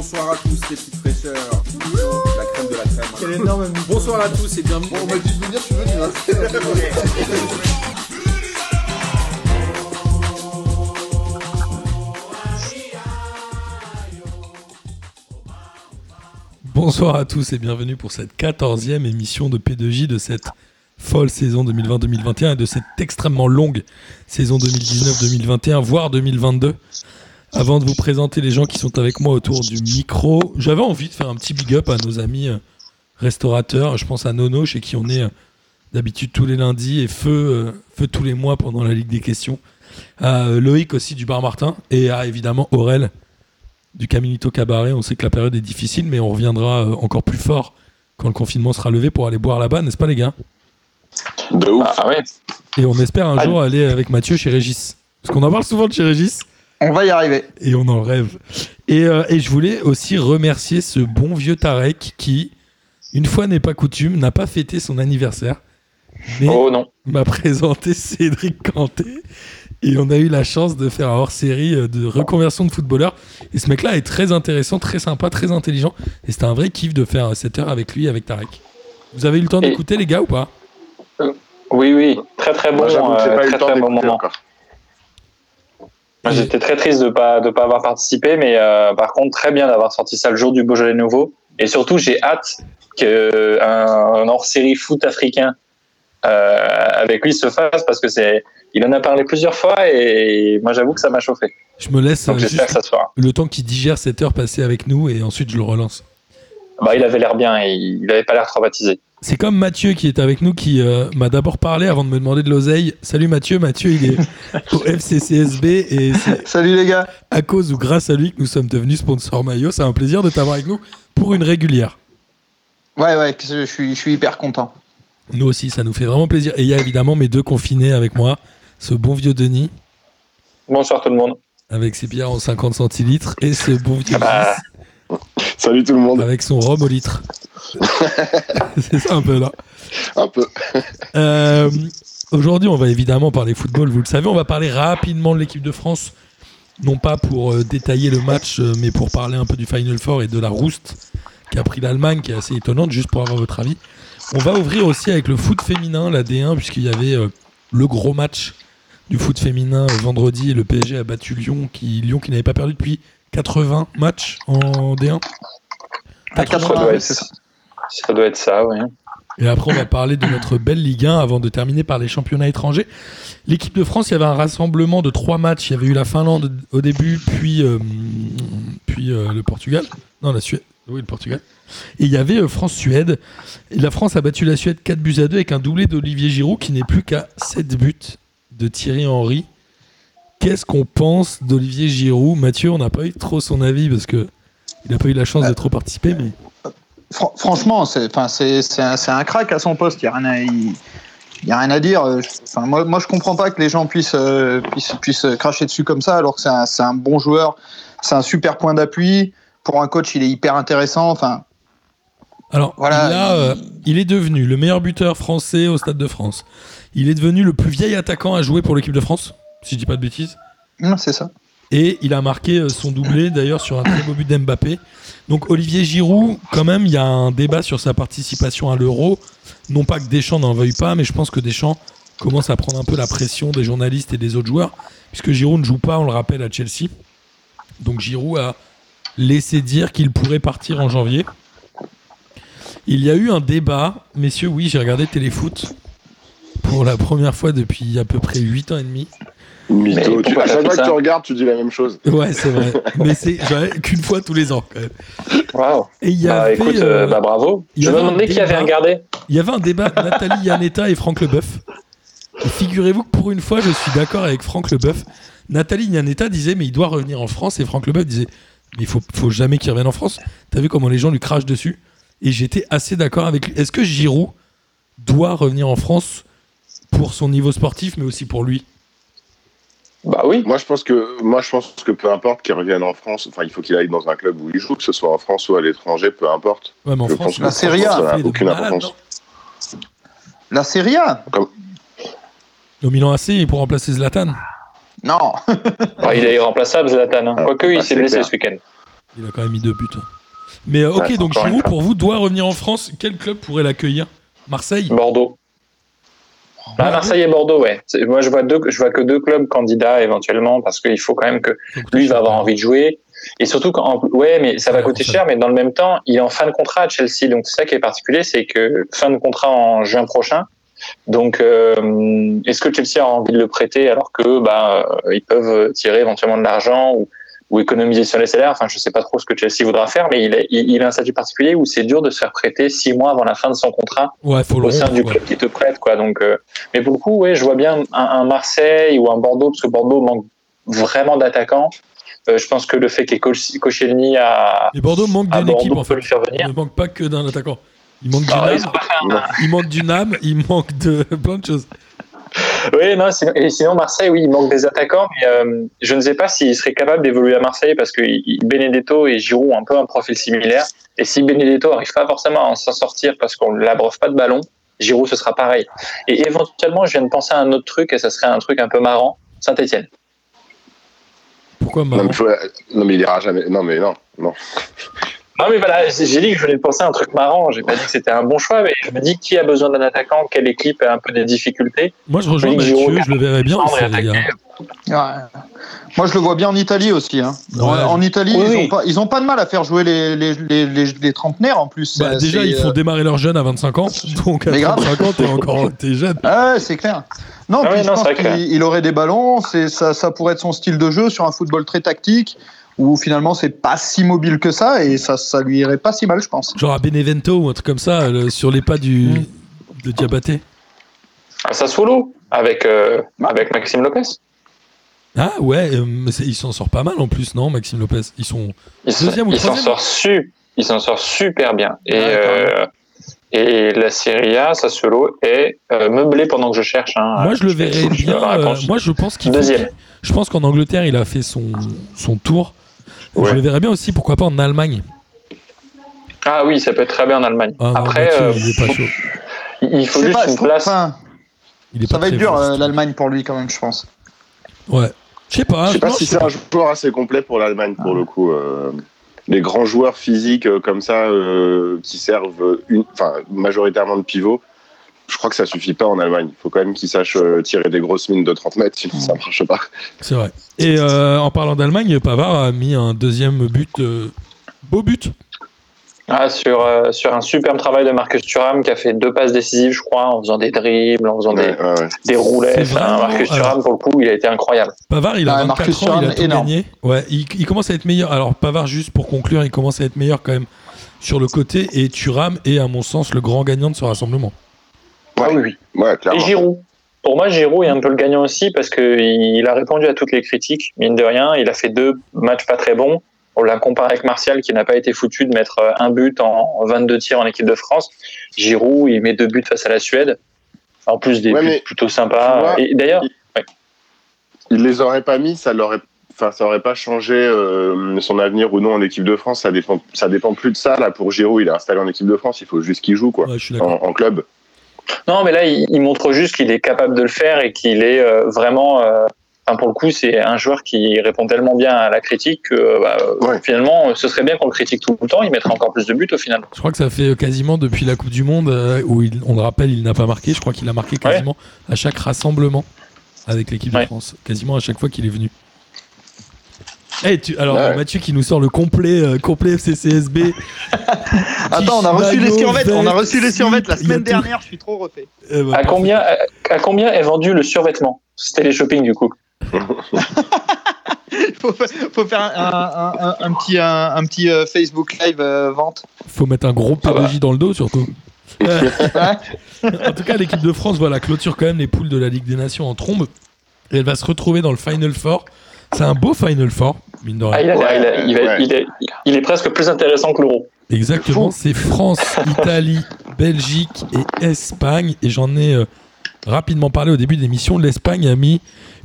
Bonsoir à tous les petites fraîcheurs. La crème de la crème. Quel énorme Bonsoir à tous et bienvenue. Bon, on m'a dit de venir, tu veux, tu vas. Bonsoir à tous et bienvenue pour cette 14e émission de P2J de cette folle saison 2020-2021 et de cette extrêmement longue saison 2019-2021, voire 2022. Avant de vous présenter les gens qui sont avec moi autour du micro, j'avais envie de faire un petit big up à nos amis euh, restaurateurs. Je pense à Nono, chez qui on est euh, d'habitude tous les lundis, et Feu, euh, Feu tous les mois pendant la Ligue des questions. À Loïc aussi du Bar Martin, et à évidemment Aurel du Caminito Cabaret. On sait que la période est difficile, mais on reviendra encore plus fort quand le confinement sera levé pour aller boire là-bas, n'est-ce pas les gars? De ouf. Ah ouais. Et on espère un Ah. jour aller avec Mathieu chez Régis. Parce qu'on en parle souvent de chez Régis. On va y arriver. Et on en rêve. Et, euh, et je voulais aussi remercier ce bon vieux Tarek qui, une fois n'est pas coutume, n'a pas fêté son anniversaire, mais Oh non. m'a présenté Cédric Canté. Et on a eu la chance de faire un hors-série euh, de reconversion de footballeur. Et ce mec-là est très intéressant, très sympa, très intelligent. Et c'était un vrai kiff de faire cette heure avec lui, avec Tarek. Vous avez eu le temps Et- d'écouter, les gars, ou pas? Oui, oui. Très très bon, Moi, euh, pas eu très le temps très bon moment. encore. Moi, J'étais très triste de pas de pas avoir participé, mais euh, par contre très bien d'avoir sorti ça le jour du Beaujolais nouveau. Et surtout, j'ai hâte que un, un hors-série foot africain euh, avec lui se fasse parce que c'est il en a parlé plusieurs fois et moi j'avoue que ça m'a chauffé. Je me laisse Donc euh, juste que ça fera. le temps qu'il digère cette heure passée avec nous et ensuite je le relance. Bah, il avait l'air bien, et il avait pas l'air traumatisé. C'est comme Mathieu qui est avec nous qui euh, m'a d'abord parlé avant de me demander de l'oseille. Salut Mathieu, Mathieu il est au FCCSB et c'est Salut les gars. à cause ou grâce à lui que nous sommes devenus sponsors maillot. C'est un plaisir de t'avoir avec nous pour une régulière. Ouais, ouais, je suis, je suis hyper content. Nous aussi, ça nous fait vraiment plaisir. Et il y a évidemment mes deux confinés avec moi, ce bon vieux Denis Bonsoir tout le monde. avec ses bières en 50 centilitres et ce bon vieux Ah bah. Salut tout le monde. avec son rhum au litre. C'est ça un peu là. Un peu. Euh, Aujourd'hui, on va évidemment parler football, vous le savez. On va parler rapidement de l'équipe de France, non pas pour euh, détailler le match, euh, mais pour parler un peu du Final Four et de la rouste qu'a pris l'Allemagne, qui est assez étonnante, juste pour avoir votre avis. On va ouvrir aussi avec le foot féminin, la D1, puisqu'il y avait euh, le gros match du foot féminin euh, vendredi. Et le PSG a battu Lyon, qui, Lyon qui n'avait pas perdu depuis 80 matchs en D1. À 80, 80, ouais, c'est ça. Ça doit être ça, oui. Et après, on va parler de notre belle Ligue 1 avant de terminer par les championnats étrangers. L'équipe de France, il y avait un rassemblement de trois matchs. Il y avait eu la Finlande au début, puis, euh, puis euh, le Portugal. Non, la Suède. Oui, le Portugal. Et il y avait euh, France-Suède. La France a battu la Suède 4 buts à 2 avec un doublé d'Olivier Giroud qui n'est plus qu'à 7 buts de Thierry Henry. Qu'est-ce qu'on pense d'Olivier Giroud? Mathieu, on n'a pas eu trop son avis parce que il n'a pas eu la chance de trop participer, mais Fran- franchement, c'est, un, crack à son poste. Il y a rien à, a rien dire. Euh, Enfin, moi, moi, je comprends pas que les gens puissent, euh, puissent, puissent cracher dessus comme ça, alors que c'est un, bon joueur. C'est un super point d'appui. Pour un coach, il est hyper intéressant. Enfin, Alors, Voilà, euh, il est devenu le meilleur buteur français au Stade de France. Il est devenu le plus vieil attaquant à jouer pour l'équipe de France, si je dis pas de bêtises. non, c'est ça. Et il a marqué euh, son doublé d'ailleurs sur un très beau but d'Mbappé. Donc Olivier Giroud, quand même, il y a un débat sur sa participation à l'Euro. Non pas que Deschamps n'en veuille pas, mais je pense que Deschamps commence à prendre un peu la pression des journalistes et des autres joueurs, puisque Giroud ne joue pas, on le rappelle, à Chelsea. Donc Giroud a laissé dire qu'il pourrait partir en janvier. Il y a eu un débat, messieurs, oui, j'ai regardé Téléfoot pour la première fois depuis à peu près 8 ans et demi. Mytho. Tu- à chaque fois que tu regardes, tu dis la même chose. Ouais, c'est vrai. Mais c'est qu'une fois tous les ans. Quand même. Waouh. Et il y Bah avait, écoute, euh, euh, bah bravo. Je me demandais qui avait débat. regardé. il y avait un débat Nathalie Yanetta et Franck Leboeuf. Et figurez-vous que pour une fois, je suis d'accord avec Franck Leboeuf. Nathalie Yanetta disait mais il doit revenir en France et Franck Leboeuf disait mais il faut, faut jamais qu'il revienne en France. T'as vu comment les gens lui crachent dessus? Et j'étais assez d'accord avec lui. Est-ce que Giroud doit revenir en France pour son niveau sportif, mais aussi pour lui? Bah oui. Moi, je pense que, moi, je pense que peu importe qu'il revienne en France, enfin, il faut qu'il aille dans un club où il joue, que ce soit en France ou à l'étranger, peu importe. Ouais, mais en Je France, pense que La Serie A, n'a aucune malade, importance. La Serie A Au Milan AC pour remplacer Zlatan. Non. Bah, il est irremplaçable, Zlatan. hein. Ah, Quoique, bah, il s'est c'est blessé ce week-end. Il a quand même mis deux buts. hein. Mais euh, ok, Ouais, donc Giroud, pour vous, doit revenir en France. Quel club pourrait l'accueillir? Marseille? Bordeaux. Ah, Marseille et Bordeaux, ouais. Moi, je vois, deux, je vois que deux clubs candidats éventuellement parce qu'il faut quand même que lui va avoir envie de jouer. Et surtout, quand, ouais, mais ça va coûter cher, mais dans le même temps, il est en fin de contrat à Chelsea. Donc, c'est ça qui est particulier, c'est que fin de contrat en juin prochain. Donc, euh, est-ce que Chelsea a envie de le prêter alors que bah, euh, ils peuvent tirer éventuellement de l'argent ou, ou économiser sur les salaires Enfin, je sais pas trop ce que Chelsea voudra faire, mais il, est- il, a un statut particulier où c'est dur de se faire prêter six mois avant la fin de son contrat Ouais, faut le au sein rompre, du club qui te prête quoi donc euh, mais pour le coup ouais je vois bien un, un Marseille ou un Bordeaux parce que Bordeaux manque vraiment d'attaquants Euh, je pense que le fait Koch- Koscielny à, Et Bordeaux manque d'une équipe en fait. le faire Il ne manque pas que d'un attaquant. Il manque un- il manque du NAM, il manque de plein de choses. Oui non sinon, et sinon Marseille oui il manque des attaquants mais euh, je ne sais pas s'il serait capable d'évoluer à Marseille parce que Benedetto et Giroud ont un peu un profil similaire et si Benedetto arrive pas forcément à s'en sortir parce qu'on l'abreuve pas de ballon Giroud ce sera pareil et éventuellement je viens de penser à un autre truc et ça serait un truc un peu marrant Saint-Etienne Pourquoi Non, marrant? mais, faut- non, mais il ira jamais. Non, mais non. non. Non mais voilà, j'ai dit que je voulais penser à un truc marrant. J'ai pas dit que c'était un bon choix, mais je me dis qui a besoin d'un attaquant, quelle équipe a un peu des difficultés? Moi, je rejoins Mathieu, je le verrais bien. Ouais. Moi, je le vois bien en Italie aussi. hein. En- Ouais. En, Italie, Oui, ils, oui. ont pas, ils ont pas de mal à faire jouer les, les, les, les, les trentenaires en plus. Bah, déjà, ils font euh, démarrer leurs jeunes à 25 ans. Donc, à Mais grave. 35 ans, t'es encore t'es jeune. Ah ouais, c'est clair. Non, Ah puis je pense qu'il aurait des ballons. C'est ça, ça pourrait être son style de jeu sur un football très tactique où finalement c'est pas si mobile que ça et ça, ça lui irait pas si mal, je pense. Genre à Benevento ou un truc comme ça, le- sur les pas du, Mm. de Diabaté. À Sassuolo avec euh, avec Maxime Lopez. Ah ouais, euh, mais il s'en sort pas mal en plus, non, Maxime Lopez? Ils sont. Il s'en- Deuxième ou il s'en troisième? sort su, il s'en sort super bien. Et euh, et la Serie A, Sassuolo est euh, meublé pendant que je cherche. hein. Moi, je le verrais bien. euh, moi, je pense qu'il faut Deuxième. qu'il- Je pense qu'en Angleterre, il a fait son, son tour. Je le verrais bien aussi, pourquoi pas en Allemagne. Ah oui, ça peut être très bien en Allemagne. Ah, non, Après, Mathieu, euh, il est pas chaud. il faut juste pas, une place. enfin, Il est ça pas va être dur euh, l'Allemagne pour lui quand même, je pense. Ouais. Je sais pas. Je sais pas si c'est un joueur assez complet pour l'Allemagne, pour le coup. euh, les grands joueurs physiques euh, comme ça, euh, qui servent une, enfin, majoritairement de pivot, je crois que ça suffit pas en Allemagne. Il faut quand même qu'ils sachent euh, tirer des grosses mines de 30 mètres, sinon ça marche pas. C'est vrai. Et euh, en parlant d'Allemagne, Pavard a mis un deuxième but. euh, beau but. Ah, sur, euh, sur un superbe travail de Marcus Thuram qui a fait deux passes décisives, je crois, en faisant des dribbles, en faisant Ouais, des, ouais, ouais. des roulets. Enfin, Marcus Thuram, pour le coup, il a été incroyable. Pavard, il a Ouais, 24 Marcus ans, il Thuram, a tout énorme. gagné. Ouais, il, il commence à être meilleur. Alors Pavard, juste pour conclure, il commence à être meilleur quand même sur le côté. Et Thuram est, à mon sens, le grand gagnant de ce rassemblement. Ah oui, oui. Ouais, Et clairement. Giroud. Pour moi, Giroud est un peu le gagnant aussi parce qu'il a répondu à toutes les critiques, mine de rien. Il a fait deux matchs pas très bons. On l'a comparé avec Martial qui n'a pas été foutu de mettre euh, un but en 22 tirs en équipe de France. Giroud, il met deux buts face à la Suède. En plus des Ouais, buts plutôt sympas. vois, Et d'ailleurs, Il les aurait pas mis, ça l'aurait. Enfin, ça aurait pas changé euh, son avenir ou non en équipe de France. Ça dépend, ça dépend plus de ça. Là, pour Giroud, il est installé en équipe de France. Il faut juste qu'il joue, quoi, Ouais, en club. Non, mais là, il, il montre juste qu'il est capable de le faire et qu'il est euh, vraiment. euh, enfin, pour le coup, c'est un joueur qui répond tellement bien à la critique que euh, bah, Ouais. finalement, ce serait bien qu'on le critique tout le temps. Il mettrait encore plus de buts au final. Je crois que ça fait quasiment depuis la Coupe du Monde euh, où il- on le rappelle, il n'a pas marqué. Je crois qu'il a marqué quasiment à chaque rassemblement avec l'équipe de. France, quasiment à chaque fois qu'il est venu. Eh, tu, alors Ouais. Mathieu qui nous sort le complet, euh, complet FCCSB. Attends, on a reçu les survêtes, on a reçu les survêtes la semaine dernière, je suis trop refait. Eh ben, À combien, à, à combien est vendu le survêtement? C'était les shopping du coup. faut, faut faire un, un- un- un petit, un, un petit euh, Facebook Live euh, vente. Faut mettre un gros Ah bah. PDJ dans le dos surtout. En tout cas, l'équipe de France voilà, clôture quand même les poules de la Ligue des Nations en trombe. Et elle va se retrouver dans le Final Four. C'est un beau Final Four, mine de rien. Ah, il, a- Ouais, il a- il va- ouais. il est, il est presque plus intéressant que l'euro. Exactement, c'est France, Italie, Belgique et Espagne. Et j'en ai euh, rapidement parlé au début de l'émission. L'Espagne a mis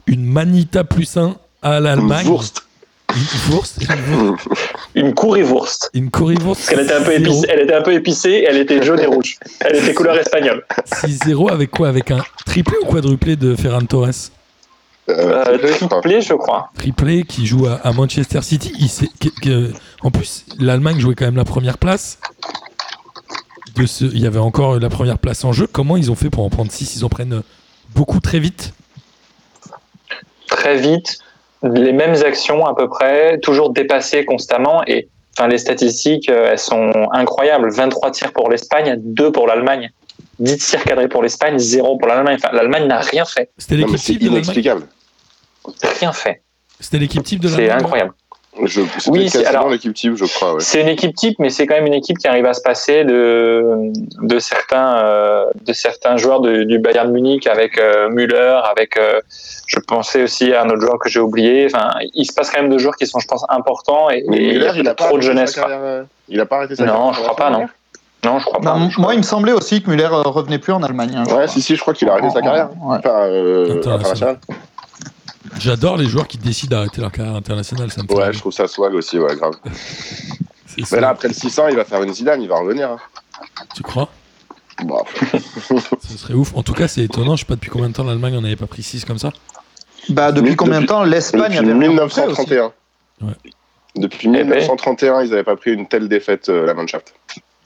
une Manita plus 1 à l'Allemagne. Une Wurst. Une, Wurst, Une currywurst. une currywurst. Parce qu'elle était un peu 6-0. épicée, elle était un peu épicée, elle était jaune et rouge. Elle était couleur espagnole. 6-0 avec quoi? Avec un triplé ou quadruplé de Ferran Torres? Euh, Euh, triplé, je crois. triplé, qui joue à, à Manchester City. Il s'est- que- que- en plus, l'Allemagne jouait quand même la première place. De ce, il y avait encore la première place en jeu. Comment ils ont fait pour en prendre 6 Ils en prennent beaucoup très vite? Très vite, les mêmes actions à peu près, toujours dépassées constamment. Et enfin, les statistiques, euh, elles sont incroyables. 23 tirs pour l'Espagne, 2 pour l'Allemagne. 10 tirs cadrés pour l'Espagne, 0 pour l'Allemagne. Enfin, L'Allemagne n'a rien fait. C'était Non, l'équipe c'est type de inexplicable. Rien fait. C'était l'équipe type de C'est l'Allemagne. incroyable. Je, Oui, c'est- alors- l'équipe type, je crois. Ouais. C'est une équipe type, mais c'est quand même une équipe qui arrive à se passer de, de, certains, euh, de certains joueurs de- du Bayern Munich avec euh, Müller, avec, euh, je pensais aussi à un autre joueur que j'ai oublié. Enfin, il se passe quand même de joueurs qui sont, je pense, importants et, il Müller, a il a pas trop de jeunesse. carrière, Il a pas arrêté sa Non, carrière je crois pas, non. Non, je crois pas. Bah, moi, il me semblait aussi que Muller euh, revenait plus en Allemagne. hein, Ouais, crois. si, si, je crois qu'il a arrêté sa En- carrière. ouais. Enfin, euh. J'adore les joueurs qui décident d'arrêter leur carrière internationale. Ça me fait Ouais, je trouve ça swag aussi, ouais, grave. Mais ça. là, après le 600, il va faire une Zidane, il va revenir. hein. Tu crois? Bon, Ce serait ouf. En tout cas, c'est étonnant. Je sais pas depuis combien de temps l'Allemagne en avait pas pris 6 comme ça. Bah, depuis Depuis- combien de temps l'Espagne depuis avait rien montré aussi? 1931. Ouais. Depuis Eh ben. 1931, ils n'avaient pas pris une telle défaite, euh, la Mannschaft.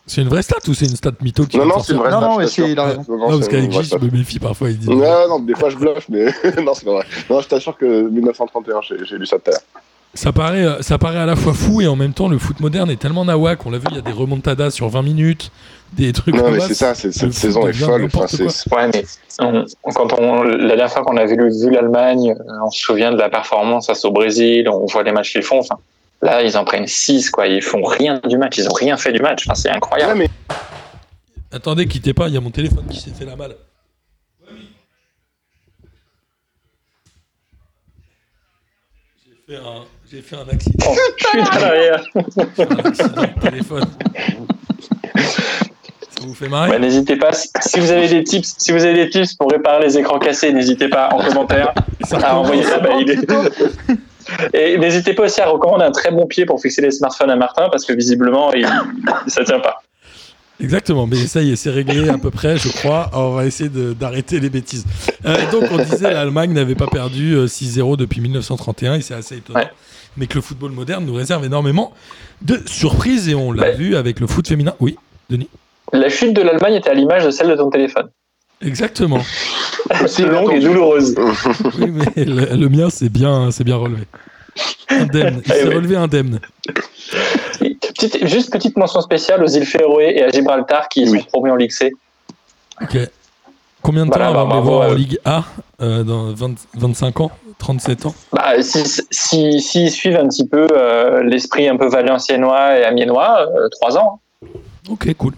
C'est une vraie stat ou c'est une stat mytho qui Non, non, c'est une vraie Non, non, stat, raison. Non, Non, parce c'est qu'avec une vraie Gilles, je me méfie parfois. Il dit Non, non, des fois je bluffe, mais non, c'est pas vrai. Non, je t'assure que 1931, j'ai lu ça tout à l'heure. Ça paraît, euh, ça paraît à la fois fou et en même temps, le foot moderne est tellement nawak. On l'a vu, il y a des remontadas sur 20 minutes, des trucs Non, comme mais ça. c'est ça, cette saison est folle. Enfin, Ouais, mais on- quand on, la dernière fois qu'on avait vu, vu l'Allemagne, euh, on se souvient de la performance face au Brésil, on voit les matchs qu'ils font. Enfin, là, ils en prennent 6, quoi. Ils font rien du match. Ils ont rien fait du match. Enfin, c'est incroyable. Ouais, mais Attendez, quittez pas, il y a mon téléphone qui s'est fait la malle. J'ai fait un, j'ai fait un accident. Oh. J'ai fait un accident de téléphone. Ça vous fait marrer n'hésitez pas. Si vous avez des tips, si vous avez des tips pour réparer les écrans cassés, n'hésitez pas en commentaire Ça à envoyer ça. Bah, il est- Et n'hésitez pas aussi à recommander un très bon pied pour fixer les smartphones à Martin parce que visiblement, il, ça tient pas. Exactement, mais ça y est, c'est réglé à peu près, je crois. On va essayer d'arrêter les bêtises. Euh, donc, on disait l'Allemagne n'avait pas perdu euh, 6-0 depuis 1931 et c'est assez étonnant. Ouais. Mais que le football moderne nous réserve énormément de surprises et on l'a Ouais. vu avec le foot féminin. Oui, Denis? La chute de l'Allemagne était à l'image de celle de ton téléphone. Exactement. aussi Longue et douloureuse. Oui, mais le, le mien, c'est bien, c'est bien relevé. Indemne. Il Eh s'est oui. relevé indemne. Petite, juste petite mention spéciale aux îles Féroé et à Gibraltar qui Oui. sont promus en Ligue C. Ok. Combien de Voilà, temps bah, avant de les bravo, voir en euh. Ligue A euh, dans 20 25 ans 37 ans? Bah, si, si, s'ils suivent un petit peu euh, l'esprit un peu valenciennois et amiénois, euh, trois ans. Ok, cool.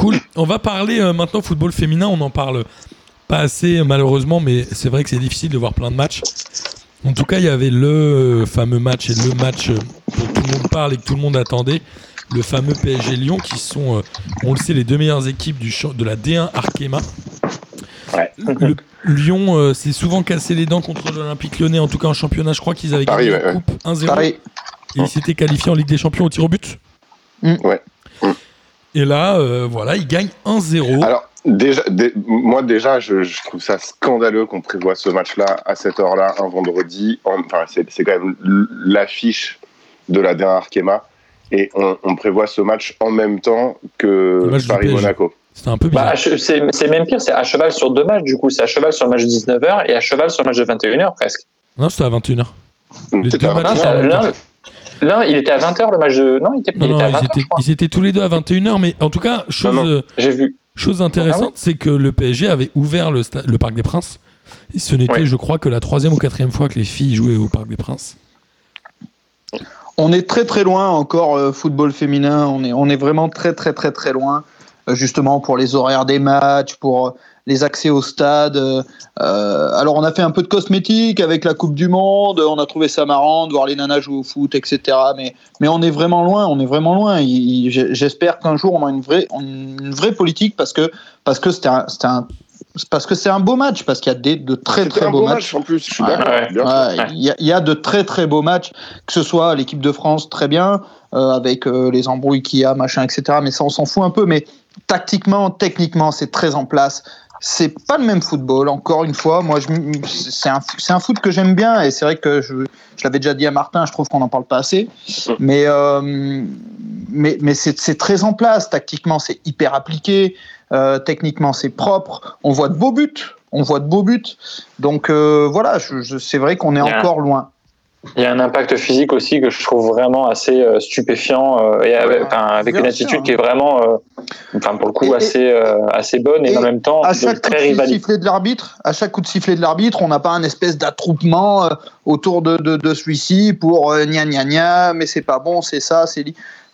Cool. On va parler euh, maintenant football féminin. On en parle pas assez, malheureusement, mais c'est vrai que c'est difficile de voir plein de matchs. En tout cas, il y avait le fameux match et le match euh, dont tout le monde parle et que tout le monde attendait. Le fameux PSG Lyon, qui sont, euh, on le sait, les deux meilleures équipes du de la D1 Arkema. Ouais. Le, Lyon euh, s'est souvent cassé les dents contre l'Olympique lyonnais, en tout cas en championnat. Je crois qu'ils avaient gagné ouais, la ouais. coupe 1-0 Pareil. et ils s'étaient qualifiés en Ligue des Champions au tir au but? Ouais. Et là, euh, voilà, ils gagnent 1-0. Alors, déjà, dé- moi, déjà, je, je trouve ça scandaleux qu'on prévoit ce match-là à cette heure-là, un vendredi. En- Enfin, c'est c'est quand même l'affiche de la dernière Arkema. Et on, on prévoit ce match en même temps que Paris-Monaco. C'était un peu bizarre. Bah, c'est c'est même pire, c'est à cheval sur deux matchs du coup. C'est à cheval sur le match de 19h et à cheval sur le match de 21h presque. non, c'était à 21h. Les C'était deux matchs Non, il était à 20h le match de. Non, il était, Non, il était à ils 20h. étaient, ils étaient tous les deux à 21h, mais en tout cas, chose, Non, non. J'ai vu. chose intéressante, c'est que le PSG avait ouvert le, sta- le Parc des Princes. Et ce n'était, Ouais. je crois, que la troisième ou quatrième fois que les filles jouaient au Parc des Princes. On est très très loin encore euh, football féminin. On est, on est vraiment très très très très loin. euh, justement pour les horaires des matchs, pour euh, les accès au stade. euh, euh, alors on a fait un peu de cosmétique avec la Coupe du Monde. On a trouvé ça marrant de voir les nanas jouer au foot, etc. Mais mais on est vraiment loin. On est vraiment loin. J'espère qu'un jour on a une vraie une vraie politique parce que parce que c'était un, un parce que c'est un beau match parce qu'il y a des de très très beaux beau matchs. match en plus, je suis d'accord. Ouais, Il y, a- il y a de très très beaux matchs, que ce soit l'équipe de France très bien, euh, avec euh, les embrouilles qu'il y a, machin, etc. Mais ça, on s'en fout un peu. Mais tactiquement, techniquement, c'est très en place. C'est pas le même football. Encore une fois, moi, c'est un, un foot que j'aime bien et c'est vrai que je, je l'avais déjà dit à Martin, je trouve qu'on n'en parle pas assez. Mais, euh, mais, mais c'est très en place. Tactiquement, c'est hyper appliqué. Euh, techniquement, c'est propre. On voit de beaux buts. On voit de beaux buts. Donc euh, voilà, c'est vrai qu'on est encore loin. Il y a un impact physique aussi que je trouve vraiment assez euh, stupéfiant euh, et avec, une attitude hein. qui est vraiment, euh, enfin pour le coup, Et- assez, assez bonne et, et en même temps à chaque coup très de rivaliste. sifflet de l'arbitre, à chaque coup de sifflet de l'arbitre, on n'a pas un espèce d'attroupement autour de, de, de celui-ci pour euh, gna gna gna, mais c'est pas bon, c'est ça, c'est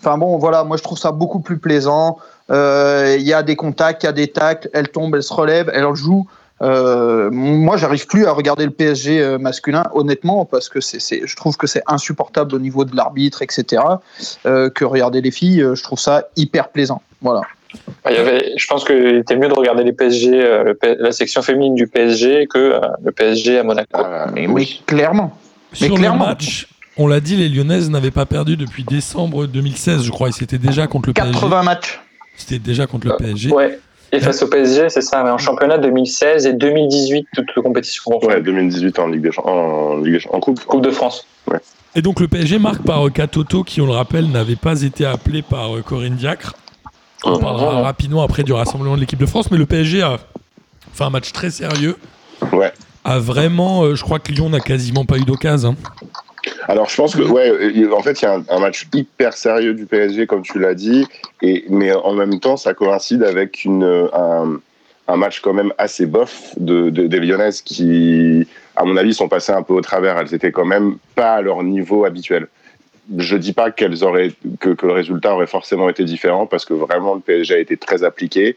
Enfin bon, voilà, moi je trouve ça beaucoup plus plaisant. Euh, Il y a des contacts, il y a des tacles, elle tombe, elle se relève, elle joue. Euh, moi, j'arrive plus à regarder le PSG euh, masculin, honnêtement, parce que c'est, je trouve que c'est insupportable au niveau de l'arbitre, etc. euh, que regarder les filles, je trouve ça hyper plaisant. Voilà. Il y avait, je pense qu'il était mieux de regarder les PSG, le P- la section féminine du PSG que le PSG à Monaco. Ah, Mais, oui. clairement. Mais Sur le clairement. match, on l'a dit, les Lyonnaises n'avaient pas perdu depuis décembre 2016, je crois, et c'était déjà contre le PSG. 80 matchs. C'était déjà contre le PSG. Ouais. Et face au PSG, c'est ça, mais en championnat 2016 et 2018, toutes les compétitions confondues. Ouais, 2018 en Ligue des en, Ligue coupe. Coupe de France. Et donc le PSG marque par euh, Katoto, qui, on le rappelle, n'avait pas été appelé par euh, Corinne Diacre. On parlera Ouais. rapidement après du rassemblement de l'équipe de France, mais le PSG a fait un match très sérieux. Ouais. A vraiment, euh, je crois que Lyon n'a quasiment pas eu d'occasion. hein. Alors, je pense que, ouais, euh, en fait, il y a un, match hyper sérieux du PSG, comme tu l'as dit, et, mais en même temps, ça coïncide avec une, euh, un, match quand même assez bof de, de- des Lyonnaises qui, à mon avis, sont passées un peu au travers. Elles étaient quand même pas à leur niveau habituel. Je dis pas qu'elles auraient, que, que le résultat aurait forcément été différent, parce que vraiment, le PSG a été très appliqué,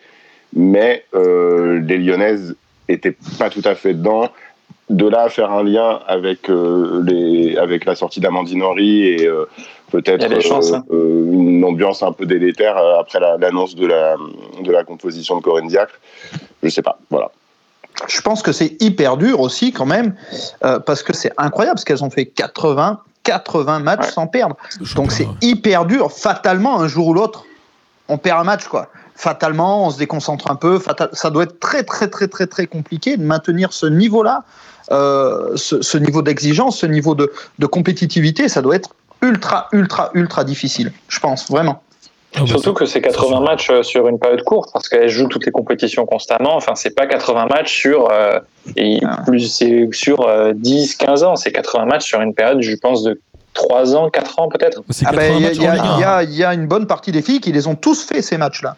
mais euh, les Lyonnaises étaient pas tout à fait dedans de là à faire un lien avec euh, les avec la sortie d'Amandine Henry et euh, peut-être chances, hein. euh, une ambiance un peu délétère euh, après la- l'annonce de la de la composition de Corinne Diacre. Je sais pas. Voilà. Je pense que c'est hyper dur aussi quand même, euh, parce que c'est incroyable, parce qu'elles ont fait 80, 80 matchs Ouais. sans perdre. Donc c'est hyper dur. Fatalement, un jour ou l'autre, on perd un match, quoi. Fatalement, on se déconcentre un peu. Fatal- Ça doit être très, très, très, très, très compliqué de maintenir ce niveau-là, euh, ce, ce niveau d'exigence, ce niveau de, de compétitivité. Ça doit être ultra, ultra, ultra difficile, je pense, vraiment. Ah bah, Surtout que c'est 80 matchs euh, sur une période courte parce qu'elle joue toutes les compétitions constamment. Enfin, c'est pas 80 matchs sur euh, et Ah. plus c'est sur euh, 10, 15 ans. C'est 80 matchs sur une période, je pense, de 3 ans, 4 ans peut-être. c'est Ah 80 ben, Il y, il y il il y a une bonne partie des filles qui les ont tous fait, ces matchs-là.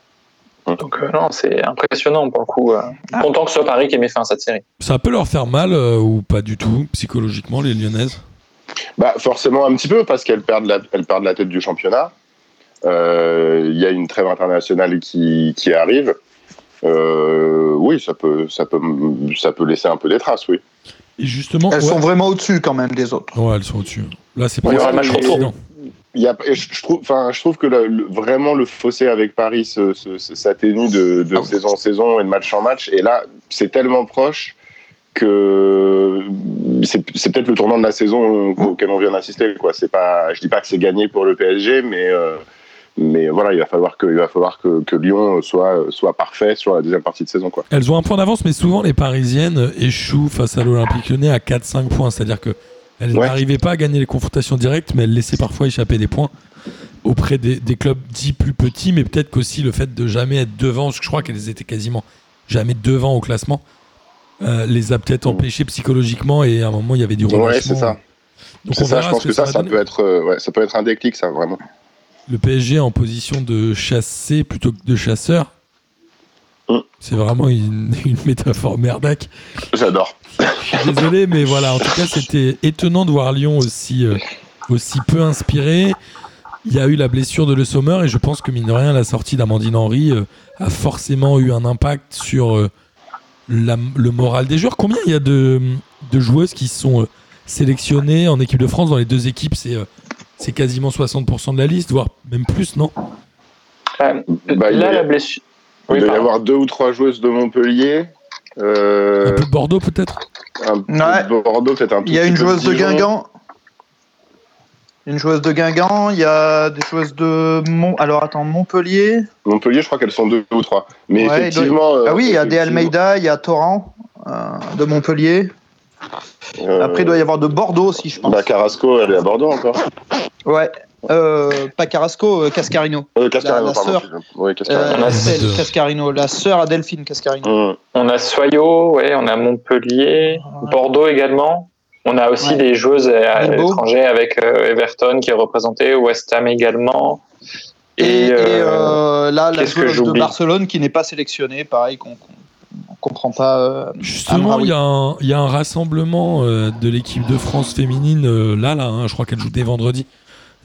Donc euh, non, c'est impressionnant pour le coup. euh. Ah. Content que ce soit Paris qui ait mis fin à cette série. Ça peut leur faire mal euh, ou pas du tout, psychologiquement, les Lyonnaises? Bah forcément un petit peu parce qu'elles perdent la elles perdent la tête du championnat. Euh, Il y a une trêve internationale qui qui arrive. Euh, oui, ça peut ça peut ça peut laisser un peu des traces, oui. Et justement, Elles ouais. sont vraiment au-dessus quand même des autres. Ouais, elles sont au-dessus. Là, c'est Il y pas aura le match retour. Y a, je, trouve, enfin, je trouve que le- vraiment le fossé avec Paris s'atténue de, de Ah oui. saison en saison et de match en match. Et là, c'est tellement proche que c'est c'est peut-être le tournant de la saison auquel on vient d'assister. Quoi. C'est pas, je dis pas que c'est gagné pour le PSG, mais euh, mais voilà, il va falloir que, il va falloir que, que Lyon soit soit parfait sur la deuxième partie de saison. Quoi. Elles ont un point d'avance, mais souvent les Parisiennes échouent face à l'Olympique Lyonnais à 4-5 points. C'est-à-dire que elles Ouais. n'arrivaient pas à gagner les confrontations directes, mais elles laissaient parfois échapper des points auprès des, des clubs dits plus petits, mais peut-être qu'aussi le fait de jamais être devant, parce que je crois qu'elles étaient quasiment jamais devant au classement, euh, les a peut-être empêchées psychologiquement et à un moment il y avait du relâchement. Ouais, c'est ça. Donc on ça. verra Je pense que ça, ça peut être, euh, ouais, ça peut être un déclic, ça vraiment. Le PSG en position de chasser plutôt que de chasseur. C'est vraiment une, une métaphore merdaque. J'adore. Je suis Désolé, mais voilà, en tout cas, c'était étonnant de voir Lyon aussi, euh, aussi peu inspiré. Il y a eu la blessure de Le Sommer et je pense que, mine de rien, la sortie d'Amandine Henry euh, a forcément eu un impact sur euh, la- le moral des joueurs. Combien il y a de, de joueuses qui sont euh, sélectionnées en équipe de France? Dans les deux équipes C'est euh, c'est quasiment 60% de la liste, voire même plus, non? Euh, Bah, il là, la blessure. Il doit y avoir deux ou trois joueuses de Montpellier. Euh, Un peu de Bordeaux, peut-être un peu de Ouais. Bordeaux, peut-être un tout Il y a une joueuse de Dijon. Guingamp. Une joueuse de Guingamp, il y a des joueuses de Mont... Alors attends, Montpellier. Montpellier, je crois qu'elles sont deux ou trois. Mais Ouais, il doit- effectivement. euh, ah oui, il y a des Almeida, il y a Torrent euh, de Montpellier. euh, Après, il doit y avoir de Bordeaux aussi, je pense. Bah, Carrasco, elle est à Bordeaux encore. Ouais. Euh, pas Carrasco, euh, Cascarino. Euh, Cascarino, La- la pardon. sœur. Oui, Cascarino. Euh, la sœur à Delphine Cascarino. On a Soyo, ouais, on a Montpellier, Bordeaux également. On a aussi Ouais. des joueuses à l'étranger avec euh, Everton qui est représenté, West Ham également. Et, Et, et, là, la joueuse de Barcelone qui n'est pas sélectionnée, pareil, qu'on qu'on comprend pas. euh, Justement, il y, a un- il y a un rassemblement euh, de l'équipe de France féminine euh, là, là. hein, je crois qu'elles jouent dès vendredi.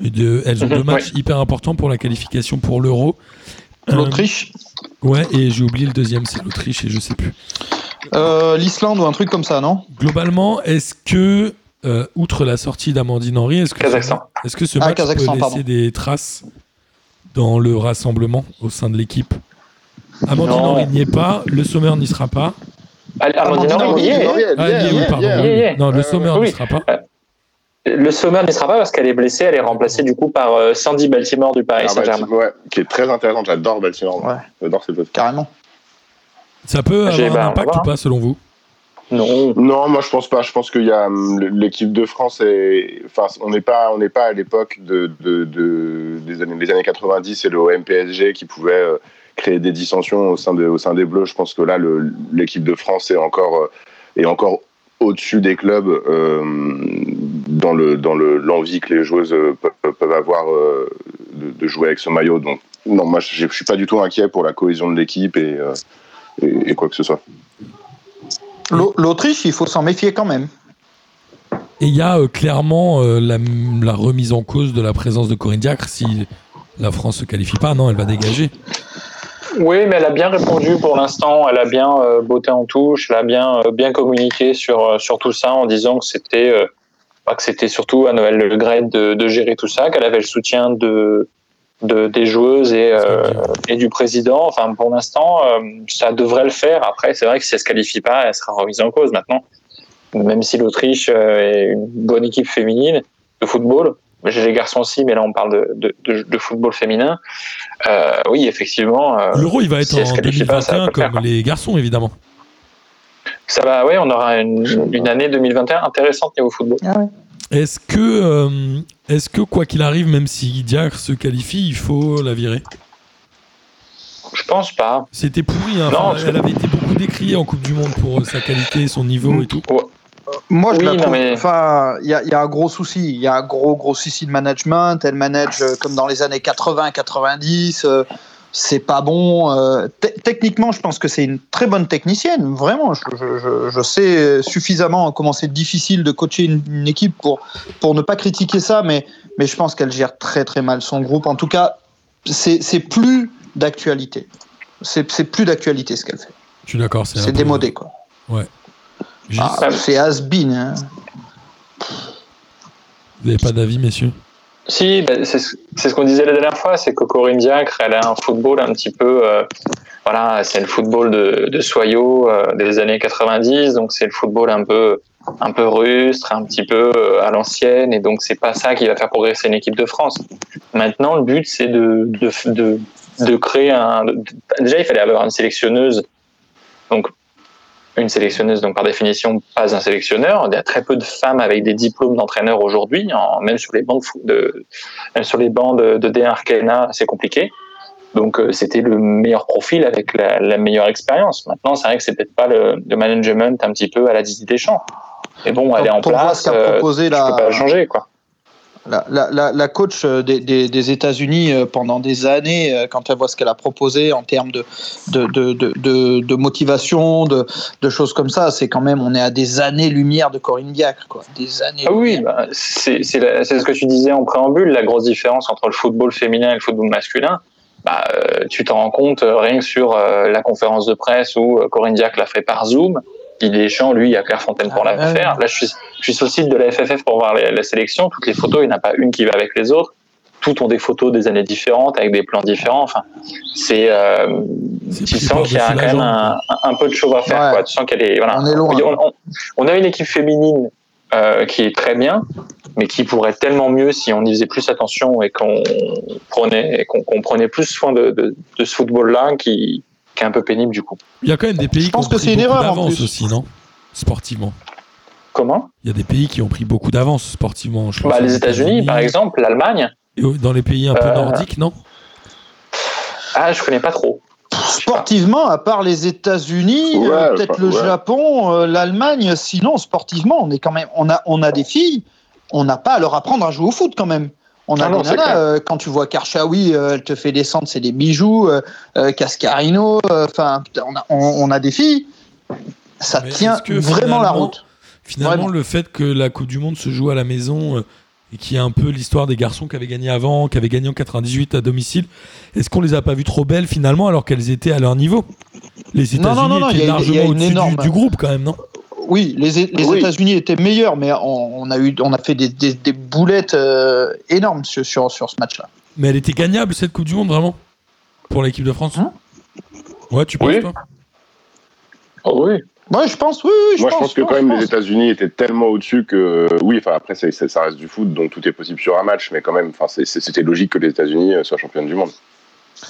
De- elles ont Mhm, deux matchs hyper importants pour la qualification pour l'Euro. Euh, L'Autriche, ouais, et j'ai oublié le deuxième, c'est l'Autriche et je sais plus. euh, l'Islande ou un truc comme ça, non? Globalement, est-ce que, euh, outre la sortie d'Amandine Henry, est-ce que, Kazakhstan. est-ce que ce Ah, match Kazakhstan, peut laisser pardon. des traces dans le rassemblement au sein de l'équipe? Amandine Non. Henry n'y est pas, le Sommer n'y sera pas. Allez, Amandine Amandine Henry, y est. Ah, est, est, oui, est, pardon. est. Non, le Sommer n'y sera pas. Le Sommer n'y sera pas parce qu'elle est blessée, elle est remplacée du coup par euh, Sandy Baltimore du Paris Ah, Saint-Germain. Baltimore, ouais, qui est très intéressante. J'adore Baltimore. Ouais. J'adore cette autre. Carrément. Ça peut avoir bah, un impact ou pas selon vous? Non. Non, moi je pense pas. Je pense qu'il y a hum, l'équipe de France est. Enfin, on n'est pas, on n'est pas à l'époque de, de, de- des années, des années 90 et le OM PSG qui pouvait euh, créer des dissensions au sein de, au sein des Bleus. Je pense que là, l'équipe de France est encore, euh, est encore au-dessus des clubs euh, dans le dans le l'envie que les joueuses euh, peuvent, peuvent avoir euh, de, de jouer avec ce maillot. Donc non, moi je je suis pas du tout inquiet pour la cohésion de l'équipe et, euh, et, et quoi que ce soit. L'Au- L'Autriche, il faut s'en méfier quand même. Et il y a euh, clairement euh, la, la remise en cause de la présence de Corinne Diacre si la France se qualifie pas. Non, elle va dégager. Oui, mais elle a bien répondu pour l'instant. Elle a bien euh, botté en touche. Elle a bien euh, bien communiqué sur euh, sur tout ça en disant que c'était euh, bah, que c'était surtout à Noël Le Gret de, de gérer tout ça, qu'elle avait le soutien de, de des joueuses et euh, et du président. Enfin, pour l'instant, euh, ça devrait le faire. Après, c'est vrai que si elle se qualifie pas, elle sera remise en cause maintenant. Même si l'Autriche est une bonne équipe féminine de football, j'ai les garçons aussi, mais là on parle de, de, de, de football féminin. Euh, oui, effectivement. euh, L'Euro, il va être si en qualifie pas, ça 2021 va pas le comme les garçons, évidemment. Ça va, oui, on aura une, une année 2021 intéressante niveau football. Est-ce que, euh, est-ce que quoi qu'il arrive, même si Diacre se qualifie, il faut la virer? Je pense pas. C'était pourri. hein. Non, Enfin, elle avait été beaucoup décriée en Coupe du Monde pour euh, sa qualité, son niveau et tout. Moi, je Oui, la non, trouve. mais- Enfin, il y a, il y a un gros souci. Il y a un gros, gros souci de management. Elle manage euh, comme dans les années 80-90. euh, c'est pas bon. euh, te- techniquement, je pense que c'est une très bonne technicienne. Vraiment, je, je- je- je sais suffisamment comment c'est difficile de coacher une, une équipe pour, pour ne pas critiquer ça, mais, mais je pense qu'elle gère très, très mal son groupe. En tout cas, c'est c'est plus d'actualité. C'est c'est plus d'actualité ce qu'elle fait. Je suis d'accord. C'est démodé, quoi. Gilles, Ah, c'est has-been. hein. Vous n'avez pas d'avis, messieurs? Si, ben, c'est ce c'est ce qu'on disait la dernière fois, c'est que Corinne Diacre, elle a un football un petit peu, euh, voilà, c'est le football de, de Soyo euh, des années 90, donc c'est le football un peu, un peu rustre, un petit peu euh, à l'ancienne, et donc c'est pas ça qui va faire progresser une équipe de France. Maintenant, le but, c'est de, de, de, de créer un. de- déjà, il fallait avoir une sélectionneuse, donc une sélectionneuse, donc par définition, pas un sélectionneur. Il y a très peu de femmes avec des diplômes d'entraîneur aujourd'hui, même sur les bancs de, même sur les bancs de, de D1 Arkena, c'est compliqué. Donc euh, c'était le meilleur profil avec la, la meilleure expérience. Maintenant, c'est vrai que c'est peut-être pas le, le management un petit peu à la Didier Deschamps. Mais bon, elle est en voit place. ce qu'a euh, peux pas changer, quoi. La, coach euh, des, États-Unis euh, pendant des années, euh, quand elle voit ce qu'elle a proposé en termes de, motivation, de, choses comme ça, c'est quand même, on est à des années-lumière de Corinne Diacre. Quoi. Des années. Ah oui, bah, c'est ce que tu disais en préambule, la grosse différence entre le football féminin et le football masculin. Bah, tu t'en rends compte rien que sur la conférence de presse où Corinne Diacre l'a fait par Zoom. Didier Deschamps, lui, il y a Clairefontaine pour Ah, la ouais. faire. Là, je suis, je suis sur le site de la FFF pour voir les- la sélection. Toutes les photos, il n'y en a pas une qui va avec les autres. Toutes ont des photos des années différentes, avec des plans différents. Enfin, c'est, euh, tu sens qu'il y a quand même un, peu de choses à faire. Ouais. Quoi. Tu sens qu'elle est, voilà. On est loin. On, on- on a une équipe féminine euh, qui est très bien, mais qui pourrait être tellement mieux si on y faisait plus attention et qu'on prenait, et qu'on qu'on prenait plus soin de, de, de ce football-là qui, qui est un peu pénible du coup. Il y a quand même des pays Je pense qui ont que pris c'est une erreur, d'avance aussi, non? Sportivement. Comment? Il y a des pays qui ont pris beaucoup d'avance sportivement. Je pense bah, Les États-Unis, par exemple, l'Allemagne. Et dans les pays un peu Euh, nordiques, non? Ah, je connais pas trop. Sportivement, à part les États-Unis, Ouais, euh, peut-être enfin, le ouais. Japon, euh, l'Allemagne, sinon sportivement, on est quand même, on a, on a des filles, on n'a pas à leur apprendre à jouer au foot quand même. On a Ah non, des c'est nanas, clair. euh, quand tu vois Karchaoui, euh, elle te fait descendre, c'est des bijoux, euh, euh, Cascarino, enfin, putain, on, a, on, on a des filles, ça Mais tient que vraiment la route. Finalement, Vraiment. le fait que la Coupe du Monde se joue à la maison euh, et qu'il y a un peu l'histoire des garçons qui avaient gagné avant, qui avaient gagné en 98 à domicile, est-ce qu'on les a pas vues trop belles finalement alors qu'elles étaient à leur niveau? Les Non, États-Unis non, non, non, il y étaient largement une au-dessus du, énorme- du groupe quand même, non? Oui, les, les Oui. États-Unis étaient meilleurs, mais on, on a eu, on a fait des, des, des boulettes euh, énormes sur, sur, sur ce match-là. Mais elle était gagnable cette Coupe du Monde vraiment? Pour l'équipe de France? Hein? Ouais, tu penses Oui. toi? Oh oui. Ouais, je pense, oui, oui, Moi, je pense que quand même les États-Unis étaient tellement au-dessus que oui, enfin après c'est- c'est- ça reste du foot, donc tout est possible sur un match, mais quand même, c'était logique que les États-Unis euh, soient championnes du monde.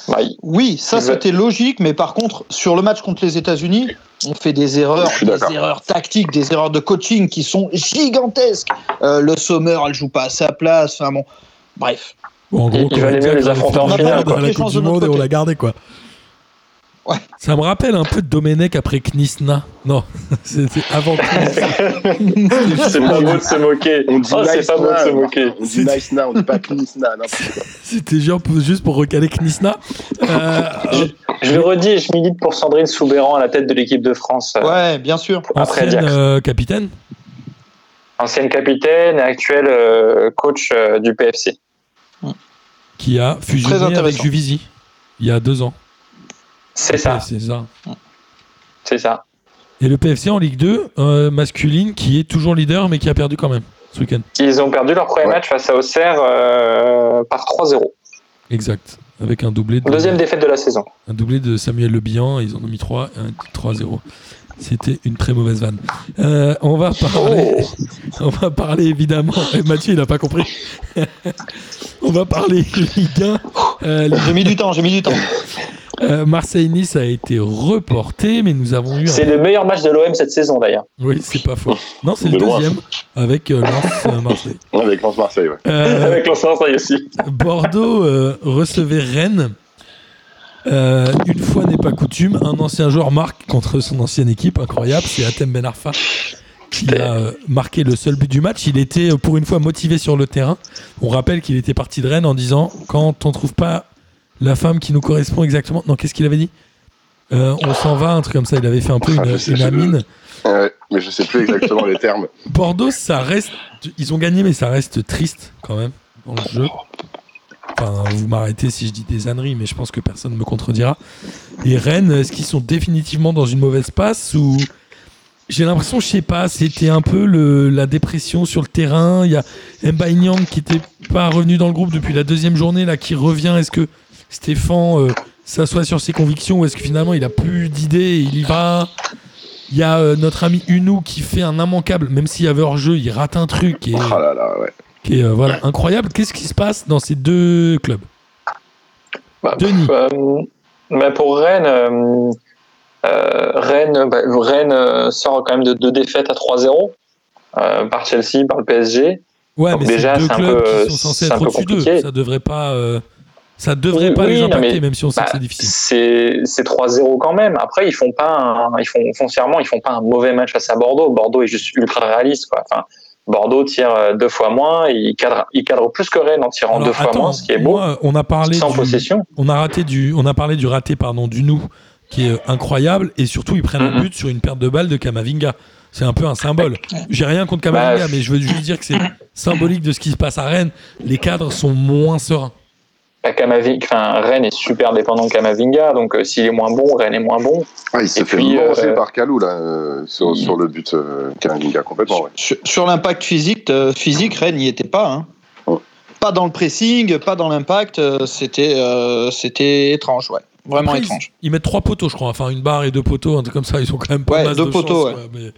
Bah, Oui, ça c'était logique, mais par contre, sur le match contre les États-Unis, on fait des erreurs, des erreurs tactiques, des erreurs de coaching qui sont gigantesques. Euh, le Sommer, elle joue pas à sa place. Enfin bon, bref. Bon, en gros, il valait va mieux les a affronter en finale, quoi. à la Les Coupe chances du de notre Monde et on l'a gardé quoi. Ouais. Ça me rappelle un peu Domenech après Knisna. Non, c'était avant Knisna. c'est pas beau de se moquer. On dit Oh, c'est nice pas beau de se moquer. On dit nice na, on dit pas knis na, n'importe quoi. C'était juste pour recaler Knisna. Euh, Je le redis et je milite pour Sandrine Soubéran à la tête de l'équipe de France. euh, Ouais, bien sûr. Après ancienne euh, capitaine. Ancienne capitaine et actuelle euh, coach euh, du PFC. qui a fusionné avec. Juvisy il y a deux ans. C'est ça, C'est ça. c'est ça. Et le PFC en Ligue 2, euh, masculine, qui est toujours leader, mais qui a perdu quand même ce week-end. Ils ont perdu leur premier Ouais. match face à Auxerre euh, par 3-0. Exact. Avec un doublé de, Deuxième défaite de la saison. un doublé de Samuel Le Bihan. Ils en ont mis 3, 3-0. C'était une très mauvaise vanne. Euh, on va parler. On va parler évidemment. Et Mathieu, il n'a pas compris. on va parler Ligue 1. Euh, J'ai mis du temps, j'ai mis du temps. euh, Marseille-Nice a été reporté, mais nous avons eu. un- C'est le meilleur match de l'OM cette saison d'ailleurs. Oui, c'est pas faux. Non, c'est le loin. deuxième avec euh, Lens euh, Avec Lens Marseille, ouais. Euh, Avec est aussi. Bordeaux euh, recevait Rennes. Euh, une fois n'est pas coutume, un ancien joueur marque contre son ancienne équipe, incroyable, c'est Atem Ben Arfa qui a marqué le seul but du match. Il était pour une fois motivé sur le terrain. On rappelle qu'il était parti de Rennes en disant quand on trouve pas la femme qui nous correspond exactement. Non, qu'est-ce qu'il avait dit Euh, On s'en va, un truc comme ça. Il avait fait un peu Ah, une, sais, amine. Ouais, mais je sais plus exactement les termes. Bordeaux, ça reste. Ils ont gagné, mais ça reste triste quand même dans le jeu. Enfin, vous m'arrêtez si je dis des âneries, mais je pense que personne ne me contredira. Et Rennes, est-ce qu'ils sont définitivement dans une mauvaise passe ou j'ai l'impression, je sais pas, c'était un peu le, la dépression sur le terrain. Il y a Mbaye Niang qui était pas revenu dans le groupe depuis la deuxième journée, là, qui revient. Est-ce que Stéphane euh, s'assoit sur ses convictions ou est-ce que finalement il a plus d'idées il y va? Il y a euh, notre ami Unou qui fait un immanquable, même s'il y avait hors-jeu, il rate un truc et, Oh là là, ouais. qui est euh, voilà, incroyable. Qu'est-ce qui se passe dans ces deux clubs? Bah, Denis. euh, bah, pour Rennes, Rennes, bah, Rennes sort quand même de deux défaites à 3-0 euh, par Chelsea, par le PSG. Ouais, Donc mais déjà, c'est deux clubs peu- qui sont censés être au-dessus d'eux. Ça devrait pas, ça devrait Oui, pas les oui, non, impacter, mais- même si on sait Bah, que c'est difficile. c'est c'est 3-0 quand même. Après, ils font pas, un, ils font foncièrement, ils font pas un mauvais match face à Bordeaux. Bordeaux est juste ultra réaliste, quoi. Enfin, Bordeaux tire euh, deux fois moins, et il cadre, il cadre plus que Rennes en tirant Alors, deux fois moins, ce qui est beau, moi, on a parlé sans du, possession. on a raté du, on a parlé du raté pardon du nous qui est euh, incroyable et surtout ils prennent un Mhm. but sur une perte de balle de Kamavinga. C'est un peu un symbole. J'ai rien contre Kamavinga, Bah, mais je veux juste dire que c'est symbolique de ce qui se passe à Rennes. Les cadres sont moins sereins. Enfin, Rennes est super dépendant de Kamavinga, donc euh, s'il est moins bon, Rennes est moins bon. Ah, il s'est Et fait puis, lancer euh, par Kalou, là, euh, sur, sur le but euh, Kamavinga, complètement, ouais. Sur, sur l'impact physique, euh, physique, Rennes n'y était pas. hein. Oh. Pas dans le pressing, pas dans l'impact. euh, C'était euh, c'était étrange, ouais. Vraiment Après, étrange. Ils, mettent trois poteaux, je crois. Enfin, une barre et deux poteaux, un truc comme ça. Ils ont quand même pas Ouais, masse deux de poteaux, chance, ouais. quoi, mais-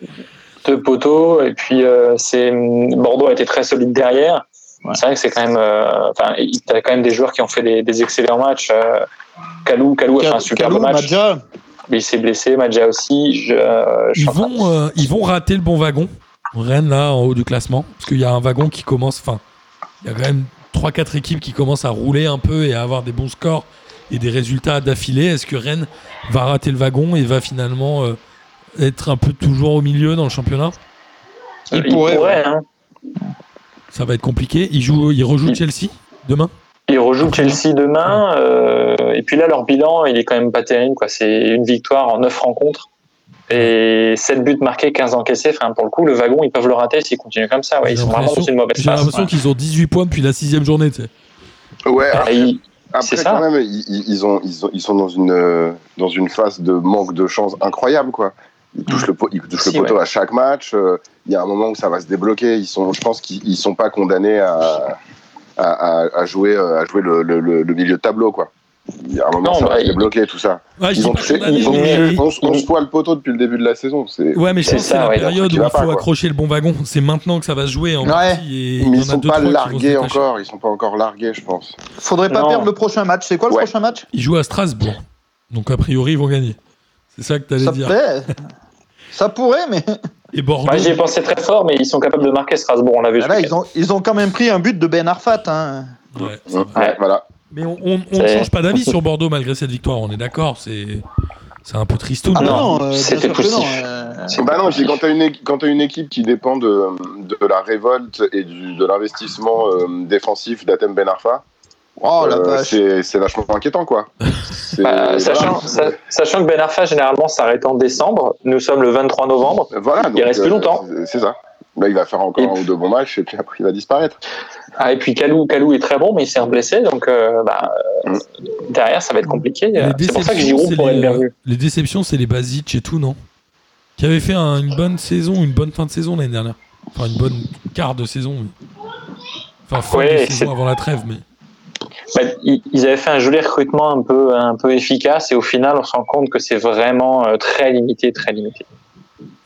deux poteaux et puis euh, c'est Bordeaux a été très solide derrière. Ouais. C'est vrai que c'est quand même, euh, enfin, il y a quand même des joueurs qui ont fait des, des excellents matchs. Euh, Kalou, Kalou a fait un super Kalou, match. Madja, Mais il s'est blessé, Madja aussi. Je, euh, je Ils vont, euh, ils vont rater le bon wagon. Rennes, là, en haut du classement. Parce qu'il y a un wagon qui commence. Enfin, il y a quand même 3-4 équipes qui commencent à rouler un peu et à avoir des bons scores et des résultats d'affilée. Est-ce que Rennes va rater le wagon et va finalement euh, être un peu toujours au milieu dans le championnat? Il il pourrait, pourrait, hein. Ça va être compliqué. Ils, jouent, ils rejouent Il- Chelsea demain? Ils rejouent Chelsea demain. euh, et puis là, leur bilan, il est quand même pas terrible. quoi. C'est une victoire en 9 rencontres. Et 7 buts marqués, 15 encaissés. Enfin, pour le coup, le wagon, ils peuvent le rater s'ils continuent comme ça. Ouais, ils sont vraiment dans l'impression- une mauvaise J'ai phase. l'impression qu'ils ont 18 points depuis la sixième journée. tu sais. Ouais, ils- Après, C'est ça. quand même, ils, ils- ils ont, ils, ont- ils sont dans une, euh, dans une phase de manque de chance incroyable, quoi. Ils touchent le, po- ils touchent Si, le poteau ouais. à chaque match. euh, Il y a un moment où ça va se débloquer. Ils sont, je pense qu'ils ils sont pas condamnés à, à, à- à jouer, euh, à jouer le, le- le- le milieu de tableau, quoi. Il y a un moment Non, où ça bah, va se débloquer, tout ça. Ouais, Ils ont touché, condamné, ils ont mais- touché 11, 11 fois le poteau depuis le début de la saison. C'est, Ouais, mais je C'est pense que c'est la ouais, période où il faut pas, accrocher le bon wagon. C'est maintenant que ça va se jouer en Ouais. partie. Et mais ils sont pas se largués encore. Ils sont pas encore largués, je pense. faudrait pas Non. perdre le prochain match. C'est quoi le Ouais. prochain match? Ils jouent à Strasbourg. Donc a priori, ils vont gagner. C'est ça que tu allais Ça dire. pourrait, ça pourrait, mais Et Bordeaux. Moi, j'y ai pensé très fort, mais ils sont capables de marquer Strasbourg. On l'a vu. là, week-end. ils ont, ils ont quand même pris un but de Ben Arfat. Hein. Ouais, c'est Ouais, vrai. voilà. Mais on ne change pas d'avis sur Bordeaux malgré cette victoire. On est d'accord. C'est c'est un peu tristoun. Ah non, euh, c'était poussif. euh, C'est Bah non, quand quand t'as une équipe qui dépend de, de la révolte et du, de l'investissement euh, défensif d'Atem Ben Arfa, Oh la euh, c'est c'est vachement inquiétant, quoi. C'est- Bah, sachant, voilà. sachant que Ben Arfa, généralement, s'arrête en décembre. Nous sommes le 23 novembre. Voilà, donc, reste plus longtemps. c'est- ça. Là, il va faire encore Et- un ou deux bons matchs et puis après, il va disparaître. Ah, et puis Kalou, Kalou est très bon, mais il s'est blessé. Donc, euh, bah, euh, Mm. derrière, ça va être compliqué. Les C'est pour ça que déceptions, Giroud être les, bien euh, vu. les déceptions, c'est les Basic et tout, non? Qui avaient fait un- une bonne saison, une bonne fin de saison l'année dernière. Enfin, une bonne quart de saison. mais- Enfin, fin Ouais, de saison avant la trêve, mais. Bah, ils avaient fait un joli recrutement un peu, un peu efficace, et au final, on se rend compte que c'est vraiment euh, très limité, très limité.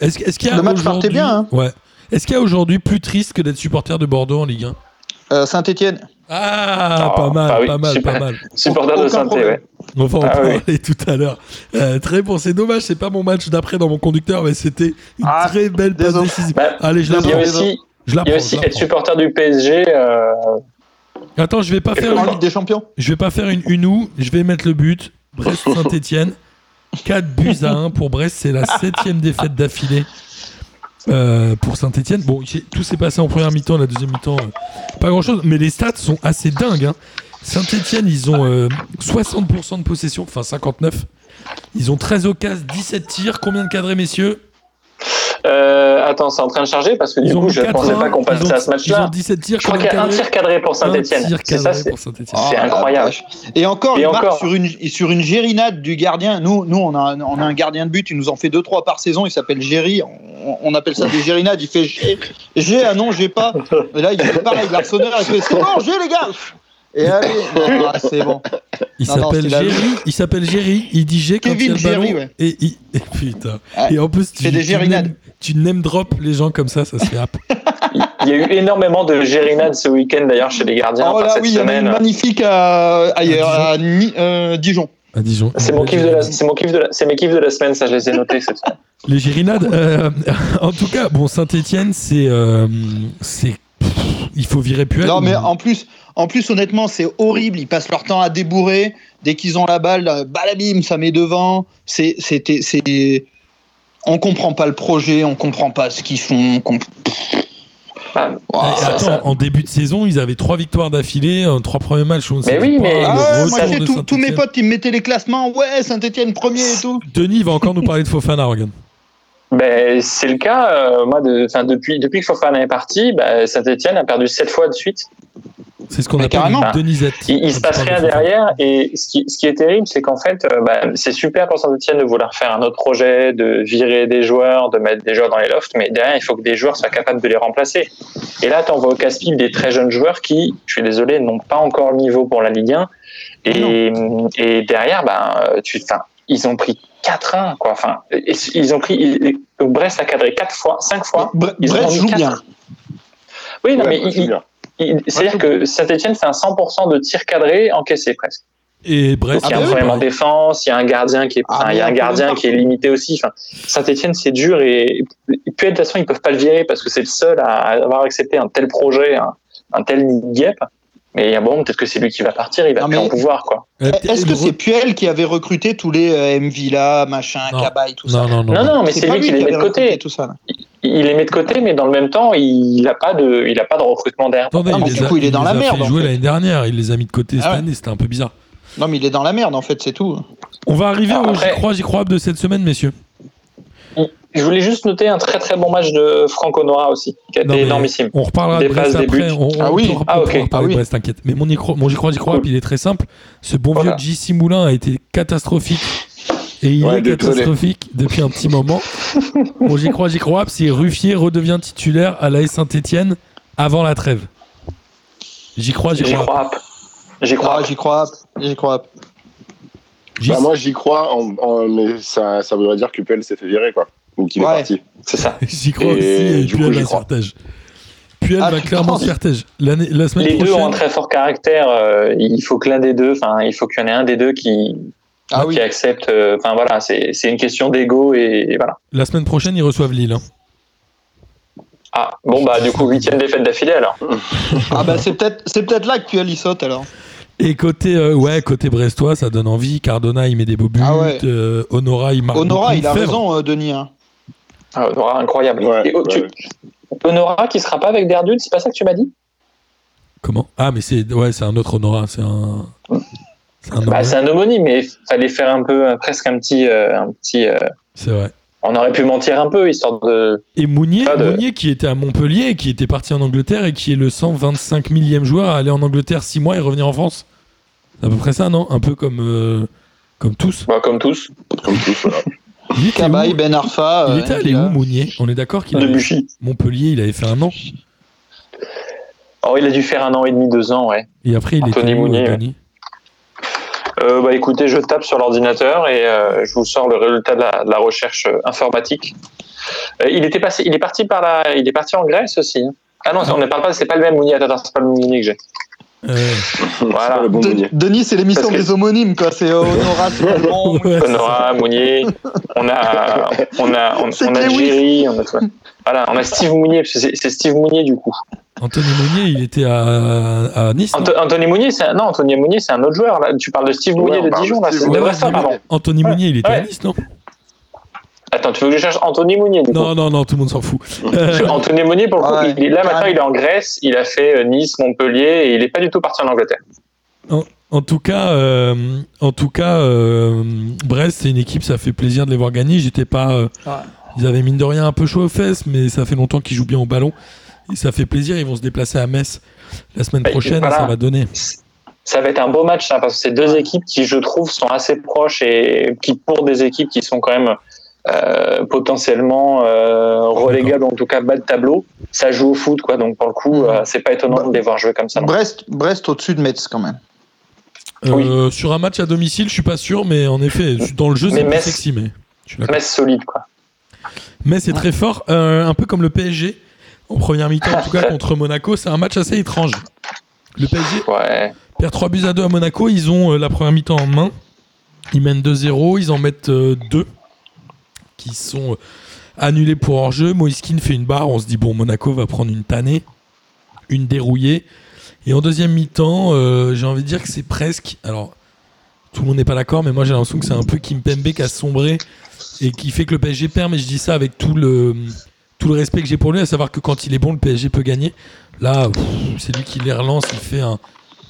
Est-ce est-ce qu'il y a Le match partait aujourd'hui- bien, hein. Ouais. Est-ce qu'il y a aujourd'hui plus triste que d'être supporter de Bordeaux en Ligue 1 Euh, Saint-Etienne. Ah, Ah, pas mal, bah oui, pas mal, super. pas mal. Supporter de problème. ouais. On va en Ah oui. parler tout à l'heure. Euh, très bon, c'est dommage, c'est pas mon match d'après dans mon conducteur, mais c'était une Ah, très belle passe décisive. Bah, Allez, je la Il y a prends. aussi, Je la il y a aussi être supporter du PSG. euh, Attends, je vais pas faire En une, Ligue des Champions. je vais pas faire une unou, je vais mettre le but. Brest Saint-Etienne. 4 buts à 1 pour Brest, c'est la septième défaite d'affilée euh, pour Saint-Etienne. Bon, tout s'est passé en première mi-temps, la deuxième mi-temps, euh, pas grand-chose, mais les stats sont assez dingues. hein. Saint-Etienne, ils ont euh, 60% de possession, enfin 59. Ils ont 13 occasions, 17 tirs. Combien de cadrés, messieurs? Euh, attends, c'est en train de charger parce que du Ils coup, je ne pensais 80, pas qu'on passait ont- à ce Ils ont match-là. 17 tirs. Je crois qu'il y a un tir cadré pour Saint-Etienne. C'est ça, cadré c'est Oh, incroyable. Et encore, Et il marque encore. sur une, sur une gérinade du gardien. Nous, nous on, a, un- on a un gardien de but, il nous en fait 2-3 par saison, il s'appelle Géry. On, on appelle ça des gérinades. Il fait G, G, ah non, j'ai pas. Et là, il fait pareil, l'arseneur, il fait c'est bon, G, les gars Et allez, ah, c'est bon. Il Non, s'appelle Géry, il s'appelle Géry, il dit G quand Kevin il a le ballon. Géry, ouais. Et, il- et putain. Ouais. Et en plus, tu, des tu gérinades. name- tu name drop les gens comme ça, ça se fait hap. Il y a eu énormément de gérinades ce week-end d'ailleurs chez les gardiens. Oh enfin, cette oui, il y en a une semaine. magnifique à, ailleurs, à Ni- euh, Dijon. à Dijon. C'est mon kiff de la, c'est mon kiff de la, c'est mes kiffs de la semaine, ça je les ai notés cette semaine. Les gérinades. euh, en tout cas, bon, Saint-Etienne, c'est. euh, c'est pff, il faut virer Puel. Non, mais en plus, en plus, honnêtement, c'est horrible. Ils passent leur temps à débourrer. Dès qu'ils ont la balle, euh, balabim, ça met devant. C'est, c'était, c'est. On comprend pas le projet, on comprend pas ce qu'ils font. comp- Ah, attends, ça- en début de saison, ils avaient trois victoires d'affilée, euh, trois premiers matchs. on Mais oui, pas mais- Ah moi, tout- tous mes potes, ils me mettaient les classements. Ouais, Saint-Etienne premier et tout. Denis va encore nous parler de Fofana, regarde. Ben, c'est le cas. euh, moi, de, enfin, depuis, depuis que Fofana est parti, ben, Saint-Etienne a perdu sept fois de suite. C'est ce qu'on appelle carrément. une Denisette. Il, il se passe rien de derrière. Et ce qui, ce qui est terrible, c'est qu'en fait, euh, ben, c'est super pour Saint-Etienne de vouloir faire un autre projet, de virer des joueurs, de mettre des joueurs dans les lofts. Mais derrière, il faut que des joueurs soient capables de les remplacer. Et là, tu envoies au casse-pipe des très jeunes joueurs qui, je suis désolé, n'ont pas encore le niveau pour la Ligue 1. Et, et derrière, ben, tu, enfin, ils ont pris 4-1, quoi. Enfin, et- ils ont pris. ils- Brest a cadré 4 fois, 5 fois. Bre- Ils ont Brest joue quatre. bien. Oui, non, Ouais, mais il- c'est il- bien. il- c'est-à-dire que Saint-Etienne fait un 100% de tirs cadrés encaissés presque. Et Brest, il y a un problème en défense, il y a un gardien qui est, Ah, il y a un gardien qui est limité aussi. Enfin, Saint-Etienne, c'est dur et, et puis de toute façon, ils peuvent pas le virer parce que c'est le seul à avoir accepté un tel projet, un, un tel nid de guêpe. Mais bon, peut-être que c'est lui qui va partir, il va Non, plus en pouvoir, quoi. Euh, Est-ce que c'est Puel qui avait recruté tous les euh, M Villa, machin. Cabaye, tout ça? Non, non, non. Non, non, mais c'est lui qui les met de côté. tout ça. Il les met de côté, mais dans le même temps, il n'a pas de, il a pas de recrutement derrière. Attendez, Ah, du a- coup, il est dans la a merde, en jouer fait. l'année dernière, il les a mis de côté cette Ah ouais. année, c'était un peu bizarre. Non, mais il est dans la merde, en fait, c'est tout. On va arriver au J'y crois, J'y crois de cette semaine, messieurs. Je voulais juste noter un très très bon match de Franco Nora aussi, qui a Non, été énormissime. On reparlera Des de Brest après. buts. On, on Ah oui. pourra- Ah, on ok. Ah oui. Brest, t'inquiète. Mais mon, y cro- mon J'y crois, J'y crois, Cool. il est très simple. Ce bon Voilà. vieux JC Moulin a été catastrophique. Et il Ouais, est désolé. catastrophique depuis un petit moment. Bon, J'y crois, J'y crois, si Ruffier redevient titulaire à l'AS Saint-Etienne avant la trêve. J'y crois, J'y J'y crois. crois. J'y crois. Ah, j'y crois, j'y crois. Bah, moi, j'y crois, en- en- mais ça, ça voudrait dire que Puel s'est fait virer, quoi. Ou qu'il est parti. C'est ça. J'y crois Et aussi, et du Puel coup, j'y va se crois. faire tège. Puel Ah, va clairement se faire tège. L'année- La semaine Les deux ont un très fort caractère. euh, il faut que l'un des deux, enfin, il faut qu'il y en ait un des deux qui, Ah oui. accepte. euh, Enfin voilà, c'est une question d'ego et, et voilà. La semaine prochaine, ils reçoivent Lille. hein. Ah bon bah du coup huitième défaite d'affilée alors. Ah bah c'est peut-être c'est peut-être là que Puel y saute alors. Et côté, euh, ouais, côté brestois, ça donne envie. Cardona, il met des beaux buts. Ah ouais. Euh, Honora, il marque. Honora, il a Fèvre, raison, euh, Denis. hein. Ah, Honora incroyable. Ouais, Et, oh, tu-. Honora qui sera pas avec Verdun, c'est pas ça que tu m'as dit? Comment? Ah, mais c'est ouais, c'est un autre Honora. C'est un. C'est un Bah Honora. c'est un homonyme, mais fallait faire un peu euh, presque un petit, euh, un petit. euh, C'est vrai. On aurait pu mentir un peu histoire de. Et Mounier, de- Mounier, qui était à Montpellier, et qui était parti en Angleterre et qui est le 125 millième joueur à aller en Angleterre 6 mois et revenir en France. C'est à peu près ça, non? Un peu comme, euh, comme tous. bah, comme tous. Comme tous, voilà. Il était Cabaye, où, Ben Arfa. il euh, était allé il a- où, Mounier? On est d'accord qu'il avait... Montpellier, il avait fait un an. Oh il a dû faire un an et demi, deux ans, ouais. Et après, il Anthony était où, Mounier, euh, ouais. Euh, bah écoutez, je tape sur l'ordinateur et euh, je vous sors le résultat de la, de la recherche euh, informatique. Euh, il était passé, il est parti par la, il est parti en Grèce aussi. Ah non, on ne parle pas, c'est pas le même Mounier. Attends, c'est pas le Mounier que j'ai. Euh, Voilà. le bon De- Mounier. Denis, c'est l'émission que- des homonymes, quoi. C'est euh, Honora, c'est. Honora, Mounier, on a, on a, on, a. Jerry, on a tout. Voilà, on a Steve Mounier, c'est Steve Mounier du coup. Anthony Mounier, il était à, à Nice. Anthony Mounier, c'est un- non, Anthony Mounier, c'est un autre joueur. Là. Tu parles de Steve Mounier de Dijon, là, c'est de. Brest, pardon. Anthony Mounier, il était à. Nice, non Attends, tu veux que je cherche Anthony Mounier du coup Non, non, non, tout le monde s'en fout. Euh, Anthony Mounier, pour le coup, Ouais, il- là maintenant, il est en Grèce, il a fait euh, Nice, Montpellier, et il n'est pas du tout parti en Angleterre. En tout cas, euh, en tout cas, euh, Brest, c'est une équipe, ça fait plaisir de les voir gagner. J'étais pas, euh, Ouais. ils avaient mine de rien un peu chaud aux fesses, mais ça fait longtemps qu'ils jouent bien au ballon et ça fait plaisir. Ils vont se déplacer à Metz la semaine Et prochaine, voilà. ça va donner. Ça va être un beau match, ça, parce que c'est deux équipes qui, je trouve, sont assez proches et qui, pour des équipes qui sont quand même euh, potentiellement euh, relégables, en tout cas bas de tableau, ça joue au foot, quoi. Donc, pour le coup, euh, c'est pas étonnant Bah, de les voir jouer comme ça. non. Brest, Brest au-dessus de Metz, quand même. Euh, Sur un match à domicile, je suis pas sûr, mais en effet, dans le jeu, c'est plus Metz- sexy. Mais. Metz solide, quoi. Mais c'est très fort, euh, un peu comme le PSG en première mi-temps, en tout cas contre Monaco. C'est un match assez étrange. Le PSG Ouais. perd 3 buts à 2 à Monaco. Ils ont euh, la première mi-temps en main. Ils mènent 2-0. Ils en mettent 2 qui sont euh, annulés pour hors-jeu. Moiskin fait une barre. On se dit, bon, Monaco va prendre une tannée, une dérouillée. Et en deuxième mi-temps, euh, j'ai envie de dire que c'est presque. Alors, tout le monde n'est pas d'accord, mais moi j'ai l'impression que c'est un peu Kimpembe qui a sombré et qui fait que le PSG perd. Mais je dis ça avec tout le, tout le respect que j'ai pour lui, à savoir que quand il est bon, le PSG peut gagner. Là, c'est lui qui les relance. Il fait un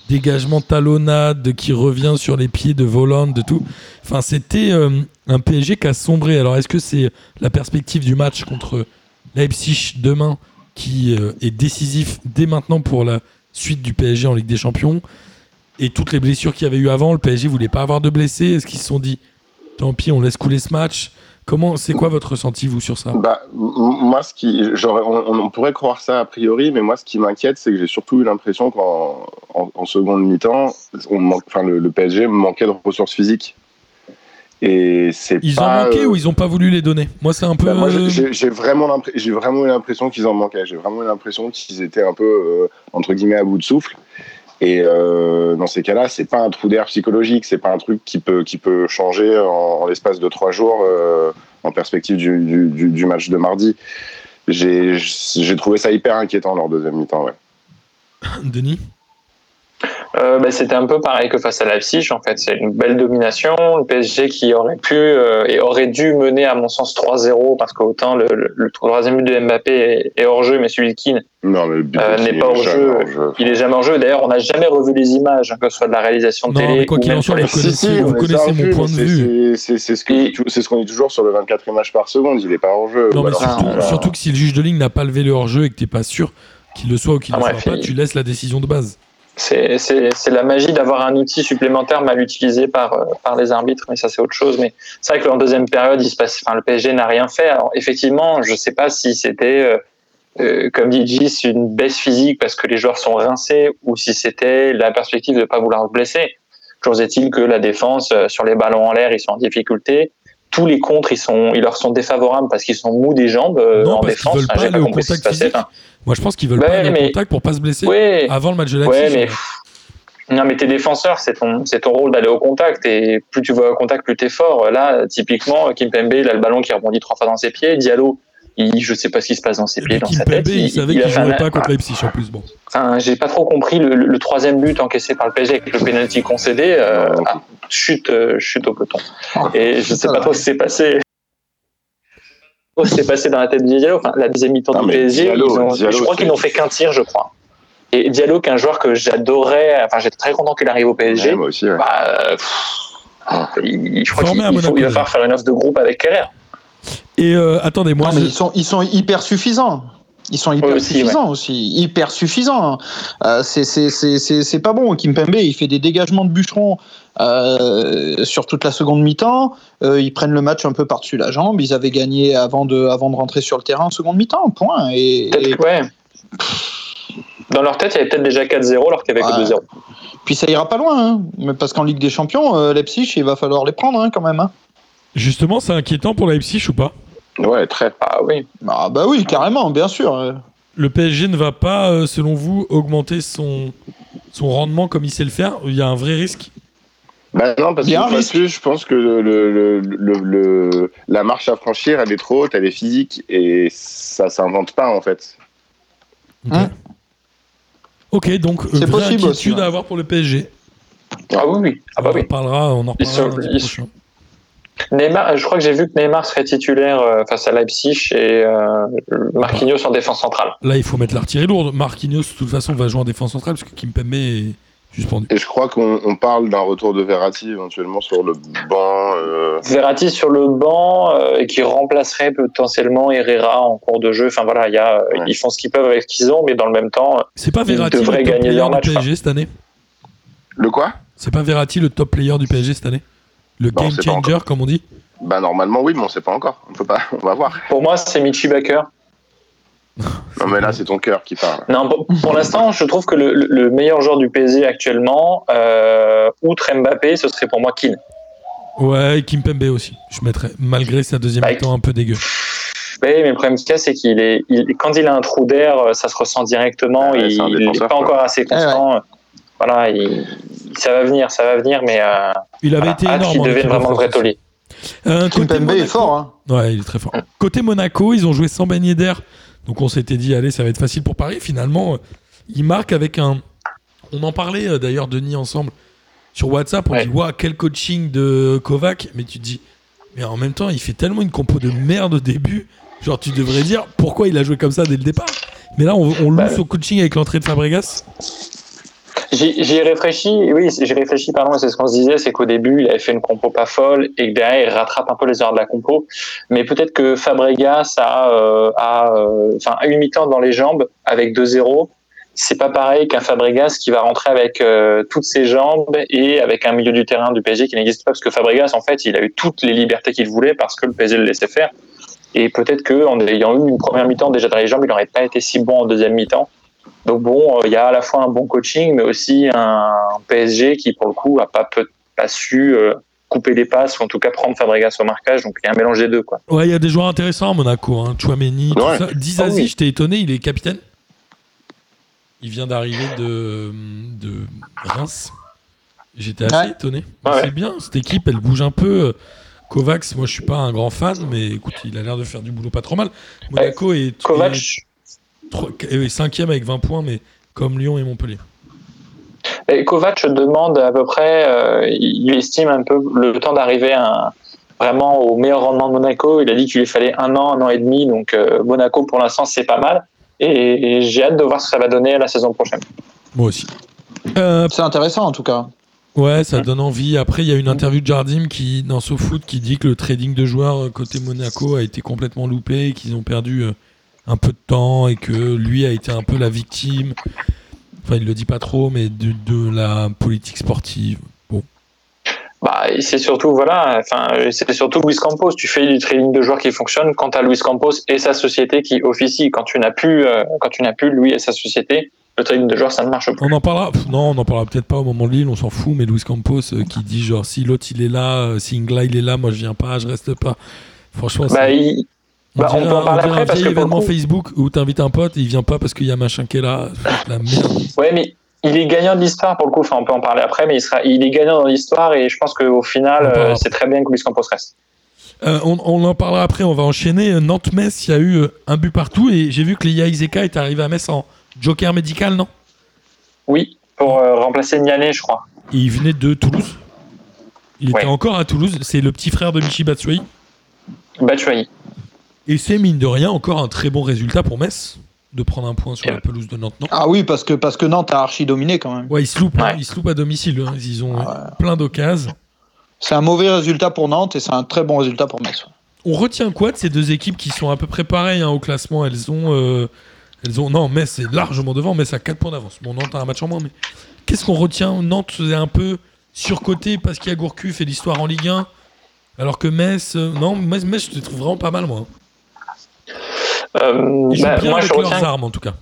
dégagement talonnade qui revient sur les pieds de Voland, de tout. Enfin, c'était euh, un PSG qui a sombré. Alors, est-ce que c'est la perspective du match contre Leipzig demain qui euh, est décisif dès maintenant pour la suite du PSG en Ligue des Champions? Et toutes les blessures qu'il y avait eu avant, le PSG voulait pas avoir de blessés. Est-ce qu'ils se sont dit, tant pis, on laisse couler ce match? Comment, c'est quoi votre ressenti vous sur ça? Bah, moi, ce qui, j'aurais- on, on pourrait croire ça a priori, mais moi, ce qui m'inquiète, c'est que j'ai surtout eu l'impression qu'en en, en seconde mi-temps, on manque- enfin, le, le PSG manquait de ressources physiques. Et c'est Ils pas, ont manqué euh, ou ils ont pas voulu les donner? Moi, c'est un peu. moi, euh, j'ai- vraiment, j'ai vraiment eu l'impression qu'ils en manquaient. J'ai vraiment eu l'impression qu'ils étaient un peu, euh, entre guillemets, à bout de souffle. Et euh, dans ces cas-là, c'est pas un trou d'air psychologique, c'est pas un truc qui peut, qui peut changer en, l'espace de trois jours euh, en perspective du, du, match de mardi. J'ai j'ai trouvé ça hyper inquiétant leur deuxième mi-temps. Ouais. Denis? Euh, bah, c'était un peu pareil que face à Leipzig. En fait, c'est une belle domination. Le PSG qui aurait pu euh, et aurait dû mener, à mon sens, 3-0 parce qu'autant le, le, le troisième but de Mbappé est, est hors jeu, mais celui de Keane, Euh, n'est pas hors jeu. hors jeu. il est jamais en jeu. D'ailleurs, on n'a jamais revu les images, hein, que ce soit de la réalisation de Non, télé mais quoi ou qu'il même en sur soit, les vous connaissez- on vous est connaissez mon point de c'est- vue. C'est ce c'est ce qu'on dit toujours sur le 24 images par seconde. Il est pas hors jeu. Non, mais alors- surtout, Ah, surtout que si le juge de ligne n'a pas levé le hors-jeu et que t'es pas sûr qu'il le soit ou qu'il Ah, ne le bref, soit pas, il- tu laisses la décision de base. C'est la magie d'avoir un outil supplémentaire mal utilisé par, euh, par les arbitres, mais ça c'est autre chose. Mais c'est vrai que en deuxième période, il se passe, enfin, le PSG n'a rien fait. Alors effectivement, je sais pas si c'était, euh, euh, comme dit Gis, une baisse physique parce que les joueurs sont rincés ou si c'était la perspective de ne pas vouloir se blesser. Toujours est-il que la défense, euh, sur les ballons en l'air, ils sont en difficulté. Tous les contres, ils, sont, ils leur sont défavorables parce qu'ils sont mous des jambes euh, Non, en parce défense. veulent pas aller au contact physique. Moi, je pense qu'ils veulent pas aller au contact pour pas se blesser Ouais, avant le match de Ouais, Leipzig. mais non, mais t'es défenseur, c'est ton, c'est ton rôle d'aller au contact. Et plus tu vas au contact, plus t'es fort. Là, typiquement, Kimpembe, il a le ballon qui rebondit trois fois dans ses pieds. Diallo, il, je sais pas ce qui se passe dans ses pieds, dans sa tête. il, savait a qu'il fait un- pas contre Leipzig en plus. Bon. Enfin, j'ai pas trop compris le, le- le troisième but encaissé par le PSG avec le penalty concédé. Euh, ah, chute, euh, chute au peloton. Oh, Et je sais putain. pas trop ce qui s'est passé. Ce qui s'est passé dans la tête de Diallo. Enfin, la deuxième mi-temps du PSG, Diallo, ils ont- Diallo, je crois qu'ils n'ont fait qu'un tir, je crois. Et Diallo, qu'un joueur que j'adorais, enfin, j'étais très content qu'il arrive au PSG. Ouais, moi aussi. ouais. Bah, pff, il- je crois qu'il il il va falloir faire une offre de groupe avec Kerrer. Et euh, attendez, moi, Non, mais je- ils sont, ils sont hyper suffisants. Ils sont hyper aussi, suffisants aussi. Hyper suffisants. Euh, c'est- pas bon. Kimpembe, il fait des dégagements de bûcherons euh, sur toute la seconde mi-temps. Euh, ils prennent le match un peu par-dessus la jambe. Ils avaient gagné avant de, avant de rentrer sur le terrain en seconde mi-temps. Point. Et, et- Peut-être, ouais. Dans leur tête, il y avait peut-être déjà 4-0 alors qu'il y avait que Ouais. 2-0. puis ça ira pas loin. hein. Mais Parce qu'en Ligue des Champions, euh, Leipzig, il va falloir les prendre hein, quand même. hein. Justement, c'est inquiétant pour Leipzig ou pas? Ouais, très. Ah oui. Ah, bah oui, carrément, bien sûr. euh. Le PSG ne va pas, euh, selon vous, augmenter son, son rendement comme il sait le faire? Il y a un vrai risque? Bah non, parce risque. plus, je pense que le, le- le- le- la marche à franchir, elle est trop haute, elle est physique et ça s'invente pas en fait. Ok, Hein? Ok, donc euh, C'est possible inquiétude aussi, ouais. à avoir pour le PSG. Ah oui, oui. Ah bah on en oui. reparlera, on en Ils reparlera sont- ils. Neymar, je crois que j'ai vu que Neymar serait titulaire euh, face à Leipzig et euh, Marquinhos en défense centrale. Là, il faut mettre l'artillerie lourde. Marquinhos, de toute façon, va jouer en défense centrale parce que Kimpembe est suspendu. Et je crois qu'on on parle d'un retour de Verratti éventuellement sur le banc. euh, Verratti sur le banc euh, et qui remplacerait potentiellement Herrera en cours de jeu. Enfin voilà, il y a, Ouais. ils font ce qu'ils peuvent avec ce qu'ils ont, mais dans le même temps, C'est pas Ils Verratti le top devraient gagner player leur du match, PSG cette année? Le quoi? C'est pas Verratti le top player du PSG cette année? Le Non, game changer, comme on dit Bah normalement oui, mais on sait pas encore. On peut pas. On va voir. pour moi, c'est Michi Baker. Non mais là c'est ton cœur qui parle. Non, pour, pour l'instant, je trouve que le, le- le meilleur joueur du PSG actuellement, euh, outre Mbappé, ce serait pour moi Keane. Ouais, et Kimpembe aussi. Je mettrais, malgré sa deuxième Bah, un peu dégueu. Oui, mais le problème qu'il y a, c'est qu'il est, il- quand il a un trou d'air, euh, ça se ressent directement. Ah il n'est pas quoi. encore assez constant. Voilà, il- ça va venir, ça va venir, mais euh, Il avait voilà, été hâte énorme. qu'il en devienne équipe de vraiment le vrai taulier. Euh, côté Kimpembe est Monaco- fort. Hein. Ouais, il est très fort. Côté Monaco, ils ont joué sans Ben Yedder. Donc on s'était dit, allez, ça va être facile pour Paris. Finalement, euh, ils marquent avec un. On en parlait euh, d'ailleurs, Denis, ensemble, sur WhatsApp. On Ouais. dit, waouh, quel coaching de Kovac. Mais tu te dis, mais en même temps, il fait tellement une compo de merde au début. Genre, tu devrais dire pourquoi il a joué comme ça dès le départ. Mais là, on, on loue Bah. son coaching avec l'entrée de Fabregas. J'y j'y ai réfléchi, oui, j'ai réfléchi, pardon, c'est ce qu'on se disait, c'est qu'au début, il avait fait une compo pas folle et que derrière, il rattrape un peu les erreurs de la compo. Mais peut-être que Fabregas a, euh, a, euh, une mi-temps dans les jambes avec 2-0. C'est pas pareil qu'un Fabregas qui va rentrer avec euh, toutes ses jambes et avec un milieu du terrain du PSG qui n'existe pas parce que Fabregas, en fait, il a eu toutes les libertés qu'il voulait parce que le PSG le laissait faire. Et peut-être qu'en ayant eu une première mi-temps déjà dans les jambes, il n'aurait pas été si bon en deuxième mi-temps. Donc bon, euh, il y a à la fois un bon coaching, mais aussi un PSG qui, pour le coup, a pas, su euh, couper les passes ou en tout cas prendre Fabregas au marquage. Donc il y a un mélange des deux. Quoi. Ouais, il y a des joueurs intéressants à Monaco. Hein. Chouameni, tout Ouais. ça. Dizazi, Ah oui. j'étais étonné, il est capitaine. Il vient d'arriver de, de Reims. J'étais assez Ouais. étonné. Ouais, C'est bien, cette équipe, elle bouge un peu. Kovacs, moi je suis pas un grand fan, mais écoute, il a l'air de faire du boulot pas trop mal. Monaco est, Kovac, est tro- est cinquième avec 20 points, mais comme Lyon et Montpellier. et Kovac demande à peu près, euh, il estime un peu le temps d'arriver vraiment au meilleur rendement de Monaco. Il a dit qu'il lui fallait un an, un an et demi. Donc euh, Monaco pour l'instant c'est pas mal. Et, et j'ai hâte de voir ce que ça va donner la saison prochaine. Moi aussi. Euh, C'est intéressant en tout cas. Ouais, ça donne envie. Après, il y a une interview de Jardim qui, dans SoFoot qui dit que le trading de joueurs côté Monaco a été complètement loupé, et qu'ils ont perdu euh, un peu de temps et que lui a été un peu la victime. Enfin, il le dit pas trop, mais de, de la politique sportive. Bon. Bah, c'est surtout voilà, enfin c'est surtout Luis Campos. Tu fais du trading de joueurs qui fonctionne quand tu as Luis Campos et sa société qui officie. Quand tu n'as plus, euh, quand tu n'as plus lui et sa société, le trading de joueurs ça ne marche plus. On en parlera. non, on en parlera peut-être pas au moment de Lille, on s'en fout. Mais Luis Campos euh, qui dit genre si l'autre il est là, euh, si Ingla il est là, moi je viens pas, je reste pas. Franchement, Bah, c'est- il- bah, on dirait peut en un- parler après un parce que événement coup- Facebook où t'invites un pote et il vient pas parce qu'il y a machin qui est là. La merde. ouais, mais il est gagnant de l'histoire pour le coup. Enfin, on peut en parler après, mais il sera, il est gagnant dans l'histoire et je pense qu'au final, euh, c'est très bien que Luis Campos reste. Euh, on, on en parlera après, on va enchaîner. Euh, Nantes-Metz, il y a eu un but partout et j'ai vu que Léa Iseka est arrivé à Metz en joker médical, non? Oui, pour euh, remplacer Niané, je crois. Et il venait de Toulouse. Il était encore à Toulouse, c'est le petit frère de Michi Batshuayi. Batshuayi. Et c'est mine de rien encore un très bon résultat pour Metz de prendre un point sur la pelouse de Nantes, non? Ah oui, parce que, parce que Nantes a archi dominé quand même. Ouais, ils se loupent, hein, Ouais. ils se loupent à domicile. hein. Ils ont euh, plein d'occasions. C'est un mauvais résultat pour Nantes et c'est un très bon résultat pour Metz. On retient quoi de ces deux équipes qui sont à peu près pareilles hein, au classement? Elles ont, euh, elles ont, non, Metz est largement devant. Metz a 4 points d'avance. Bon, Nantes a un match en moins, mais qu'est-ce qu'on retient? Nantes est un peu surcoté parce qu'il y a Gourcuff et l'histoire en Ligue 1, alors que Metz, euh, non, Metz, Metz, je les trouve vraiment pas mal moi. Euh, Ils jouent bah, bien moi, avec je leurs armes en tout cas.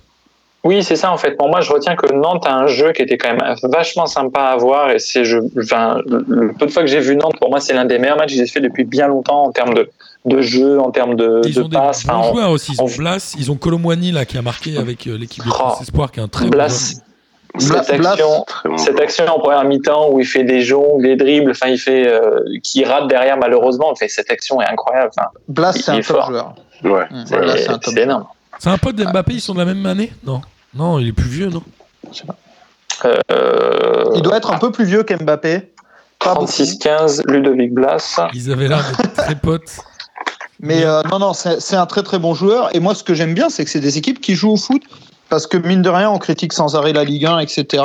Oui, c'est ça en fait. Pour moi, je retiens que Nantes a un jeu qui était quand même vachement sympa à voir et c'est je, enfin, le peu de fois que j'ai vu Nantes, pour moi, c'est l'un des meilleurs matchs que j'ai fait depuis bien longtemps en termes de, de jeu, en termes de, Ils de ont des passes. bons Enfin, on- joueurs aussi. Ils ont on- Blas, ils ont Colomwani là qui a marqué avec euh, l'équipe de Oh, France Espoir qui est un très bon Blas, joueur. cette Blas- action, bon. cette action en première mi-temps où il fait des jongles, des dribbles, enfin il fait, euh, qui rate derrière malheureusement. Enfin, cette action est incroyable. Enfin, Blas, c'est un fort. joueur. Ouais. Mmh, c'est c'est énorme. C'est un pote d'Mbappé, ils sont de la même année Non, non, il est plus vieux, non Euh, Il doit être un peu plus vieux qu'Mbappé. Pas beaucoup. 36-15, Ludovic Blas. Ils avaient l'air d'être très potes. Mais euh, non, non, c'est un très très bon joueur. Et moi, ce que j'aime bien, c'est que c'est des équipes qui jouent au foot. Parce que mine de rien, on critique sans arrêt la Ligue 1, etc.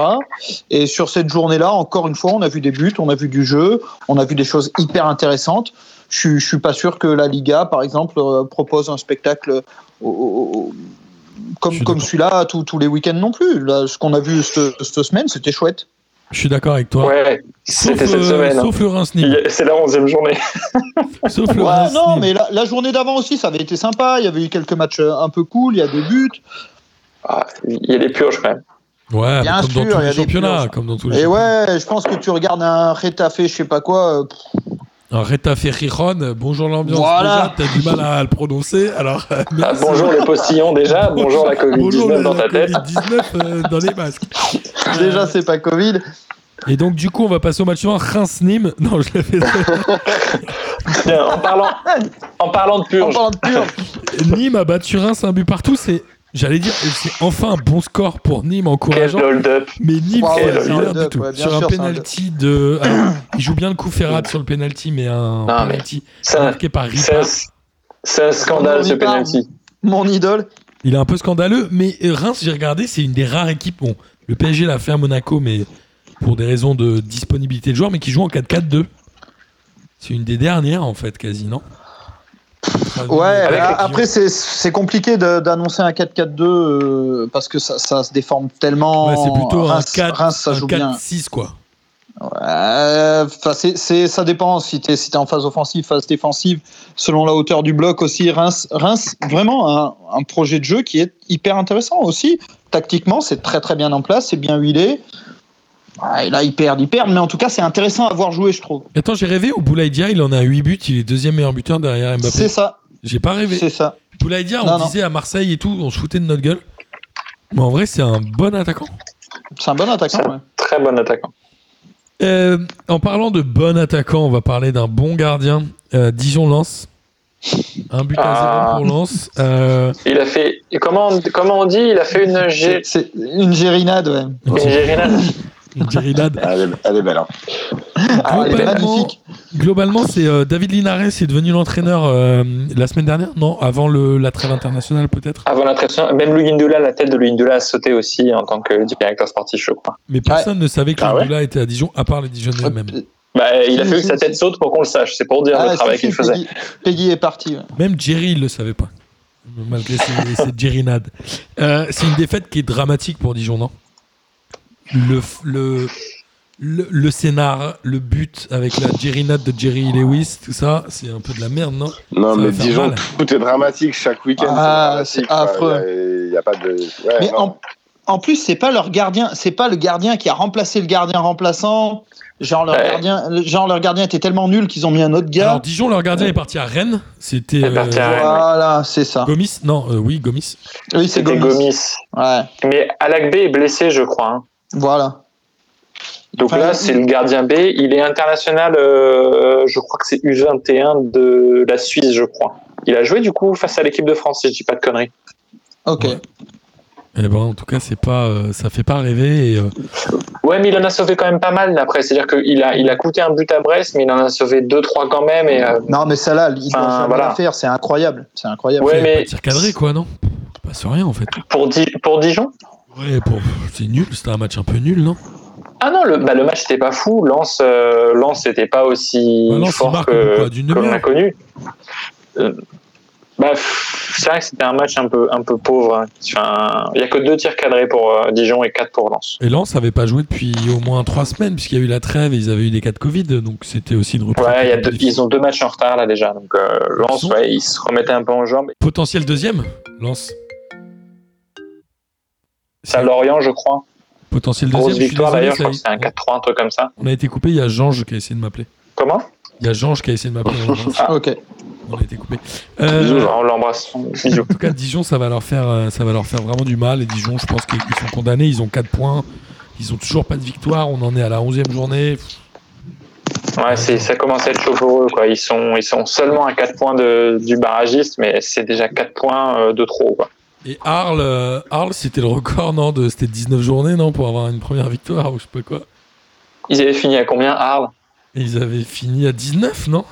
Et sur cette journée-là, encore une fois, on a vu des buts, on a vu du jeu, on a vu des choses hyper intéressantes. Je, suis- je suis pas sûr que la Liga, par exemple, euh, propose un spectacle au- au- comme, celui-là tous les week-ends non plus. Là, ce qu'on a vu cette, cette semaine, c'était chouette. Je suis d'accord avec toi. Ouais, Sauf, c'était cette euh, semaine. sauf le reims C'est la 11e journée. Sauf le Ouais, Reims non, mais la, la journée d'avant aussi, ça avait été sympa. Il y avait eu quelques matchs euh, un peu cool, il y a des buts. Ah, il y a des purges quand même. Ouais, Bien comme sûr, dans il y tous a les des championnats. Comme dans tous les Et ouais, je pense que tu regardes un Retafe, je sais pas quoi. pff, Un Reta Ferriron, bonjour l'ambiance. Voilà. Déjà, t'as du mal à le prononcer. Alors, euh, Ah, bonjour les postillons déjà, bonjour la Bonjour Covid-19 le- dans ta la tête. Covid-19 euh, dans les masques. Déjà, c'est pas Covid. Et donc, du coup, on va passer au match suivant. Reims-Nîmes. Non, je l'ai fait. En parlant, en parlant de En purge, parlant de purge. Nîmes a battu Reims un but partout. C'est, j'allais dire, c'est enfin un bon score pour Nîmes encourageant. Mais Nîmes, c'est ouais, un du tout. ouais, sur un sûr, c'est un penalty de. alors, il joue bien le coup Ferrat sur le penalty, mais un Non, mais penalty marqué par Ripard. c'est un scandale ce penalty. Mon idole. Il est un peu scandaleux, mais euh, Reims, j'ai regardé, c'est une des rares équipes. Bon, le PSG l'a fait à Monaco, mais pour des raisons de disponibilité de joueurs, mais qui joue en 4-4-2. C'est une des dernières, en fait, quasi, non? Ouais, après, c'est- c'est compliqué d'annoncer un 4-4-2 euh, parce que ça, ça se déforme tellement. Ouais, c'est plutôt un Reims, 4, Reims, ça un joue bien. 4-6, quoi. Ouais, enfin, c'est- c'est- ça dépend si tu es, si t'es en phase offensive, phase défensive, selon la hauteur du bloc aussi. Reims, Reims vraiment un, un projet de jeu qui est hyper intéressant aussi. Tactiquement, c'est très très bien en place, c'est bien huilé. Ah, et là, ils perdent, ils perdent, mais en tout cas, c'est intéressant à voir jouer, je trouve. Attends, j'ai rêvé ou Boulaïdia, il en a 8 buts, il est deuxième meilleur buteur derrière C'est Mbappé. ça, J'ai pas rêvé. c'est ça. Boulaïdia, on Non, non. disait à Marseille et tout, on se foutait de notre gueule. Mais en vrai, c'est un bon attaquant. C'est un bon attaquant. Ça- ouais. Très bon attaquant. Euh, en parlant de bon attaquant, on va parler d'un bon gardien. Euh, Dijon-Lens. Un but à Ah. zéro pour Lens. Euh, Il a fait. Comment, comment on dit Il a fait une, gé... C'est une gérinade, ouais. une gérinade. Une gérinade. Elle est, elle est belle. Hein. Ah, Globalement, globalement, c'est euh, David Linares est devenu l'entraîneur euh, la semaine dernière, non Avant le, la trêve internationale peut-être? Avant l'impression, même Louis Ndula, la tête de Louis Ndula a sauté aussi en tant que directeur sportif, je crois. Mais personne ne savait que Ah ouais? Était à Dijon, à part les Dijonnais eux-mêmes. Bah, il a fallu que sa tête saute pour qu'on le sache. C'est pour dire Ah, le travail si, qu'il faisait. Peggy, Peggy est parti. ouais. Même Jerry, il le savait pas. Malgré ses, ses Jerrinades. Euh, c'est une défaite qui est dramatique pour Dijon, non? Le, le, le, le scénar, le but avec la Jerrinade de Jerry Lewis, tout ça, c'est un peu de la merde, non? Non, Ça mais mal. tout est dramatique chaque week-end. Ah, c'est affreux. quoi. Il n'y a, pas de. Ouais, Mais en, en plus, c'est pas leur gardien, c'est pas le gardien qui a remplacé le gardien remplaçant. Genre leur Ouais. gardien, genre leur gardien était tellement nul qu'ils ont mis un autre gars. Alors Dijon, leur gardien est parti à Rennes. C'était euh, voilà, c'est ça. Gomis? Non, euh, oui, Gomis. Oui, c'est C'était Gomis. Gomis. Ouais, Mais Alakbé est blessé, je crois. hein. Voilà. Donc Enfin, là, il- c'est le gardien B. Il est international, euh, je crois que c'est U21 de la Suisse, je crois. Il a joué du coup face à l'équipe de France, si je dis pas de conneries. Ok. Ouais. Eh ben, en tout cas, c'est pas, euh, ça fait pas rêver. Et, euh, Ouais, mais il en a sauvé quand même pas mal après. C'est-à-dire qu'il a, il a coûté un but à Brest, mais il en a sauvé deux, trois quand même. Et, euh, Non, mais ça là, il doit voilà. faire. C'est incroyable. C'est incroyable. Ouais, mais- tir cadré, quoi, non? Pas sur rien, en fait. pour, Di- pour Dijon? Ouais, pour... c'est nul. C'était un match un peu nul, non? Ah non, le, bah, le match n'était pas fou. Lens, euh, n'était pas aussi Bah, Lens, fort que, demi-heure a connu. Euh, bah, c'est vrai que c'était un match un peu, un peu pauvre. hein. Enfin, il n'y a que deux tirs cadrés pour euh, Dijon et quatre pour Lens. Et Lens avait pas joué depuis au moins trois semaines, puisqu'il y a eu la trêve et ils avaient eu des cas de Covid, donc c'était aussi une reprise. Ouais, il y a deux- difficile. ils ont deux matchs en retard là déjà. Donc euh, Lens, ouais, ils se remettaient un peu en jambes. Potentiel deuxième, Lens. C'est à Lorient, je crois. Potentiel deuxième. Grosse victoire d'ailleurs, je ça crois y que c'est un est. 4-3, un truc comme ça. On a été coupé, il y a Jange qui a essayé de m'appeler. Comment? Il y a Jange qui a essayé de m'appeler. on l'embrasse. Ah. Ok. On a été coupé. Euh, Bisous, on l'embrasse. Bisous. En tout cas, Dijon, ça va leur faire, euh, ça va leur faire vraiment du mal. Et Dijon, je pense qu'ils sont condamnés. Ils ont 4 points. Ils ont toujours pas de victoire. On en est à la 11e journée. Ouais, c'est, ça commence à être chaud pour eux. Quoi. Ils, sont, ils sont seulement à 4 points de, du barragiste, mais c'est déjà 4 points euh, de trop. Quoi. Et Arles, euh, Arles c'était le record, non de, C'était 19 journées, non Pour avoir une première victoire ou je sais pas quoi. Ils avaient fini à combien Arles? Ils avaient fini à 19, non?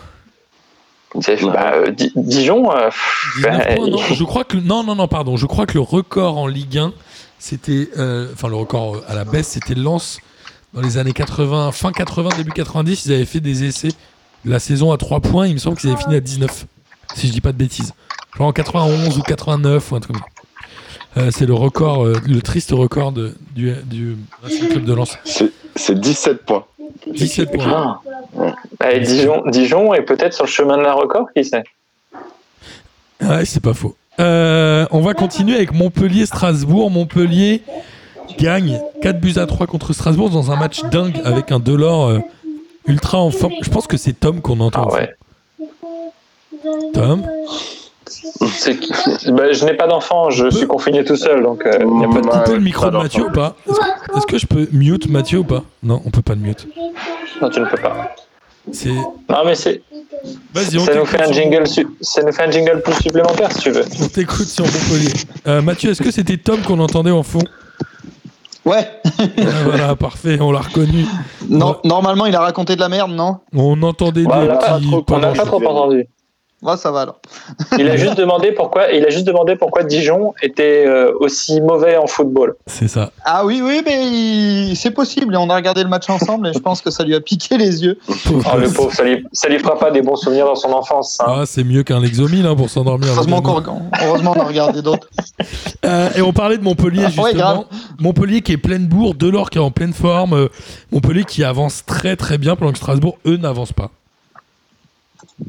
Ils avaient bah, euh, Di- Dijon euh, pff, 19 bah, points, non? Je crois que non, non, non, pardon. Je crois que le record en Ligue 1, c'était, enfin le record à la baisse, c'était Lens dans les années 80, fin 80, début 90. Ils avaient fait des essais la saison à 3 points. Il me semble qu'ils avaient fini à 19, si je dis pas de bêtises. Genre en 91 ou 89 ou un truc comme ça. Euh, c'est le record, euh, le triste record de- du, du Racing Club de Lens. C'est c'est 17 points. 17 points. Ah. Dijon, Dijon est peut-être sur le chemin de la record, qui sait? Ouais, c'est pas faux. Euh, on va continuer avec Montpellier-Strasbourg. Montpellier gagne 4 buts à 3 contre Strasbourg dans un match dingue avec un Delors euh, ultra en forme. Je pense que c'est Tom qu'on entend. Ah ouais. Tom? bah, je n'ai pas d'enfant, je suis confiné tout seul, donc euh, On y a peut pas de... couper ouais, le micro de Mathieu ou pas Est-ce que, je peux mute Mathieu ou pas Non, on peut pas le mute. non, tu ne peux pas. C'est. Non, mais c'est, Vas-y, on ça nous fait un jingle, su- ça nous fait un jingle plus supplémentaire si tu veux. On t'écoute sur Montpellier. Euh, Mathieu, est-ce que c'était Tom qu'on entendait en fond? Ouais. Ah, Voilà, parfait, on l'a reconnu. Non, normalement, il a raconté de la merde, non? On entendait des petits. On n'a pas trop entendu. Ouais, ça va alors. Il a juste demandé pourquoi, il a juste demandé pourquoi Dijon était euh, aussi mauvais en football. C'est ça. Ah oui, oui, mais il- c'est possible. Et on a regardé le match ensemble et je pense que ça lui a piqué les yeux. Oh, le pauvre, ça lui, ça lui fera pas des bons souvenirs dans son enfance. hein. Ah, c'est mieux qu'un Lexomil hein, pour s'endormir. Heureusement, heureusement on a regardé d'autres. Euh, et on parlait de Montpellier Ah, justement. ouais, grave. Montpellier qui est pleine bourre, Delors qui est en pleine forme, euh, Montpellier qui avance très très bien pendant que Strasbourg eux n'avancent pas.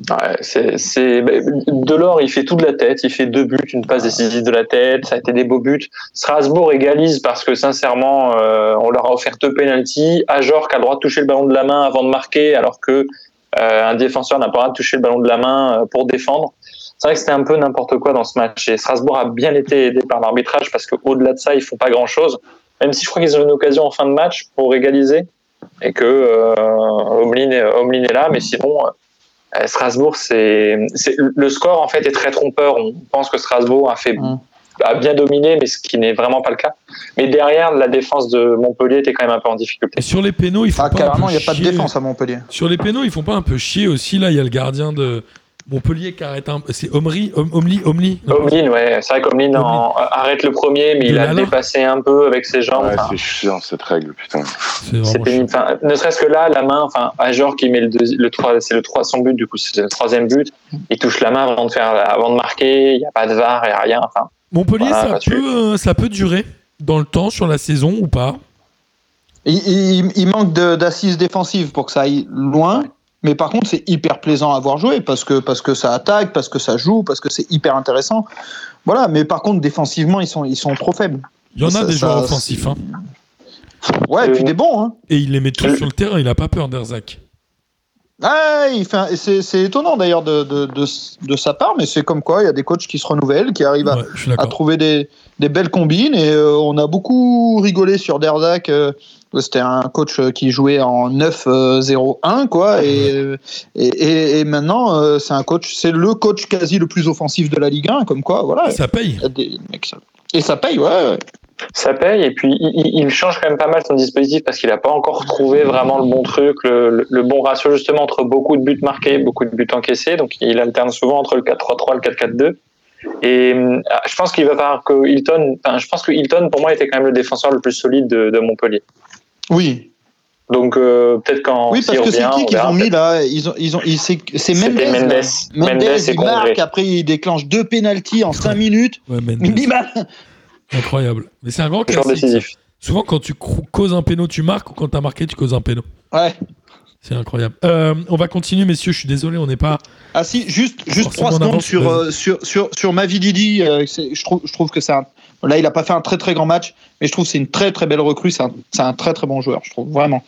Ouais, c'est, Delors, il fait tout de la tête, il fait deux buts, une passe décisive de la tête, ça a été des beaux buts. Strasbourg égalise parce que sincèrement, euh, on leur a offert deux penalties. Ajor qui a le droit de toucher le ballon de la main avant de marquer, alors que euh, un défenseur n'a pas le droit de toucher le ballon de la main euh, pour défendre. C'est vrai que c'était un peu n'importe quoi dans ce match. Et Strasbourg a bien été aidé par l'arbitrage parce qu'au-delà de ça, ils font pas grand-chose. Même si je crois qu'ils ont une occasion en fin de match pour égaliser et que euh, Omlin, est, Omlin est là, mais sinon. Euh, Strasbourg, c'est le score en fait est très trompeur. On pense que Strasbourg a fait Mm. a bien dominé, mais ce qui n'est vraiment pas le cas. Mais derrière, la défense de Montpellier était quand même un peu en difficulté. Et sur les pénaux, ils font Ah, pas carrément, il n'y a pas de défense à Montpellier. Sur les pénaux, ils font pas un peu chier aussi. Là, il y a le gardien de Montpellier qui arrête un. C'est Omri, Om- Omli, Omli. non Omlin, ouais, c'est vrai qu'Omlin en- arrête le premier, mais De il a dépassé un peu avec ses jambes. Ouais, Enfin, c'est chiant cette règle, putain. C'est pénible. Enfin, ne serait-ce que là, la main, enfin, Ajor qui met le, le 3, c'est le 3, son but, du coup, c'est le troisième but. Il touche la main avant de faire, avant de marquer. Il n'y a pas de VAR, il n'y a rien. Enfin, Montpellier, Voilà, ça, bah, tu- peut, euh, ça peut durer dans le temps sur la saison ou pas? Il, il- il manque de- d'assises défensives pour que ça aille loin. Mais par contre, c'est hyper plaisant à voir jouer parce que, parce que ça attaque, parce que ça joue, parce que c'est hyper intéressant. Voilà, mais par contre, défensivement, ils sont, ils sont trop faibles. Il y en a Ça- des ça- joueurs offensifs. Hein. Ouais, et puis des bons. Hein. Et il les met tous sur le terrain. Il a pas peur d'Erzak. Ah, il fait un- et c'est étonnant d'ailleurs de, de, de, de sa part, mais c'est comme quoi il y a des coachs qui se renouvellent, qui arrivent à, Ouais, à trouver des, des belles combines. Et euh, on a beaucoup rigolé sur Derzac. euh, C'était un coach euh, qui jouait en 9-0-1, quoi. Et, et, et, maintenant, c'est un coach, c'est le coach quasi le plus offensif de la Ligue 1, comme quoi, voilà. Ça paye. Et ça paye, ouais. Ça paye. Et puis, il, change quand même pas mal son dispositif parce qu'il n'a pas encore trouvé vraiment le bon truc, le, le- le bon ratio justement entre beaucoup de buts marqués, beaucoup de buts encaissés. Donc, il alterne souvent entre le 4-3-3 et le 4-4-2. Et je pense qu'il va falloir que Hilton, enfin, je pense que Hilton, pour moi, était quand même le défenseur le plus solide de, de Montpellier. Oui, Donc, euh, peut-être quand oui parce que c'est qui qu'ils ont mis là? Ils ont, ils ont, ils- C'est c'est Mendes. Mendes. Mendes, Mendes et il marque, après il déclenche deux pénalties en 5 minutes. Ouais, Mendes. Incroyable. Mais c'est un grand classique. décisif. Souvent, quand tu causes un péno, tu marques, ou quand tu as marqué, tu causes un péno. Ouais. C'est incroyable. Euh, on va continuer, messieurs. Je suis désolé, on n'est pas. Ah si, juste, juste trois on secondes avance, sur, euh, sur, sur, sur Mavididi. euh, je, trouve, je trouve que c'est un... Là, il a pas fait un très très grand match, mais je trouve que c'est une très très belle recrue. C'est un, c'est un très très bon joueur, je trouve, vraiment.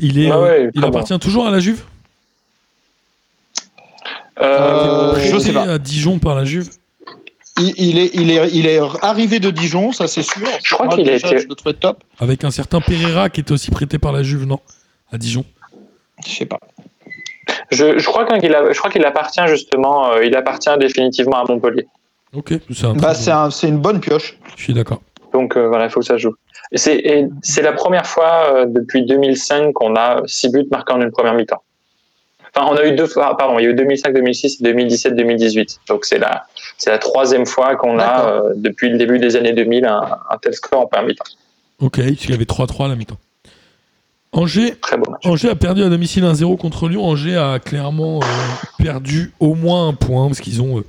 Il, est, Ah euh, ouais, il appartient toujours à la Juve? Euh, je sais pas. à Dijon par la Juve? Il, il est, il, est, il est arrivé de Dijon, ça c'est sûr. Je crois qu'il a été- Je le trouvais top. Avec un certain Pereira qui était aussi prêté par la Juve, non À Dijon. Je sais pas. je, je crois qu'il a- je crois qu'il appartient justement, euh, il appartient définitivement à Montpellier. Ok, c'est un Bah, un- c'est une bonne pioche. Je suis d'accord. Donc euh, voilà, il faut que ça joue. C'est la première fois euh, depuis 2005 qu'on a six buts marqués en une première mi-temps. Enfin, on a eu deux fois, pardon, il y a eu 2005, 2006, 2017, 2018. Donc c'est la c'est la troisième fois qu'on a euh, depuis le début des années 2000 un, un tel score en première mi-temps. Ok, il y avait 3-3 à la mi-temps. Angers, Très match. Angers a perdu à domicile 1-0 contre Lyon. Angers a clairement euh, perdu au moins un point parce qu'ils ont, euh,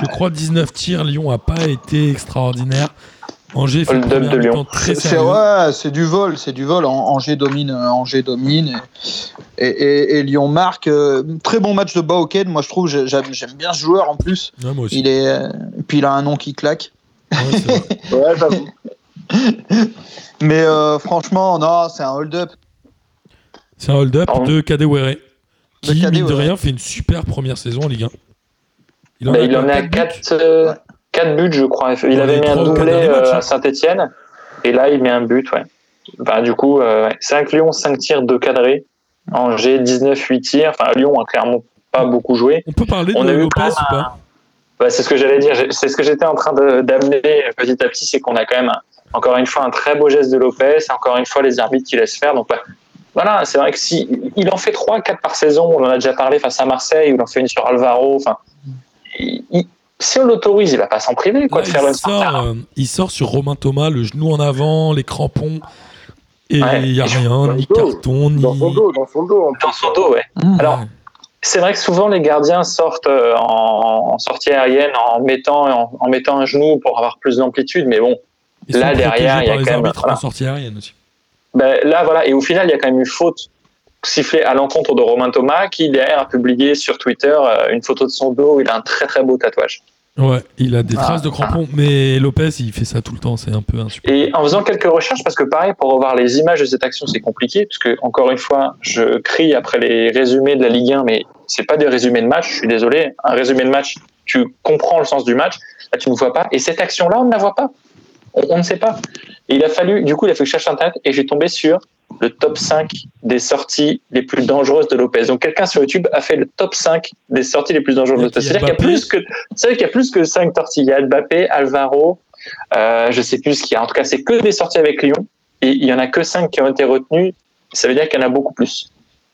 je crois, 19 tirs. Lyon n'a pas été extraordinaire. Angers fait de Lyon. très C'est ouais, c'est du vol, c'est du vol. An- Angers domine, euh, Angers domine. Et, et- et Lyon marque. euh, très bon match de Baoken. Moi, je trouve, j'ai- j'aime j'aime bien ce joueur en plus. Ouais, moi aussi. Il est, euh, et puis il a un nom qui claque. Ouais, c'est vrai. Ouais. Mais euh, franchement, non, c'est un hold-up. C'est un hold-up Pardon. de Kadewere De qui, mine de rien, fait une super première saison en Ligue 1. Il Bah, il en est à quatre buts 4, Ouais. buts, je crois. Il avait mis un doublé euh, hein. à Saint-Etienne. Et là, il met un but, ouais. Bah, du coup, euh, 5 Lyon, 5 tirs, 2 cadrés. Angers, 19, 8 tirs. Enfin, Lyon a clairement pas beaucoup joué. On peut parler On de a Lopez ou pas Bah, c'est ce que j'allais dire. C'est ce que j'étais en train d'amener petit à petit, c'est qu'on a quand même, un- encore une fois, un très beau geste de Lopez. Encore une fois, les arbitres qui laissent faire. Donc, bah, voilà, c'est vrai que si il en fait 3, 4 par saison, on en a déjà parlé face à Marseille, il en fait une sur Alvaro. Enfin, il- il- si on l'autorise, il va pas s'en priver, quoi, Là, de faire il, une sort, euh, il sort sur Romain Thomas, le genou en avant, les crampons. Et il Ouais. n'y a rien, ni dos. carton, ni. Dans son dos, dans son dos. en dans son dos, ouais. Alors, Ouais. C'est vrai que souvent les gardiens sortent euh, en, en sortie aérienne en mettant, en, en mettant un genou pour avoir plus d'amplitude, mais bon, Ils là, derrière, il y a quand même- voilà. en sortie aérienne aussi. ben, là voilà, et au final il y a quand même eu faute sifflé à l'encontre de Romain Thomas, qui derrière a publié sur Twitter euh, une photo de son dos. où Il a un très très beau tatouage. Ouais, il a des Ah, traces de crampons, mais Lopez, il fait ça tout le temps, c'est un peu insupportable. Et en faisant quelques recherches, parce que pareil, pour revoir les images de cette action, c'est compliqué, parce que encore une fois, je crie après les résumés de la Ligue 1, mais c'est pas des résumés de match. Je suis désolé. Un résumé de match, tu comprends le sens du match. Là, tu ne vois pas. Et cette action-là, on ne la voit pas. On, on ne sait pas. Et il a fallu, du coup, il a fallu que je cherche Internet et j'ai tombé sur le top 5 des sorties les plus dangereuses de Lopez. Donc quelqu'un sur YouTube a fait le top 5 des sorties les plus dangereuses de Lopez. C'est-à-dire qu'il y a plus que, qu'il y a plus que 5 sorties. Il y a Mbappé, Alvaro, euh, je sais plus ce qu'il y a. En tout cas, c'est que des sorties avec Lyon et il y en a que 5 qui ont été retenues. Ça veut dire qu'il y en a beaucoup plus.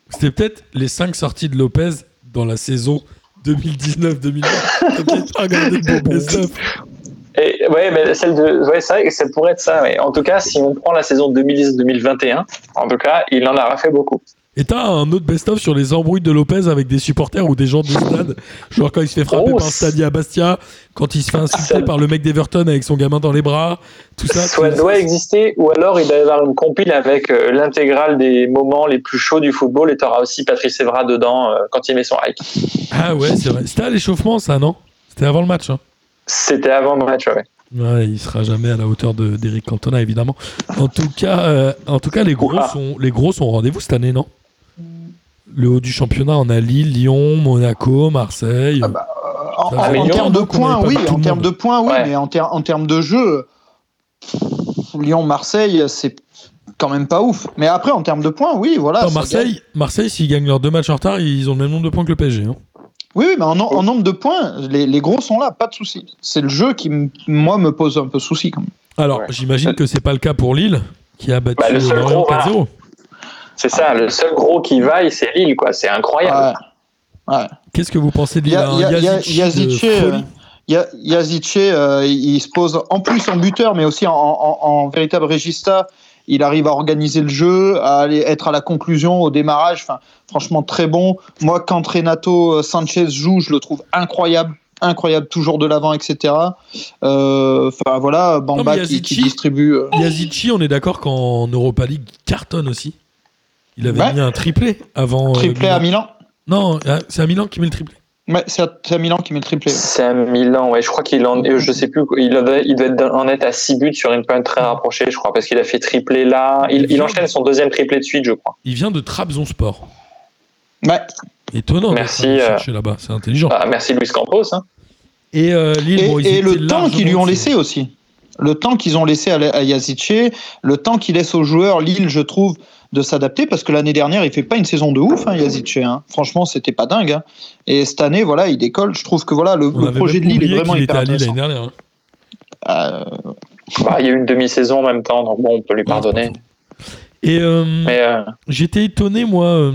C'était peut-être les 5 sorties de Lopez dans la saison 2019-2020. Et ouais, mais celle de, ouais, c'est vrai que ça pourrait être ça. Mais en tout cas, si on prend la saison 2010-2021, en tout cas, il en a fait beaucoup. Et t'as un autre best-of sur les embrouilles de Lopez avec des supporters ou des gens du stade? Genre quand il se fait frapper Oh, par un stadier à Bastia, quand il se fait insulter ça- par le mec d'Everton avec son gamin dans les bras, tout ça. Soit tout- doit exister, ou alors il doit y avoir une compile avec euh, l'intégrale des moments les plus chauds du football, et tu auras aussi Patrice Evra dedans euh, quand il met son hike. Ah ouais, c'est vrai. C'était à l'échauffement, ça, non? C'était avant le match. Hein. C'était avant le match, ouais. Ouais, il sera jamais à la hauteur de- d'Eric Cantona, évidemment. En tout cas, euh, en tout cas les gros sont, les gros sont au rendez-vous cette année, non? Le haut du championnat, on a Lille, Lyon, Monaco, Marseille. En, Ça en- termes de points, oui. vu tout En le termes monde. de points, oui. Ouais. Mais en, ter- en termes de jeu, Lyon-Marseille, c'est quand même pas ouf. Mais après, en termes de points, oui, voilà. Marseille, Marseille s'ils gagnent leurs deux matchs en retard, ils ont le même nombre de points que le PSG. hein. Oui, oui, mais en, en nombre de points, les, les gros sont là, pas de souci. C'est le jeu qui, moi, me pose un peu souci quand même. Alors, Ouais. j'imagine que c'est pas le cas pour Lille, qui a battu Bah, le seul gros, voilà. 4-0. C'est ça, le seul gros qui vaille, c'est Lille, quoi. C'est incroyable. Ouais. Ouais. Qu'est-ce que vous pensez de Lille a- il y a- Un il y a- Yazici Yazici, de euh, Yazice, euh, il il se pose en plus en buteur, mais aussi en, en- en véritable régista. Il arrive à organiser le jeu, à aller être à la conclusion, au démarrage. Enfin, franchement, très bon. Moi, quand Renato Sanchez joue, je le trouve incroyable. Incroyable, toujours de l'avant, etc. Euh, Enfin, voilà, Bamba Non, qui, distribue. euh, Yazici, on est d'accord qu'en Europa League, cartonne aussi. Il avait Ouais. mis un triplé avant. euh, triplé à Milan. Non, euh, c'est à Milan qui met le triplé. Ouais, c'est à, Milan qui met le triplé. C'est à Milan, ouais. Je crois qu'il en, je sais plus, il devait, il devait être- en être à 6 buts sur une période très rapprochée, je crois, parce qu'il a fait triplé là. Il, il enchaîne son deuxième triplé de suite, je crois. Il vient de Trabzonspor. Ouais. Étonnant. Merci, euh, là-bas, c'est intelligent. Ah, merci Luis Campos. Hein. Et euh, Lille, Et, bon, ils et le temps qu'ils lui ont laissé aussi. Le temps qu'ils ont laissé à, à Yazice, le temps qu'il laisse aux joueurs, Lille, je trouve, de s'adapter, parce que l'année dernière, il fait pas une saison de ouf, hein, Yazice. Hein. Franchement, c'était pas dingue. hein. Et cette année, voilà, il décolle. Je trouve que voilà, le, projet de Lille est vraiment hyper à Lille intéressant. l'année dernière. hein. Euh, Bah, il y a eu une demi-saison en même temps, donc bon, on peut lui pardonner. Et euh, euh, j'étais étonné, moi. euh,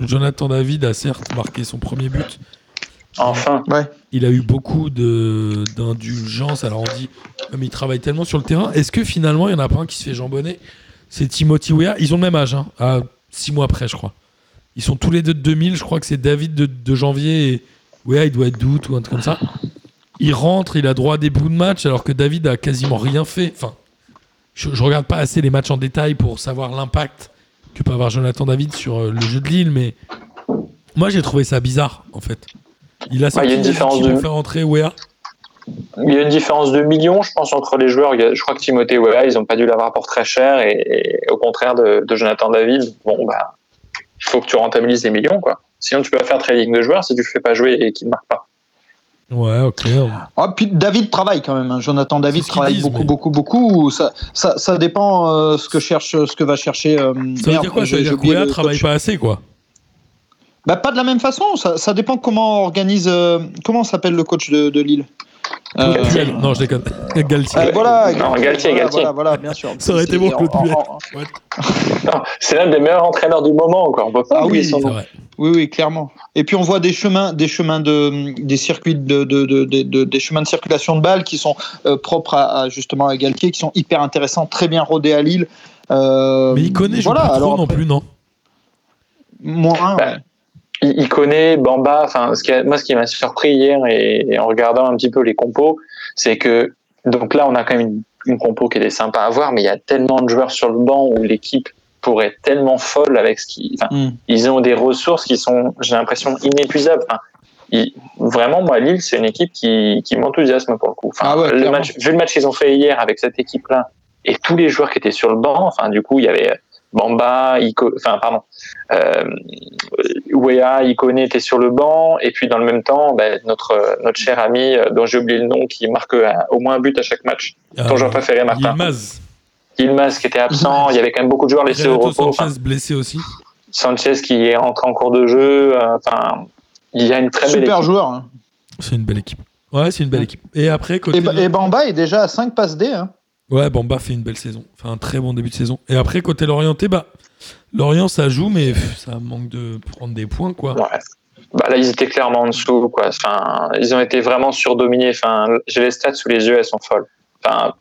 Jonathan David a certes marqué son premier but. enfin, Il a eu beaucoup de- d'indulgence. Alors on dit, Ah, mais il travaille tellement sur le terrain. Est-ce que finalement, il y en a pas un qui se fait jambonner C'est Timothy Weah. Ils ont le même âge, hein, à six mois après, je crois. Ils sont tous les deux de 2000. Je crois que c'est David de, de janvier et Weah, il doit être d'août ou un truc comme ça. Il rentre, il a droit à des bouts de match alors que David a quasiment rien fait. Enfin, je, je regarde pas assez les matchs en détail pour savoir l'impact que peut avoir Jonathan David sur euh, le jeu de Lille, mais moi j'ai trouvé ça bizarre en fait. Il a il y a une sorti différence Yazici de- pour faire entrer Weah. Il y a une différence de millions, je pense, entre les joueurs. Je crois que Timothée, ouais, ils ont pas dû l'avoir pour très cher, et, et au contraire de, de Jonathan David, bon, bah, il faut que tu rentabilises des millions, quoi. Sinon, tu peux pas faire trading de joueurs si tu le fais pas jouer et qu'il ne marque pas. Ouais, ok. ah, puis David travaille quand même. hein. Jonathan David travaille disent, beaucoup, mais- beaucoup, beaucoup. Ça, ça, ça dépend euh, ce que cherche, ce que va chercher. euh, Ça veut merde, dire quoi? Ça veut dire que Weah travaille coach. pas assez, quoi. Bah, pas de la même façon. Ça, ça dépend comment on organise. euh, comment s'appelle le coach de, de Lille? Euh, Galtier. Non, je déconne. Galtier. euh, voilà, Non, Galtier, voilà, Galtier. Voilà, voilà, bien sûr. Ça aurait été C'est- bon, Claude Puel. Non, c'est l'un des meilleurs entraîneurs du moment, quoi. On peut pas Ah oui, son c'est nom. vrai. Oui, oui, clairement. Et puis on voit des chemins, des chemins de, des circuits de, de, de- de- de- des chemins de circulation de balles qui sont euh, propres à, à, justement à Galtier, qui sont hyper intéressants, très bien rodés à Lille. Euh, Mais il connaît, je voilà, trop alors non plus, non Moins, Bah, ouais. Il, il connaît Bamba. Enfin, ce qui a- moi, ce qui m'a surpris hier et, et en regardant un petit peu les compos, c'est que donc là, on a quand même une, une compo qui était sympa à voir, mais il y a tellement de joueurs sur le banc où l'équipe pourrait être tellement folle avec ce qui. Enfin, Mm. ils ont des ressources qui sont, j'ai l'impression, inépuisables. Enfin, vraiment, moi, Lille, c'est une équipe qui, qui m'enthousiasme pour le coup. Enfin, Ah ouais, le clairement. match, vu le match qu'ils ont fait hier avec cette équipe-là et tous les joueurs qui étaient sur le banc, enfin, du coup, il y avait Bamba, Iko, enfin, pardon, euh, Wea, Ikone était sur le banc, et puis dans le même temps, ben, notre, notre cher ami, euh, dont j'ai oublié le nom, qui marque un- au moins un but à chaque match, ton joueur préféré, Martin. Yilmaz. Yilmaz qui était absent, il y avait quand même beaucoup de joueurs laissés au repos. Enfin, Sanchez blessé aussi. Sanchez qui est rentré en cours de jeu. euh, Enfin, il y a une très belle Super équipe. joueur. hein. C'est une belle équipe. Ouais, c'est une belle équipe. Et après, côté. Et, Ba- et Bamba est déjà à 5 passes D. Hein. Ouais, Bamba fait une belle saison. Enfin, un très bon début de saison. Et après, côté Lorienté, bah, Lorient, ça joue, mais pff, ça manque de prendre des points, quoi. Ouais. Bah là, ils étaient clairement en dessous. Quoi. Enfin, ils ont été vraiment surdominés. Enfin, j'ai les stats sous les yeux, elles sont folles. Enfin,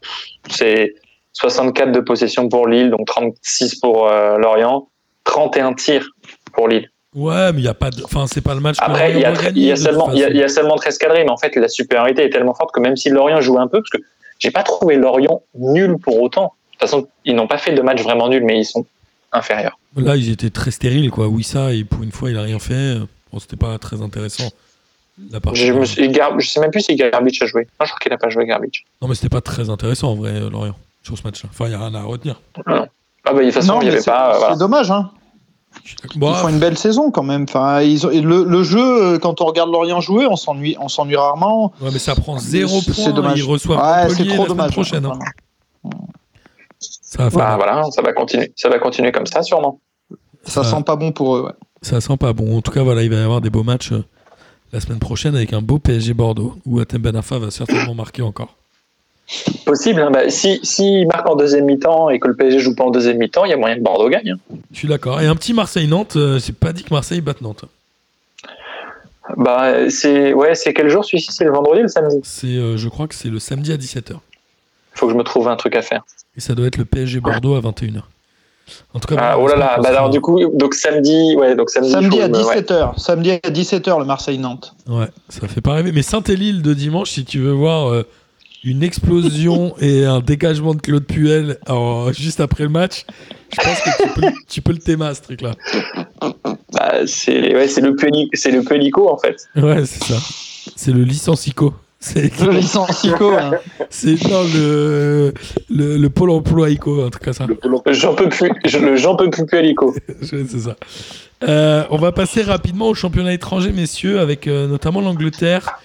c'est 64 de possession pour Lille, donc 36 pour euh, Lorient, 31 tirs pour Lille. Ouais, mais il y a pas de. Enfin, c'est pas le match Après, il y, a, y seulement, il y y a seulement 13 cadrés, mais en fait, la supériorité est tellement forte que même si Lorient joue un peu, parce que j'ai pas trouvé Lorient nul pour autant. De toute façon, ils n'ont pas fait de match vraiment nul, mais ils sont inférieurs. Là, ils étaient très stériles, quoi. Wissa, et pour une fois, il a rien fait. Bon, c'était pas très intéressant. La partie- Je, me suis, Gar- je sais même plus si Garbage a joué. Non, je crois qu'il n'a pas joué Garbage. Non, mais c'était pas très intéressant, en vrai, euh, Lorient, sur ce match-là. Enfin, il y a rien à retenir. Ah bah, de toute façon, Non, il n'y mais avait c'est pas. euh, c'est voilà. dommage. Hein. Ils font une belle saison quand même. Enfin, ils ont, et le, le jeu, euh, quand on regarde Lorient jouer, on s'ennuie, on s'ennuie rarement. ouais, mais ça prend zéro point. c'est dommage. Ils reçoivent Ouais, Montpellier c'est trop la dommage. prochaine. hein. Vraiment. Ça va faire Bah, voilà, ça va continuer. Ça va continuer comme ça, sûrement. Ça Ça- sent pas bon pour eux. Ouais. Ça sent pas bon. En tout cas, voilà, il va y avoir des beaux matchs euh, la semaine prochaine avec un beau PSG Bordeaux où Atem Ben Arfa va certainement marquer encore. Possible. Hein, bah, si, si marque en deuxième mi-temps et que le PSG joue pas en deuxième mi-temps, il y a moyen que Bordeaux gagne. hein. Je suis d'accord. Et un petit Marseille-Nantes, euh, j'ai pas dit que Marseille batte Nantes. Bah, c'est ouais, c'est quel jour celui-ci? C'est le vendredi ou le samedi? C'est, euh, je crois que c'est le samedi à 17h. Faut que je me trouve un truc à faire. Et ça doit être le PSG Bordeaux à 21h. En tout cas, Ah, oh là là. Bah, alors du coup, donc samedi, ouais, donc samedi. Samedi à me- ouais. 17h. Samedi à 17h, le Marseille-Nantes. Ouais, ça fait pas rêver. Mais Saint-Élile de dimanche, si tu veux voir euh, une explosion et un dégagement de Claude Puel alors, juste après le match, je pense que tu peux, tu peux le théma, ce truc-là. Bah, c'est ouais, c'est le Puelico, c'est le Puelico en fait. Ouais, c'est ça. C'est le licencico. C'est Le licencico. hein. c'est le, le, le pôle emploi ICO, un truc comme ça. J'en peux plus, je- le j'en peux plus Puelico. Ouais, c'est ça. Euh, on va passer rapidement au championnat étranger, messieurs, avec euh, notamment l'Angleterre,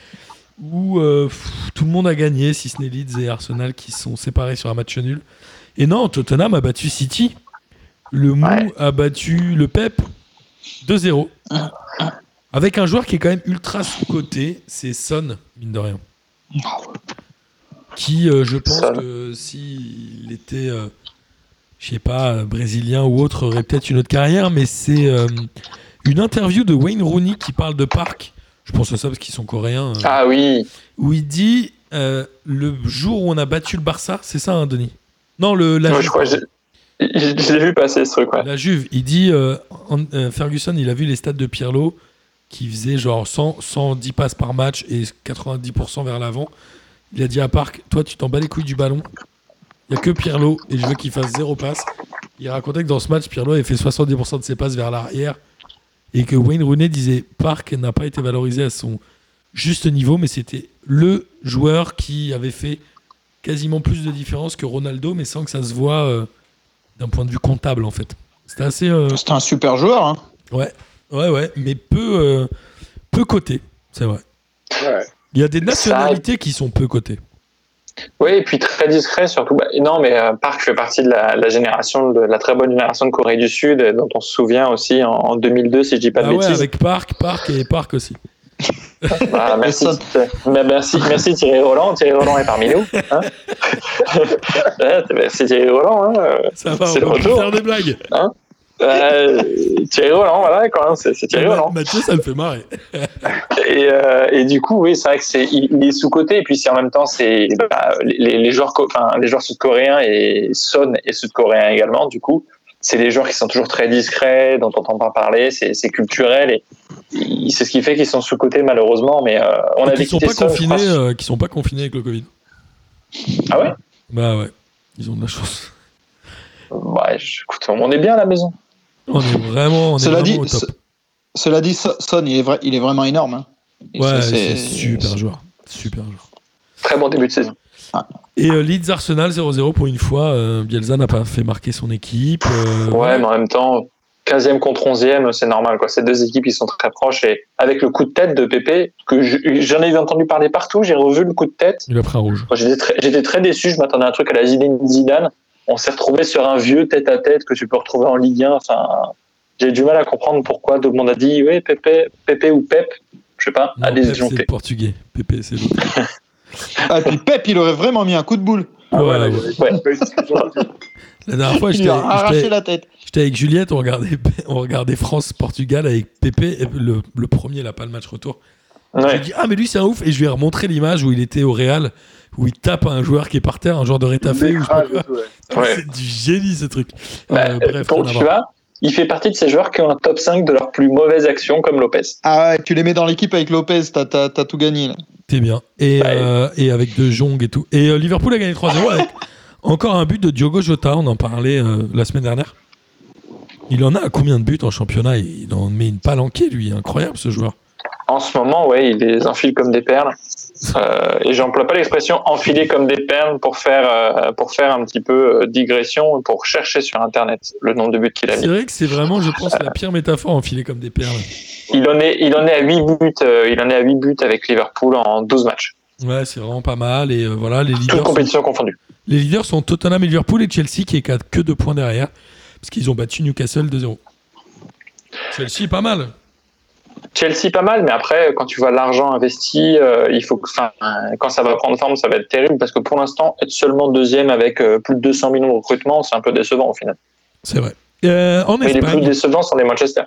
où euh, pff, tout le monde a gagné, si ce n'est Leeds et Arsenal qui sont séparés sur un match nul. Et non, Tottenham a battu City. Le Mou Ouais. a battu le Pep 2-0. Avec un joueur qui est quand même ultra sous-coté, c'est Son, mine de rien. Qui, euh, je pense Son. que s'il était, euh, je sais pas, brésilien ou autre, aurait peut-être une autre carrière, mais c'est euh, une interview de Wayne Rooney qui parle de Park. Je pense à ça parce qu'ils sont coréens. euh, Ah oui, Où il dit euh, le jour où on a battu le Barça, c'est ça, hein, Denis? Non, le, la Juve, je crois, que j'ai- vu passer ce truc. Ouais. La Juve, il dit en- euh, Ferguson, il a vu les stats de Pirlo qui faisait genre 100, 110 passes par match et 90% vers l'avant. Il a dit à Park, toi tu t'en bats les couilles du ballon. Il n'y a que Pirlo et je veux qu'il fasse zéro passe. Il racontait que dans ce match, Pirlo avait fait 70% de ses passes vers l'arrière et que Wayne Rooney disait Park n'a pas été valorisé à son juste niveau, mais c'était le joueur qui avait fait quasiment plus de différence que Ronaldo, mais sans que ça se voit euh, d'un point de vue comptable en fait. C'était assez. euh, C'est un super joueur. Hein. Ouais, ouais, ouais, mais peu, euh, peu coté, c'est vrai. Ouais. Il y a des nationalités qui sont peu cotées. Oui, et puis très discret surtout. Bah, non, mais euh, Park fait partie de la, la génération, de la très bonne génération de Corée du Sud, euh, dont on se souvient aussi en, en 2002, si je dis pas de Ah ouais, bêtises. avec Park, Park et Park aussi. Ah, merci, Mais merci, merci Thierry Roland. Thierry Roland est parmi nous. hein. Ouais, merci Thierry Roland. hein. Ça va, C'est on le va faire des blagues. Euh, Thierry Roland, voilà, quand même, c'est Thierry Roland. Mathieu, ça le fait marrer. Et, euh, et du coup, oui, c'est vrai que c'est il, il est sous côté. Et puis, c'est en même temps, c'est bah, les, les joueurs, enfin, les joueurs sud-coréens et Son est sud-coréen également. Du coup, c'est des joueurs qui sont toujours très discrets, dont on n'entend pas parler. C'est culturel et c'est ce qui fait qu'ils sont sous côté malheureusement. Mais euh, on Et avait qui sont pas Son, confinés, euh, qui sont pas confinés avec le Covid. Ah ouais? Bah ouais, ils ont de la chance. Ouais, écoute, on est bien à la maison. On est vraiment, on est Cela vraiment dit, au top. ce- cela dit, So- Son, il est, vrai, il est vraiment énorme. hein. Ouais, c'est super joueur. Super joueur. Très bon début de saison. Et euh, Leeds Arsenal 0-0 pour une fois. euh, Bielsa n'a pas fait marquer son équipe. euh, Ouais, mais en même temps, 15e contre 11e, c'est normal. Quoi. Ces deux équipes, ils sont très proches. Et avec le coup de tête de Pépé, que je- j'en ai entendu parler partout, j'ai revu le coup de tête. Il a pris un rouge. J'étais très, déçu. Je m'attendais à un truc à la Zidane Zidane. On s'est retrouvé sur un vieux tête à tête que tu peux retrouver en Ligue 1. Enfin, j'ai du mal à comprendre pourquoi tout le monde a dit oui, Pépé, Pépé ou Pep, je sais pas, a Non, Pep, c'est disjoncté. le portugais. Pépé, c'est l'autre. Ah, puis Pep, il aurait vraiment mis un coup de boule. Ah ouais, Ouais, ouais. La dernière fois, j'étais lui a arraché j'étais- la tête. j'étais avec Juliette, on regardait, on regardait France-Portugal avec Pépé, et le, le premier, là, pas le match retour. J'ai Ouais. dit, ah, mais lui, c'est un ouf. Et je lui ai remontré l'image où il était au Real, où il tape un joueur qui est par terre, un joueur de rétafé. ouais. Ouais. C'est du génie, ce truc. Bah, Euh, bref, pour rien à tu vois, il fait partie de ces joueurs qui ont un top 5 de leurs plus mauvaises actions, comme Lopez. Ah ouais, tu les mets dans l'équipe avec Lopez, t'as t'as- t'as tout gagné. Là. T'es bien. Et, Ouais. euh, et avec De Jong et tout. Et euh, Liverpool a gagné 3-0 avec encore un but de Diogo Jota. On en parlait euh, la semaine dernière. Il en a à combien de buts en championnat? Il en met une palanquée, lui. Incroyable, ce joueur. En ce moment, ouais, il les enfile comme des perles. Euh, et j'emploie pas l'expression enfiler comme des perles pour faire, euh, pour faire un petit peu euh, digression, pour chercher sur Internet le nombre de buts qu'il a C'est mis. vrai que c'est vraiment, je pense, la pire métaphore enfilée comme des perles. Il en est, il en est à 8 buts, euh, il en est à 8 buts avec Liverpool en 12 matchs. Ouais, c'est vraiment pas mal. Et euh, voilà, les Toutes leaders, sont, compétitions confondues. les leaders sont Tottenham et Liverpool et Chelsea qui est que deux points derrière. Parce qu'ils ont battu Newcastle 2-0. Chelsea, pas mal. Chelsea pas mal, mais après, quand tu vois l'argent investi, euh, il faut que, enfin, quand ça va prendre forme, ça va être terrible parce que pour l'instant, être seulement deuxième avec euh, plus de 200 millions de recrutement, c'est un peu décevant au final. C'est vrai. Euh, en Mais les plus Espagne, décevants sont les Manchester.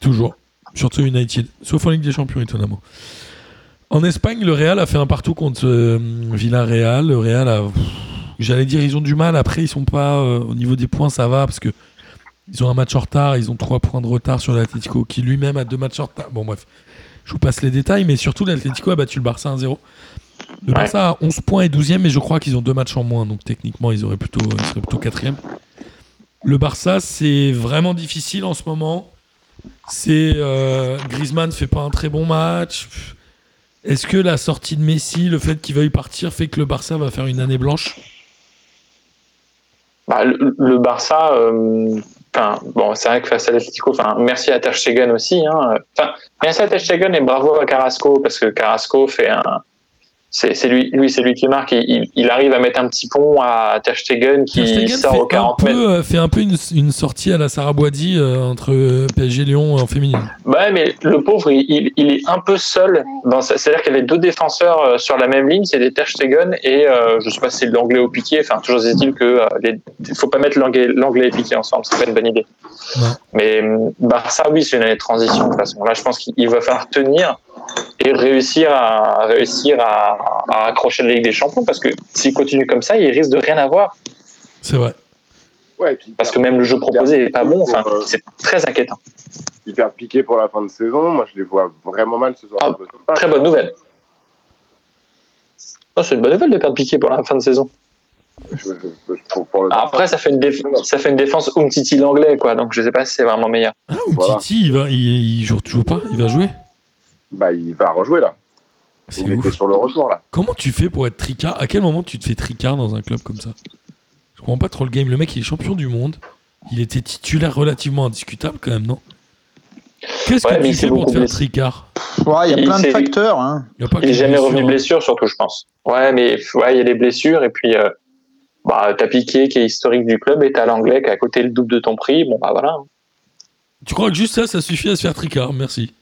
toujours. Surtout United. Sauf en Ligue des Champions, étonnamment. En Espagne, le Real a fait un partout contre Villarreal. Le Real a. J'allais dire, ils ont du mal. Après, ils sont pas. au niveau des points, ça va parce que. Ils ont un match en retard. Ils ont trois points de retard sur l'Atlético qui lui-même a deux matchs en retard. Bon, bref. Je vous passe les détails. Mais surtout, l'Atlético a battu le Barça 1-0. Le Ouais. Barça a 11 points et 12e, mais je crois qu'ils ont deux matchs en moins. Donc techniquement, ils, auraient plutôt, ils seraient plutôt 4e. Le Barça, c'est vraiment difficile en ce moment. C'est euh, Griezmann fait pas un très bon match. Est-ce que la sortie de Messi, le fait qu'il veuille partir, fait que le Barça va faire une année blanche? Bah, le, le Barça, euh, enfin, bon, c'est vrai que face à l'Atlético, enfin, merci à Ter Stegen aussi. Hein, enfin, merci à Ter Stegen et bravo à Carrasco parce que Carrasco fait un. C'est lui, lui c'est lui qui marque. Il, arrive à mettre un petit pont à Ter Stegen qui Ter Stegen sort fait au un, 40 mètres. peu, euh, fait un peu une, une sortie à la Sarah Boidi euh, entre euh, PSG et Lyon en féminine. Ouais, mais le pauvre, il, il- il est un peu seul. C'est-à-dire qu'il y avait deux défenseurs euh, sur la même ligne, c'est des Ter Stegen et euh, je sais pas si c'est l'anglais au piqué. Enfin, toujours est-il que les- faut pas mettre l'anglais et piqué ensemble, c'est pas une bonne idée. Mais euh, Barça, oui, c'est une année de transition de toute façon. Là, je pense qu'il va falloir tenir et réussir à réussir à, à accrocher la Ligue des Champions parce que s'il continue comme ça, il risque de rien avoir C'est vrai. Ouais, parce que même le jeu proposé est pas bon. Enfin, c'est très inquiétant. ils perdent piqué pour la fin de saison. Moi, je les vois vraiment mal ce soir. Ah, Très bonne nouvelle. Oh, c'est une bonne nouvelle de perdre Piqué pour la fin de saison. Je- je- je- pour- pour le- Après, ça fait une, déf- ça fait une défense Umtiti l'anglais, quoi. Donc, je sais pas si c'est vraiment meilleur. Ah, ou Voilà. Titi, il, va, il, il joue toujours pas Il va jouer Bah, il va rejouer là. C'est Il était ouf. sur le retour là. Comment tu fais pour être tricard? À quel moment tu te fais tricard dans un club comme ça? Je comprends pas trop le game. Le mec, il est champion du monde. Il était titulaire relativement indiscutable quand même, non? Qu'est-ce Ouais, que tu fais pour te faire blessé. tricard? Ouais, il y a Il plein de facteurs. Hein. Il est les jamais revenu blessure, surtout, je pense. Ouais, mais ouais, il y a des blessures. Et puis, euh, bah, t'as Piqué qui est historique du club et t'as l'anglais qui a à côté le double de ton prix. Bon, bah voilà. Tu crois que juste ça, ça suffit à se faire tricard? Merci.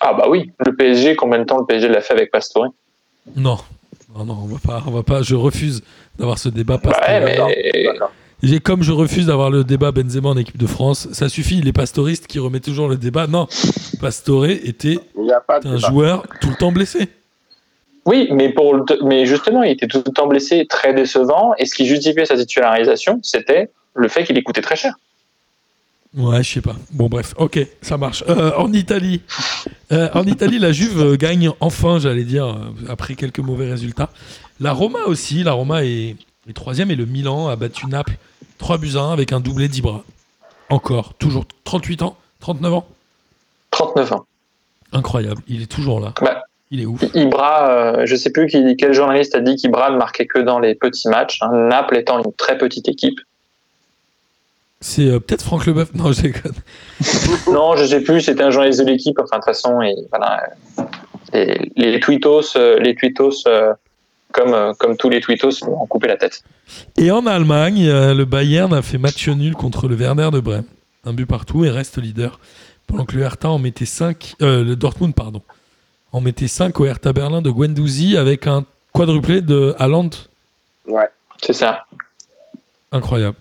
Ah, bah oui. Le PSG, combien de temps le PSG l'a fait avec Pastore? Non. Non, non, on va pas, on va pas. Je refuse d'avoir ce débat. Ouais, Pastore. mais. J'ai comme je refuse d'avoir le débat Benzema en équipe de France. Ça suffit. Les pastoristes qui remettent toujours le débat. Non, Pastore était Il n'y a pas de un débat. joueur tout le temps blessé. Oui, mais, pour le- mais justement, il était tout le temps blessé, très décevant. Et ce qui justifiait sa titularisation, c'était le fait qu'il coûtait très cher. Ouais, je sais pas. Bon, bref, ok, ça marche. Euh, en Italie, euh, en Italie, la Juve euh, gagne enfin, j'allais dire, après quelques mauvais résultats. La Roma aussi, la Roma est, est troisième et le Milan a battu Naples 3 buts à 1 avec un doublé d'Ibra. Encore, toujours 38 ans, 39 ans? 39 ans. Incroyable, il est toujours là. Bah, Il est ouf. Ibra, euh, je sais plus qui, quel journaliste a dit qu'Ibra ne marquait que dans les petits matchs. hein. Naples étant une très petite équipe. C'est euh, peut-être Franck Leboeuf. Non, je déconne. Non, je sais plus. C'était un journaliste de l'équipe. Enfin, de toute façon, et, voilà, les, les tweetos, euh, les tweetos, euh, comme comme tous les tweetos, ont coupé la tête. Et en Allemagne, le Bayern a fait match nul contre le Werder de Brême. Un but partout et reste leader. Pendant que le Hertha en mettait 5, le Dortmund, pardon, en mettait 5 au Hertha Berlin de Guendouzi avec un quadruplé de Haaland. Ouais, C'est ça. Incroyable.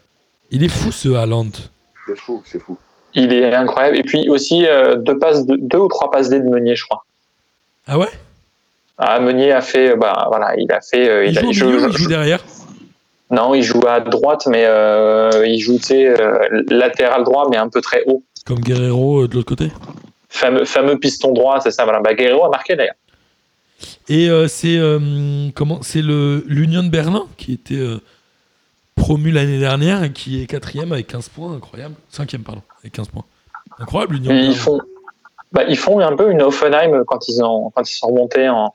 Il est fou ce Haaland. c'est fou, c'est fou. Il est incroyable. Et puis aussi euh, deux passes, de, deux ou trois passes D de Meunier, je crois. Ah ouais? Ah, Meunier a fait, euh, bah voilà, il a fait. euh, Il joue milieu il derrière? Non, il joue à droite, mais euh, il joue, tu sais, euh, latéral droit, mais un peu très haut. Comme Guerrero euh, de l'autre côté? Fameux, fameux piston droit, c'est ça. Voilà. Bah, Guerrero a marqué d'ailleurs. Et euh, c'est euh, comment C'est le l'Union de Berlin qui était euh, promu l'année dernière et qui est quatrième avec 15 points, incroyable. Cinquième pardon, avec 15 points. Incroyable l'Union. Ils font, bah, ils font un peu une Offenheim quand ils, ont, quand ils sont remontés en,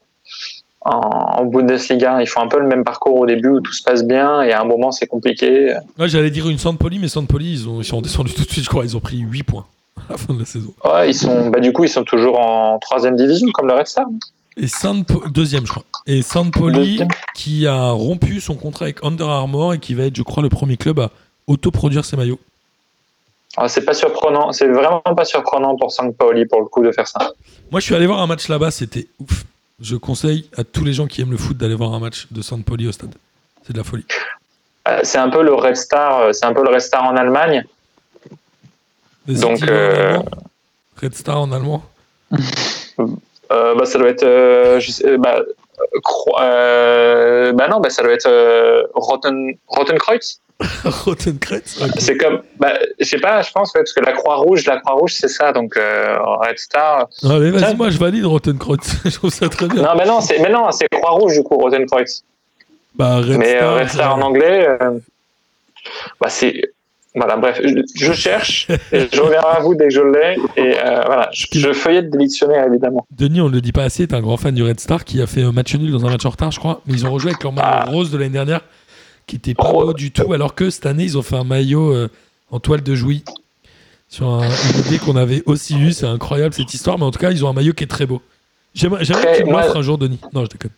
en, en Bundesliga. Ils font un peu le même parcours au début où tout se passe bien et à un moment c'est compliqué. Ouais, j'allais dire une Saint-Poli, mais Saint-Poli, ils, ont- ils sont descendus tout de suite, je crois. Ils ont pris 8 points à la fin de la saison. Ouais, ils sont, bah, du coup, ils sont toujours en troisième division comme le Red Star. Et Saint deuxième, je crois. Et Deuxième. qui a rompu son contrat avec Under Armour et qui va être, je crois, le premier club à autoproduire ses maillots. Ah, c'est pas surprenant, c'est vraiment pas surprenant pour St. Pauli pour le coup de faire ça. Moi, je suis allé voir un match là-bas, c'était ouf. Je conseille à tous les gens qui aiment le foot d'aller voir un match de Saint-Poli au stade. C'est de la folie. Euh, C'est un peu le Red Star, euh, c'est un peu le Red Star en Allemagne. Donc, en euh, allemand, Red Star en allemand. Euh, bah, ça doit être, euh, je sais- bah, euh, euh, bah non, bah, ça doit être euh, Rotten, Rottenkreuz. Rotenkreuz. ok. C'est comme, bah, je sais pas, je pense ouais, parce que la Croix Rouge, la Croix Rouge, c'est ça. Donc euh, Red Star. Allez, vas-y, Tiens. moi je valide Rotenkreuz. je trouve ça très bien. Non, mais non, c'est, mais non, c'est Croix Rouge du coup, Rottenkreuz. Bah, Red mais Star. Red Star en anglais, bah, c'est. Voilà, bref, je, je cherche, et je reviendrai à vous dès que je l'ai, et euh, voilà, je, je feuillette des dictionnaires évidemment. Denis, on ne le dit pas assez, est un grand fan du Red Star qui a fait un match nul dans un match en retard, je crois. Mais ils ont rejoué avec leur maillot Ah. rose de l'année dernière, qui était pas beau du tout. Alors que cette année, ils ont fait un maillot euh, en toile de Jouy. Sur un- une idée qu'on avait aussi vue. C'est incroyable cette histoire. Mais en tout cas, ils ont un maillot qui est très beau. J'aimerais que tu me moi- l'offres un jour, Denis. Non, je déconne.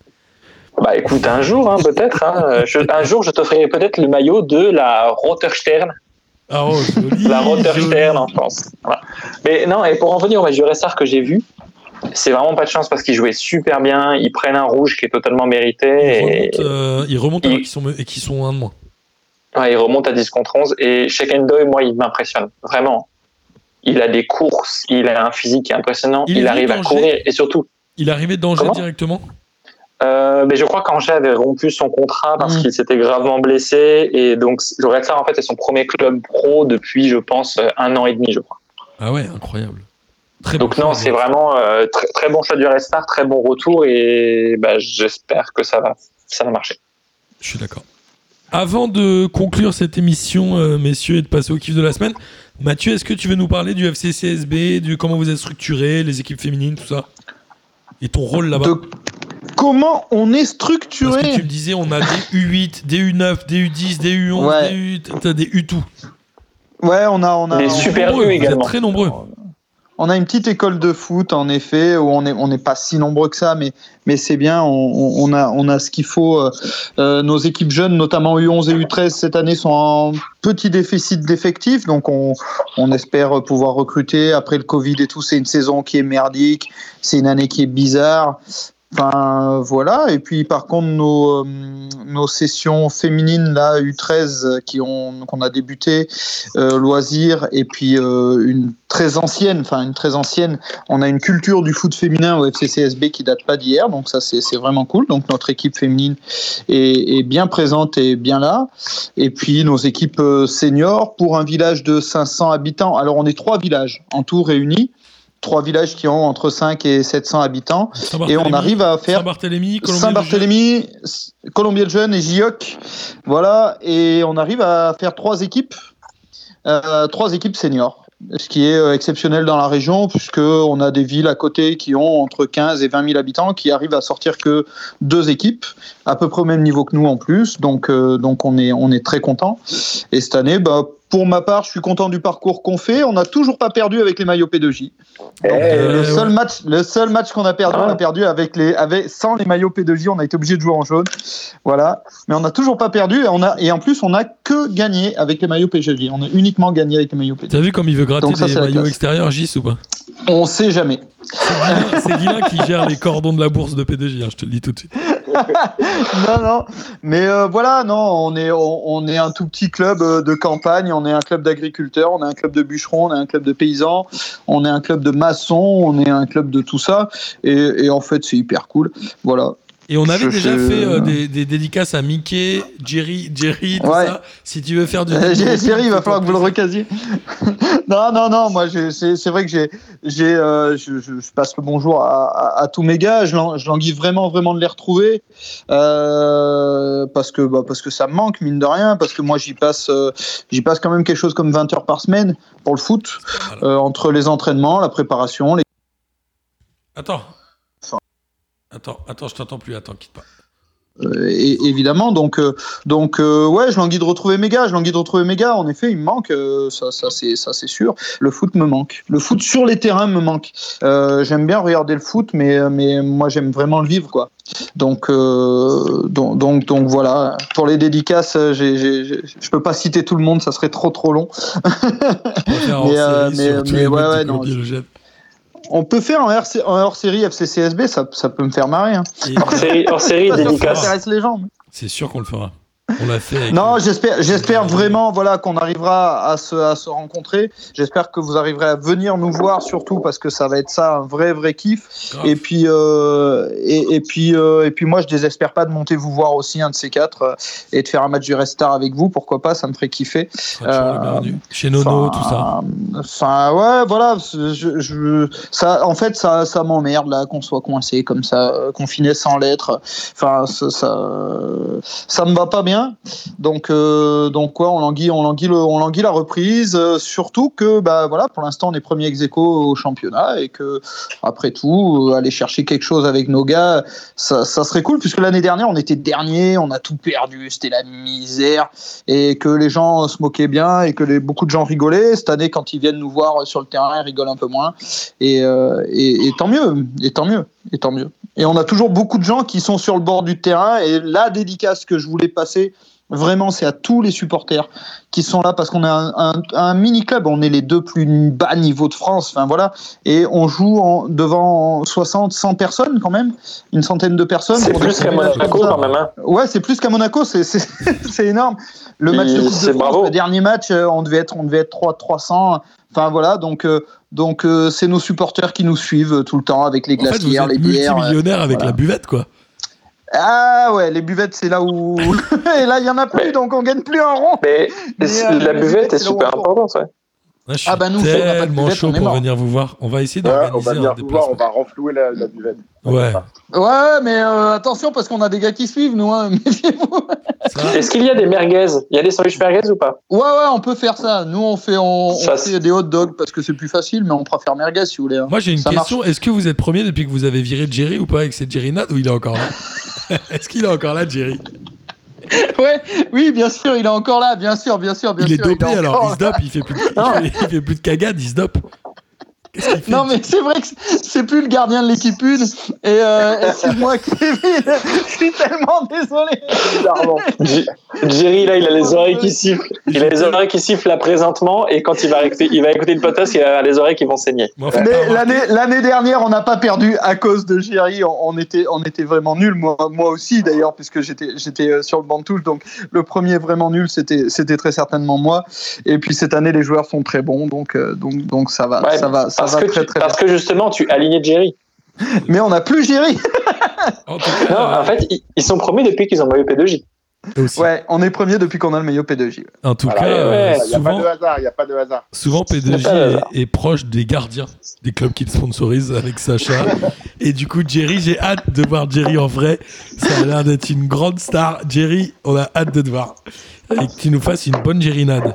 Bah écoute, un jour, hein, peut-être, hein, un jour, je t'offrirai peut-être le maillot de la Rotterstern, Ah, oh, joli, la. Rotterstern en France. Voilà. Mais non, et pour en venir au match du Red Star que j'ai vu, c'est vraiment pas de chance parce qu'ils jouaient super bien, ils prennent un rouge qui est totalement mérité, Ils et remontent, euh, ils remontent sont, et qu'ils sont un de moins. ouais, ils remontent à 10 contre 11, et Shekendoy, moi, il m'impressionne, vraiment. Il a des courses, il a un physique qui impressionnant, Il arrive à courir, et surtout, Il est arrivé d'Angers Comment? directement? Euh, mais je crois qu'Angers avait rompu son contrat parce Mm. qu'il s'était gravement blessé et donc le Red Star en fait est son premier club pro depuis je pense un an et demi je crois. Ah ouais, incroyable. Très Donc bon non c'est ouais. vraiment euh, très, très bon choix du Red Star, très bon retour et bah, j'espère que ça va ça va marcher. Je suis d'accord. Avant de conclure cette émission, euh, messieurs, et de passer au kiff de la semaine, Mathieu, est-ce que tu veux nous parler du FCCSB, du comment vous êtes structuré, les équipes féminines, tout ça? Et ton rôle là-bas? De comment on est Parce structuré que tu me disais, on a des U8, des U9, des U10, des U11, Ouais. des U... T'as des U tout. Ouais, on a, on a, Des on- super Nombreux, U vous êtes également. très nombreux. On a une petite école de foot, en effet, où on n'est on n'est pas si nombreux que ça, mais, mais c'est bien, on, on- on a, on a ce qu'il faut. euh, euh, nos équipes jeunes, notamment U11 et U13, cette année, sont en petit déficit d'effectifs, donc on, on espère pouvoir recruter. Après le Covid et tout, c'est une saison qui est merdique, c'est une année qui est bizarre. Enfin, voilà. Et puis, par contre, nos, euh, nos sessions féminines, là, U13, euh, qui ont, qu'on a débuté, euh, loisirs, et puis euh, une très ancienne, enfin, une très ancienne, on a une culture du foot féminin au FCCSB qui date pas d'hier, donc ça, c'est, c'est vraiment cool. Donc, notre équipe féminine est, est bien présente et bien là. Et puis, nos équipes euh, seniors, pour un village de 500 habitants, alors on est trois villages en tout réunis. Trois villages qui ont entre 5 et 700 habitants. Et on arrive à faire Saint-Barthélemy, Colombier Saint-Barthélemy, Colombier le Jeune et Gioc. Voilà, et on arrive à faire trois équipes, euh, trois équipes seniors. Ce qui est euh, exceptionnel dans la région, puisque on a des villes à côté qui ont entre 15 et 20 000 habitants, qui arrivent à sortir que deux équipes, à peu près au même niveau que nous en plus. Donc, euh, donc on est, on est très content. Et cette année, bah, pour ma part, je suis content du parcours qu'on fait. On n'a toujours pas perdu avec les maillots P2J. Donc, euh, le ouais. seul match, le seul match qu'on a perdu, Ah. on a perdu avec les, avec, sans les maillots P2J. On a été obligé de jouer en jaune. Voilà. Mais on n'a toujours pas perdu. Et, on a, et en plus, on n'a que gagné avec les maillots P2J. On a uniquement gagné avec les maillots P2J. T'as vu comme il veut gratter Donc ça, des maillots extérieurs, Gis ou pas? On sait jamais. C'est Guilain qui gère les cordons de la bourse de P2J, hein, je te le dis tout de suite. non, non. Mais euh, voilà, non, on est, un tout petit club euh, de campagne, on est un club d'agriculteurs, on est un club de bûcherons, on est un club de paysans, on est un club de maçons, on est un club de tout ça. Et, et en fait, c'est hyper cool. Voilà. Et on avait Je- déjà fait euh, des, des dédicaces à Mickey, Jerry, Jerry, tout Ouais. ça. Si tu veux faire du. Euh, Thierry, il va falloir que vous le recasiez. non, non, non, moi, c'est vrai que j'ai, j'ai, euh, je, passe le bonjour à, à- à tous mes gars. Je, lan- je languis vraiment, vraiment de les retrouver euh, parce que, bah, parce que ça me manque mine de rien, parce que moi, j'y passe, euh, j'y passe quand même quelque chose comme 20 heures par semaine pour le foot, euh, entre les entraînements, la préparation, les Attends. Attends, attends, je t'entends plus. Attends, quitte pas. Euh, et- évidemment. Donc, euh, donc euh, ouais, je languis de retrouver mes gars. Je languis de retrouver mes gars. En effet, il me manque. euh, ça, ça c'est, sûr. Le foot me manque. Le foot sur les terrains me manque. J'aime bien regarder le foot, mais, mais moi, j'aime vraiment le vivre, quoi. Donc, donc, donc, donc, voilà. Pour les dédicaces, je peux pas citer tout le monde. Ça serait trop, trop long. Mais, mais- mais les ouais, ouais, non. On peut faire un, RC, un hors-série FCCSB. Ça, ça peut me faire marrer. Hein. Et- Hors série, hors série Ça dédicace. intéresse les gens. mais- C'est sûr qu'on le fera. On l'a fait. Avec Non, j'espère, j'espère vraiment, voilà, qu'on arrivera à se, à se rencontrer. J'espère que vous arriverez à venir nous voir, surtout parce que ça va être ça, un vrai, vrai kiff. Et puis, euh, et, et puis, euh, et puis, moi, je désespère pas de monter vous voir aussi un de ces quatre euh, et de faire un match du Restar avec vous. Pourquoi pas Ça me ferait kiffer. Euh. Chez Nono, tout ça. Enfin, ouais, voilà. c'est- Je, je- ça, en fait, ça, ça m'emmerde là qu'on soit coincé comme ça, confiné sans lettres. Enfin, ça, ça, ça me va pas bien. Donc, euh, donc quoi, on languit, on languit, on languit la reprise. euh, surtout que, bah voilà, pour l'instant, on est premier ex aequo au championnat et que, après tout, euh, aller chercher quelque chose avec nos gars, ça, ça serait cool puisque l'année dernière, on était dernier, on a tout perdu, c'était la misère et que les gens se moquaient bien et que beaucoup de gens rigolaient. Cette année, quand ils viennent nous voir sur le terrain, ils rigolent un peu moins. Et tant mieux, et tant mieux, et tant mieux. Et on a toujours beaucoup de gens qui sont sur le bord du terrain. Et la dédicace que je voulais passer, vraiment, c'est à tous les supporters qui sont là parce qu'on est un, un- un mini club. On est les deux plus bas niveaux de France. Enfin voilà. Et on joue en, devant 60, 100 personnes quand même, une centaine de personnes. C'est plus qu'à Monaco quand même. Hein. Ouais, c'est plus qu'à Monaco, c'est énorme. Le match de de France, bravo. le dernier match, euh, on devait être, on devait être 3 300. Enfin voilà, donc euh, donc euh, c'est nos supporters qui nous suivent euh, tout le temps avec les En fait, vous glacières, êtes les bières. euh. multimillionnaire avec voilà. la buvette, quoi. Ah ouais, les buvettes, c'est là où et là il y en a plus, donc on gagne plus un rond. Mais, Mais, euh, la buvette est où super importante. Ouais. Là, je suis Ah bah nous, si on n'a pas tellement chaud on pour venir vous voir. On va essayer Ouais, on d'organiser va venir un vous voir, on va renflouer la, la buvette. Ouais. Ouais, mais euh, attention parce qu'on a des gars qui suivent, nous. Hein, méfiez-vous. Est-ce qu'il y a des merguez? Il y a des sandwichs merguez ou pas? Ouais, ouais, on peut faire ça. Nous, on fait, on, on Ça, fait des hot dogs parce que c'est plus facile, mais on préfère merguez si vous voulez. hein. Moi j'ai une Ça question. Est-ce que vous êtes premier depuis que vous avez viré Jerry ou pas avec cette Jerry Nad ou il est encore là Est-ce qu'il est encore là, Jerry? Ouais, oui, bien sûr, il est encore là, bien sûr, bien sûr, bien Il est sûr. dopé est alors, il se dope, il fait plus de, il Non. fait, il fait plus de cagade, il se dope. Non, mais c'est vrai que c'est plus le gardien de l'équipe une, et, euh, et c'est moi qui Je suis tellement désolé. Bizarrement. Jerry, là, il a les oreilles qui sifflent. Il a les oreilles qui sifflent là présentement, et quand il va écouter, il va écouter le podcast, il avoir les oreilles qui vont saigner. Mais l'année l'année dernière, on n'a pas perdu à cause de Jerry. On, on était, on était vraiment nuls. Moi, moi aussi, d'ailleurs, puisque j'étais j'étais euh, sur le banc de touche. Donc, le premier vraiment nul, c'était c'était très certainement moi. Et puis, cette année, les joueurs sont très bons. Donc, euh, donc, donc ça va, Ouais, ça va, ça Parce va que, très, tu- très parce que justement, tu alignais Jerry. Mais on n'a plus Jerry. En tout cas, Non, euh, en fait, ils, ils sont promis depuis qu'ils ont maillot P2J. aussi. Ouais, on est premier depuis qu'on a le maillot P2J. En tout Voilà, cas, ouais, euh, Il n'y a pas souvent, de hasard, il n'y a pas de hasard. souvent Y a P2J pas de est, proche des gardiens des clubs qu'il sponsorise avec Sacha. Et du coup, Jerry, j'ai hâte de voir Jerry en vrai. Ça a l'air d'être une grande star. Jerry, on a hâte de te voir. Et que tu nous fasses une bonne Jerrinade.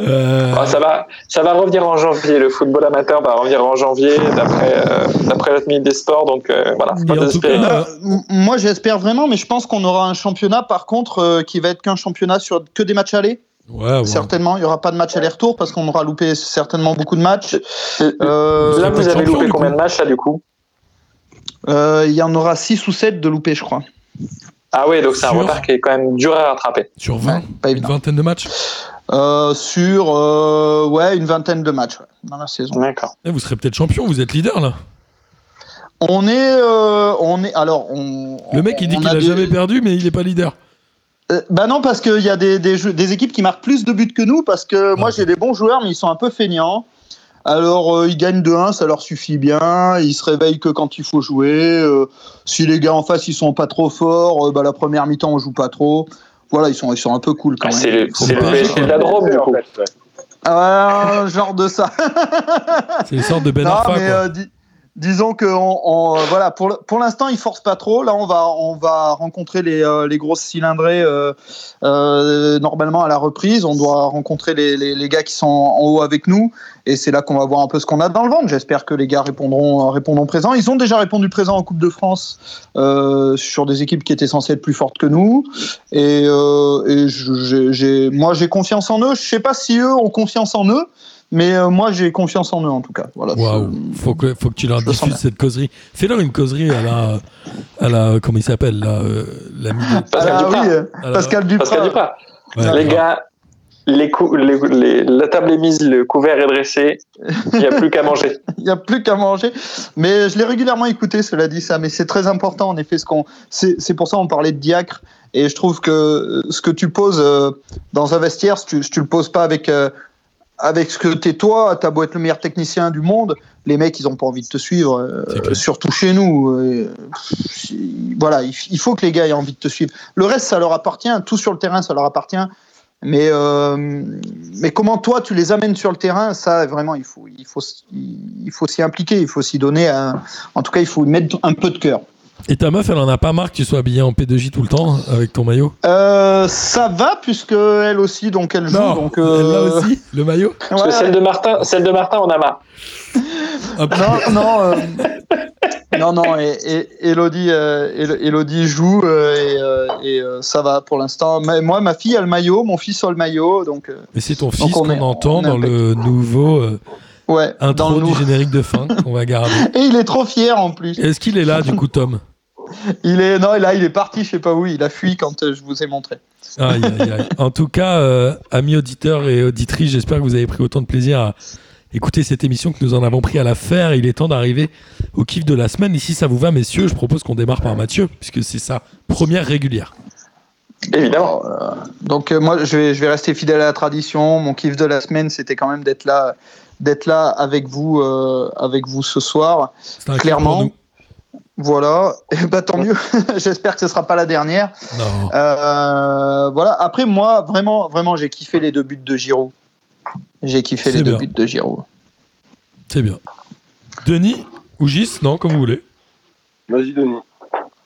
Euh, Ah, ça, va, ça va revenir en janvier. Le football amateur va revenir en janvier d'après euh, d'après ministre des Sports. Donc euh, voilà, pas cas, Euh, moi, j'espère vraiment, mais je pense qu'on aura un championnat, par contre, euh, qui va être qu'un championnat sur que des matchs allés. ouais, ouais. Certainement, il n'y aura pas de match aller-retour parce qu'on aura loupé certainement beaucoup de matchs. Là, vous avez loupé combien de matchs là du coup? Euh, Il y en aura 6 ou 7 de loupés, je crois. Ah oui, donc c'est un Sur- retard qui est quand même dur à rattraper. Sur 20, Ouais, pas une vingtaine de matchs? Euh, sur euh, ouais, une vingtaine de matchs ouais, dans la saison. D'accord. Eh, vous serez peut-être champion, vous êtes leader là. On est, euh, on est, alors on. Le mec il dit qu'il a des- jamais perdu, mais il est pas leader. Euh, bah non, parce qu'il y a des, des, jeux- des équipes qui marquent plus de buts que nous, parce que moi Ah. j'ai des bons joueurs, mais ils sont un peu feignants. Alors euh, ils gagnent 2-1, ça leur suffit bien. Ils se réveillent que quand il faut jouer. Euh, si les gars en face ils sont pas trop forts, euh, bah, la première mi-temps on joue pas trop. Voilà, ils sont, ils sont un peu cool quand Ah, même. c'est le, PSG de la Drôme du En fait, ouais. Ah, genre de ça. C'est une sorte de Ben non, Arfa, mais quoi. euh, dis- disons que on, voilà, pour, pour l'instant, ils forcent pas trop. Là, on va, on va rencontrer les, euh, les grosses cylindrées euh, euh, normalement à la reprise. On doit rencontrer les, les, gars qui sont en haut avec nous. Et c'est là qu'on va voir un peu ce qu'on a dans le ventre. J'espère que les gars répondront, répondront présent. Ils ont déjà répondu présent en Coupe de France sur des équipes qui étaient censées être plus fortes que nous. Et, moi, j'ai confiance en eux. Je sais pas si eux ont confiance en eux. Mais euh, moi, j'ai confiance en eux, en tout cas. Voilà. Waouh, Je- faut que, faut que tu leur je diffuses cette causerie. Fais-leur une causerie à la, à la, comment il s'appelle, là, euh, l'ami de- Pascal Ah Duprat. oui, à la- Pascal Duprat. Pascal Duprat. Ouais, les gars, les cou- les- les- la table est mise, le couvert est dressé. Il n'y a plus qu'à manger. Il n'y a plus qu'à manger. Mais je l'ai régulièrement écouté, cela dit ça. Mais c'est très important, en effet, ce qu'on. C'est c'est pour ça qu'on parlait de diacre. Et je trouve que euh, ce que tu poses euh, dans un vestiaire, si tu, tu le poses pas avec, euh, avec ce que t'es toi, t'as beau être le meilleur technicien du monde, les mecs, ils ont pas envie de te suivre, euh, surtout chez nous. euh, voilà, il, il faut que les gars aient envie de te suivre. Le reste, ça leur appartient. Tout sur le terrain, ça leur appartient. Mais, euh, mais comment toi tu les amènes sur le terrain, ça vraiment il faut, il faut, il faut s'y impliquer, il faut s'y donner. un- en tout cas, il faut y mettre un peu de cœur. Et ta meuf, elle en a pas marre que tu sois habillé en P2J tout le temps avec ton maillot Euh, ça va puisque elle aussi, donc elle joue. Non, donc, elle euh, l'a aussi, le maillot Parce que celle de Martin, celle de Martin, on a marre. Hop. non, non, euh, non, non. Et, et- Elodie, euh, joue euh, et, euh, et, euh, ça va pour l'instant. Moi, ma fille a le maillot, mon fils a le maillot, donc euh, Mais c'est ton fils on qu'on entend on dans le nouveau euh, ouais. intro dans le du générique de fin qu'on va garder. Et il est trop fier en plus. Est-ce qu'il est là, du coup, Tom? Il est non, là, il est parti, je sais pas où. Il a fui quand euh, je vous ai montré. Aïe, aïe, aïe. En tout cas, euh, amis auditeurs et auditrices, j'espère que vous avez pris autant de plaisir à écouter cette émission que nous en avons pris à la faire. Il est temps d'arriver au kiff de la semaine. Et si ça vous va, messieurs, je propose qu'on démarre par Mathieu, puisque c'est sa première régulière. Évidemment. Euh, donc euh, moi, je vais, je vais rester fidèle à la tradition. Mon kiff de la semaine, c'était quand même d'être là, d'être là avec vous, euh, avec vous ce soir. C'est un kiff Clairement. Voilà, et bah tant mieux. J'espère que ce sera pas la dernière. Non. Euh, voilà. Après, moi, vraiment, vraiment, j'ai kiffé les deux buts de Giroud. J'ai kiffé les bien. deux buts de Giroud. C'est bien. Denis ou Gis? Non, comme vous voulez. Vas-y, Denis.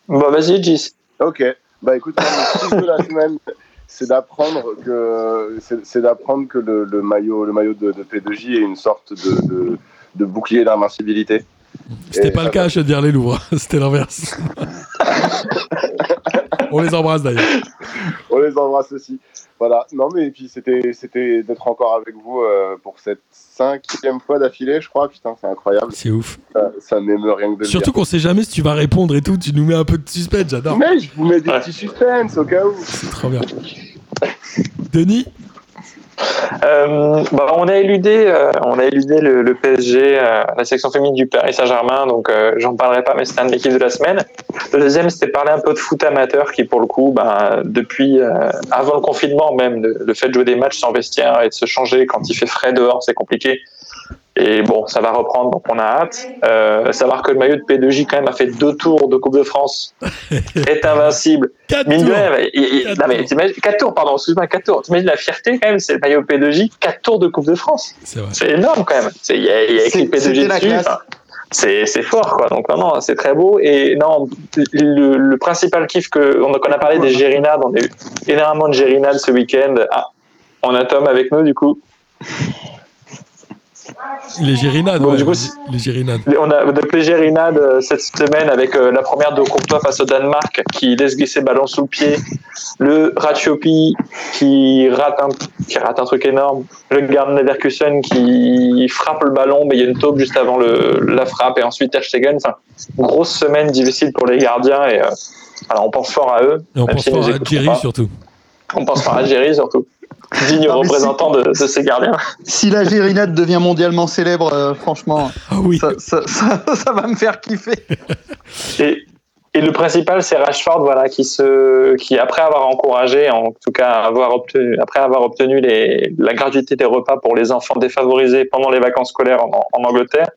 Bah, vas-y, Gis. Ok. Bah écoute, le de la semaine, c'est d'apprendre que c'est c'est d'apprendre que le, le maillot le maillot de, de P2J est une sorte de, de, de bouclier d'invincibilité. C'était pas le cas à Chaudière les Louvres, c'était l'inverse. On les embrasse d'ailleurs. On les embrasse aussi. Voilà. Non mais et puis c'était c'était d'être encore avec vous euh, pour cette cinquième fois d'affilée, je crois. Putain, c'est incroyable. C'est ouf. Ça, ça m'émeut rien que de Surtout qu'on sait jamais si tu vas répondre et tout, tu nous mets un peu de suspense, dire. j'adore. Mais je vous mets des Ouais. petits suspens au cas où. C'est trop bien. Denis? Euh, bah, on a éludé, euh, on a le, PSG, euh, la section féminine du Paris Saint-Germain, donc euh, j'en parlerai pas, mais c'était un de kiffs de la semaine. Le deuxième, c'était parler un peu de foot amateur, qui pour le coup, ben, depuis avant le confinement même, le, le fait de jouer des matchs sans vestiaire et de se changer quand il fait frais dehors, c'est compliqué. Et bon, ça va reprendre, donc on a hâte. Euh, savoir que le maillot de P2J quand même a fait deux tours de Coupe de France, est invincible. Quatre Mine de tours. rien, il- il- Quatre non, mais tours. t'imagines- quatre tours, pardon, excuse-moi, quatre tours. T'imagines la fierté quand même, c'est le maillot P2J, quatre tours de Coupe de France. C'est énorme quand même. C'est- Il y a, y a écrit C'est- P2J c'était la dessus. enfin, C'est fort, quoi. Donc, non, non, c'est très beau. Et non, le, le principal kiff que. On, qu'on a parlé des gérinades, on a eu énormément de gérinades ce week-end. Ah, on a Tom avec nous, du coup. Les gérinades, Bon, ouais, du coup, les- les gérinades. On a de Plégérinade euh, cette semaine avec euh, la première de Courtois face au Danemark qui laisse glisser ballon sous le pied. Le Ratiopi qui rate un, qui rate un truc énorme. Le Gardner Leverkusen qui frappe le ballon, mais il y a une taupe juste avant le, la frappe et ensuite Ter Stegen. Enfin, grosse semaine difficile pour les gardiens et euh, alors on pense fort à eux. Et on pense pas nous à Jerry surtout. On pense fort à Jerry surtout. Digne Non, représentant de, de ces gardiens. Si la Gérinade devient mondialement célèbre, euh, franchement, Ah oui. ça, ça, ça, ça va me faire kiffer. Et, et le principal, c'est Rashford, voilà, qui se, qui après avoir encouragé, en tout cas avoir obtenu, après avoir obtenu les, la gratuité des repas pour les enfants défavorisés pendant les vacances scolaires en, en Angleterre,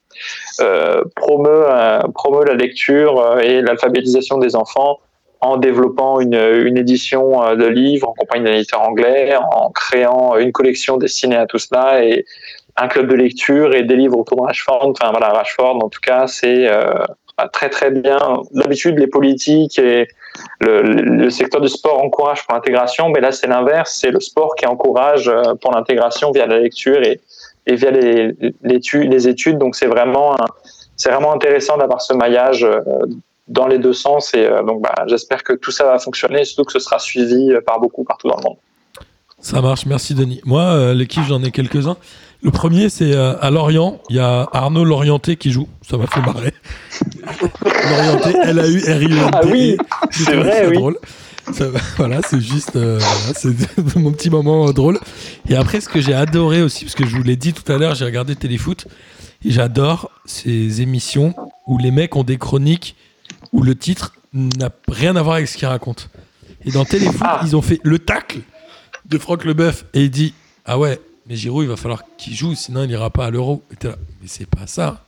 euh, promeut, euh, promeut la lecture et l'alphabétisation des enfants en développant une, une édition euh, de livres en compagnie d'un éditeur anglais, en créant une collection destinée à tout cela et un club de lecture et des livres autour de Rashford. Enfin voilà, Rashford, en tout cas, c'est euh, très très bien. D'habitude, les politiques et le, le secteur du sport encouragent pour l'intégration, mais là c'est l'inverse, c'est le sport qui encourage euh, pour l'intégration via la lecture et, et via les, les, études-. Donc c'est vraiment c'est vraiment intéressant d'avoir ce maillage euh, dans les deux sens et euh, donc bah, j'espère que tout ça va fonctionner, surtout que ce sera suivi euh, par beaucoup partout dans le monde. Ça marche, merci Denis. Moi, euh, les kiffs, j'en ai quelques-uns. Le premier, c'est euh, à Lorient. Il y a Arnaud Lorienté qui joue. Ça m'a fait marrer. Lorienté, L-A-U-R-I-E-N-T. Ah oui, c'est vrai, oui. drôle. Ça- voilà, c'est juste euh, voilà, c'est mon petit moment drôle. Et après, ce que j'ai adoré aussi, parce que je vous l'ai dit tout à l'heure, j'ai regardé Téléfoot et j'adore ces émissions où les mecs ont des chroniques où le titre n'a rien à voir avec ce qu'ils racontent. Et dans Téléfoot, Ah. ils ont fait le tacle de Franck Leboeuf et il dit Ah ouais, mais Giroud, il va falloir qu'il joue, sinon il ira pas à l'Euro. Et là, mais c'est pas ça.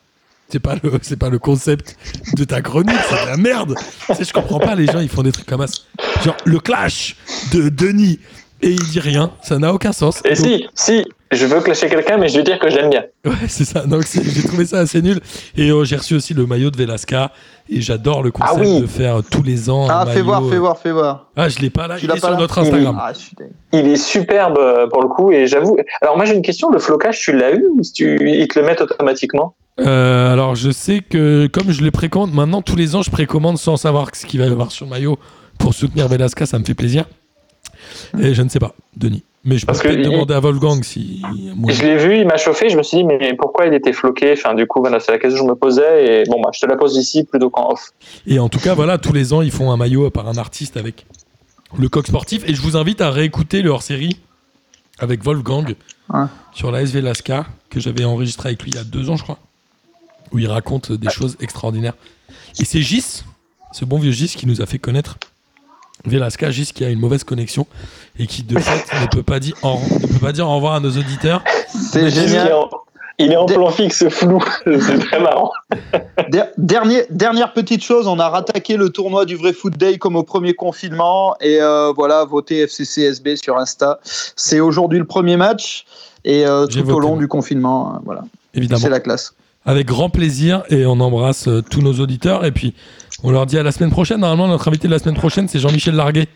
C'est pas le, c'est pas le concept de ta chronique, c'est de la merde. Tu sais, je comprends pas, les gens, ils font des trucs comme ça. Genre, le clash de Denis et il dit rien, ça n'a aucun sens. Et Donc- si, si, je veux clasher quelqu'un, mais je veux dire que je l'aime bien. Ouais, c'est ça. Donc, c'est- j'ai trouvé ça assez nul. Et euh, j'ai reçu aussi le maillot de Velasca. Et j'adore le concept Ah oui. de faire tous les ans. un Ah, fais voir, fais voir, fais voir. Ah, je l'ai pas là. Tu Il l'as est pas sur là notre Instagram. Ah, je suis dingue. Il est superbe euh, pour le coup et j'avoue. Alors moi j'ai une question, le flocage tu l'as eu ou tu, ils te le mettent automatiquement? Euh, alors, je sais que comme je le précommande, maintenant tous les ans, je précommande sans savoir ce qu'il va y avoir sur le maillot pour soutenir Velasca. Ça me fait plaisir. Et je ne sais pas, Denis. Mais je peux Parce que peut-être il- demander à Wolfgang si. moi- Je l'ai vu, il m'a chauffé, je me suis dit mais pourquoi il était floqué? Enfin du coup voilà, c'est la question que je me posais et bon bah je te la pose ici plutôt qu'en off. Et en tout cas, voilà, tous les ans, ils font un maillot par un artiste avec le coq sportif. Et je vous invite à réécouter le hors-série avec Wolfgang Ouais. sur la SV Lasca, que j'avais enregistré avec lui il y a deux ans, je crois, où il raconte des choses extraordinaires. Et c'est Gis, ce bon vieux Gis, qui nous a fait connaître Velasca, Gis qui a une mauvaise connexion et qui de fait ne peut pas dire, en- ne peut pas dire au revoir à nos auditeurs. C'est Il est génial. en, il est en plan fixe flou, c'est très marrant. Der- dernier, dernière petite chose, on a rattaqué le tournoi du vrai foot day comme au premier confinement et euh, voilà, votez FCCSB sur Insta. C'est aujourd'hui le premier match et euh, tout au long moi. du confinement, euh, voilà, Évidemment. c'est la classe. Avec grand plaisir et on embrasse euh, tous nos auditeurs et puis on leur dit à la semaine prochaine. Normalement, notre invité de la semaine prochaine, c'est Jean-Michel Larguet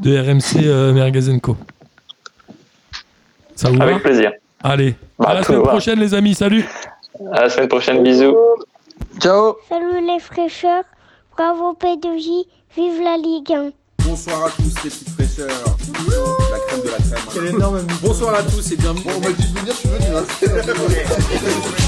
de RMC euh, Merguez Co. Ça vous va Avec plaisir. Allez, Bah, à la semaine va. prochaine, les amis. Salut À la semaine prochaine, bisous. Ciao. Salut les fraîcheurs, bravo P2J, vive la Ligue 1. Bonsoir à tous les petites fraîcheurs. La crème de la crème. Quel énorme Bonsoir à tous et bienvenue. Bon, on m'a dit de venir, je suis venu. Hein.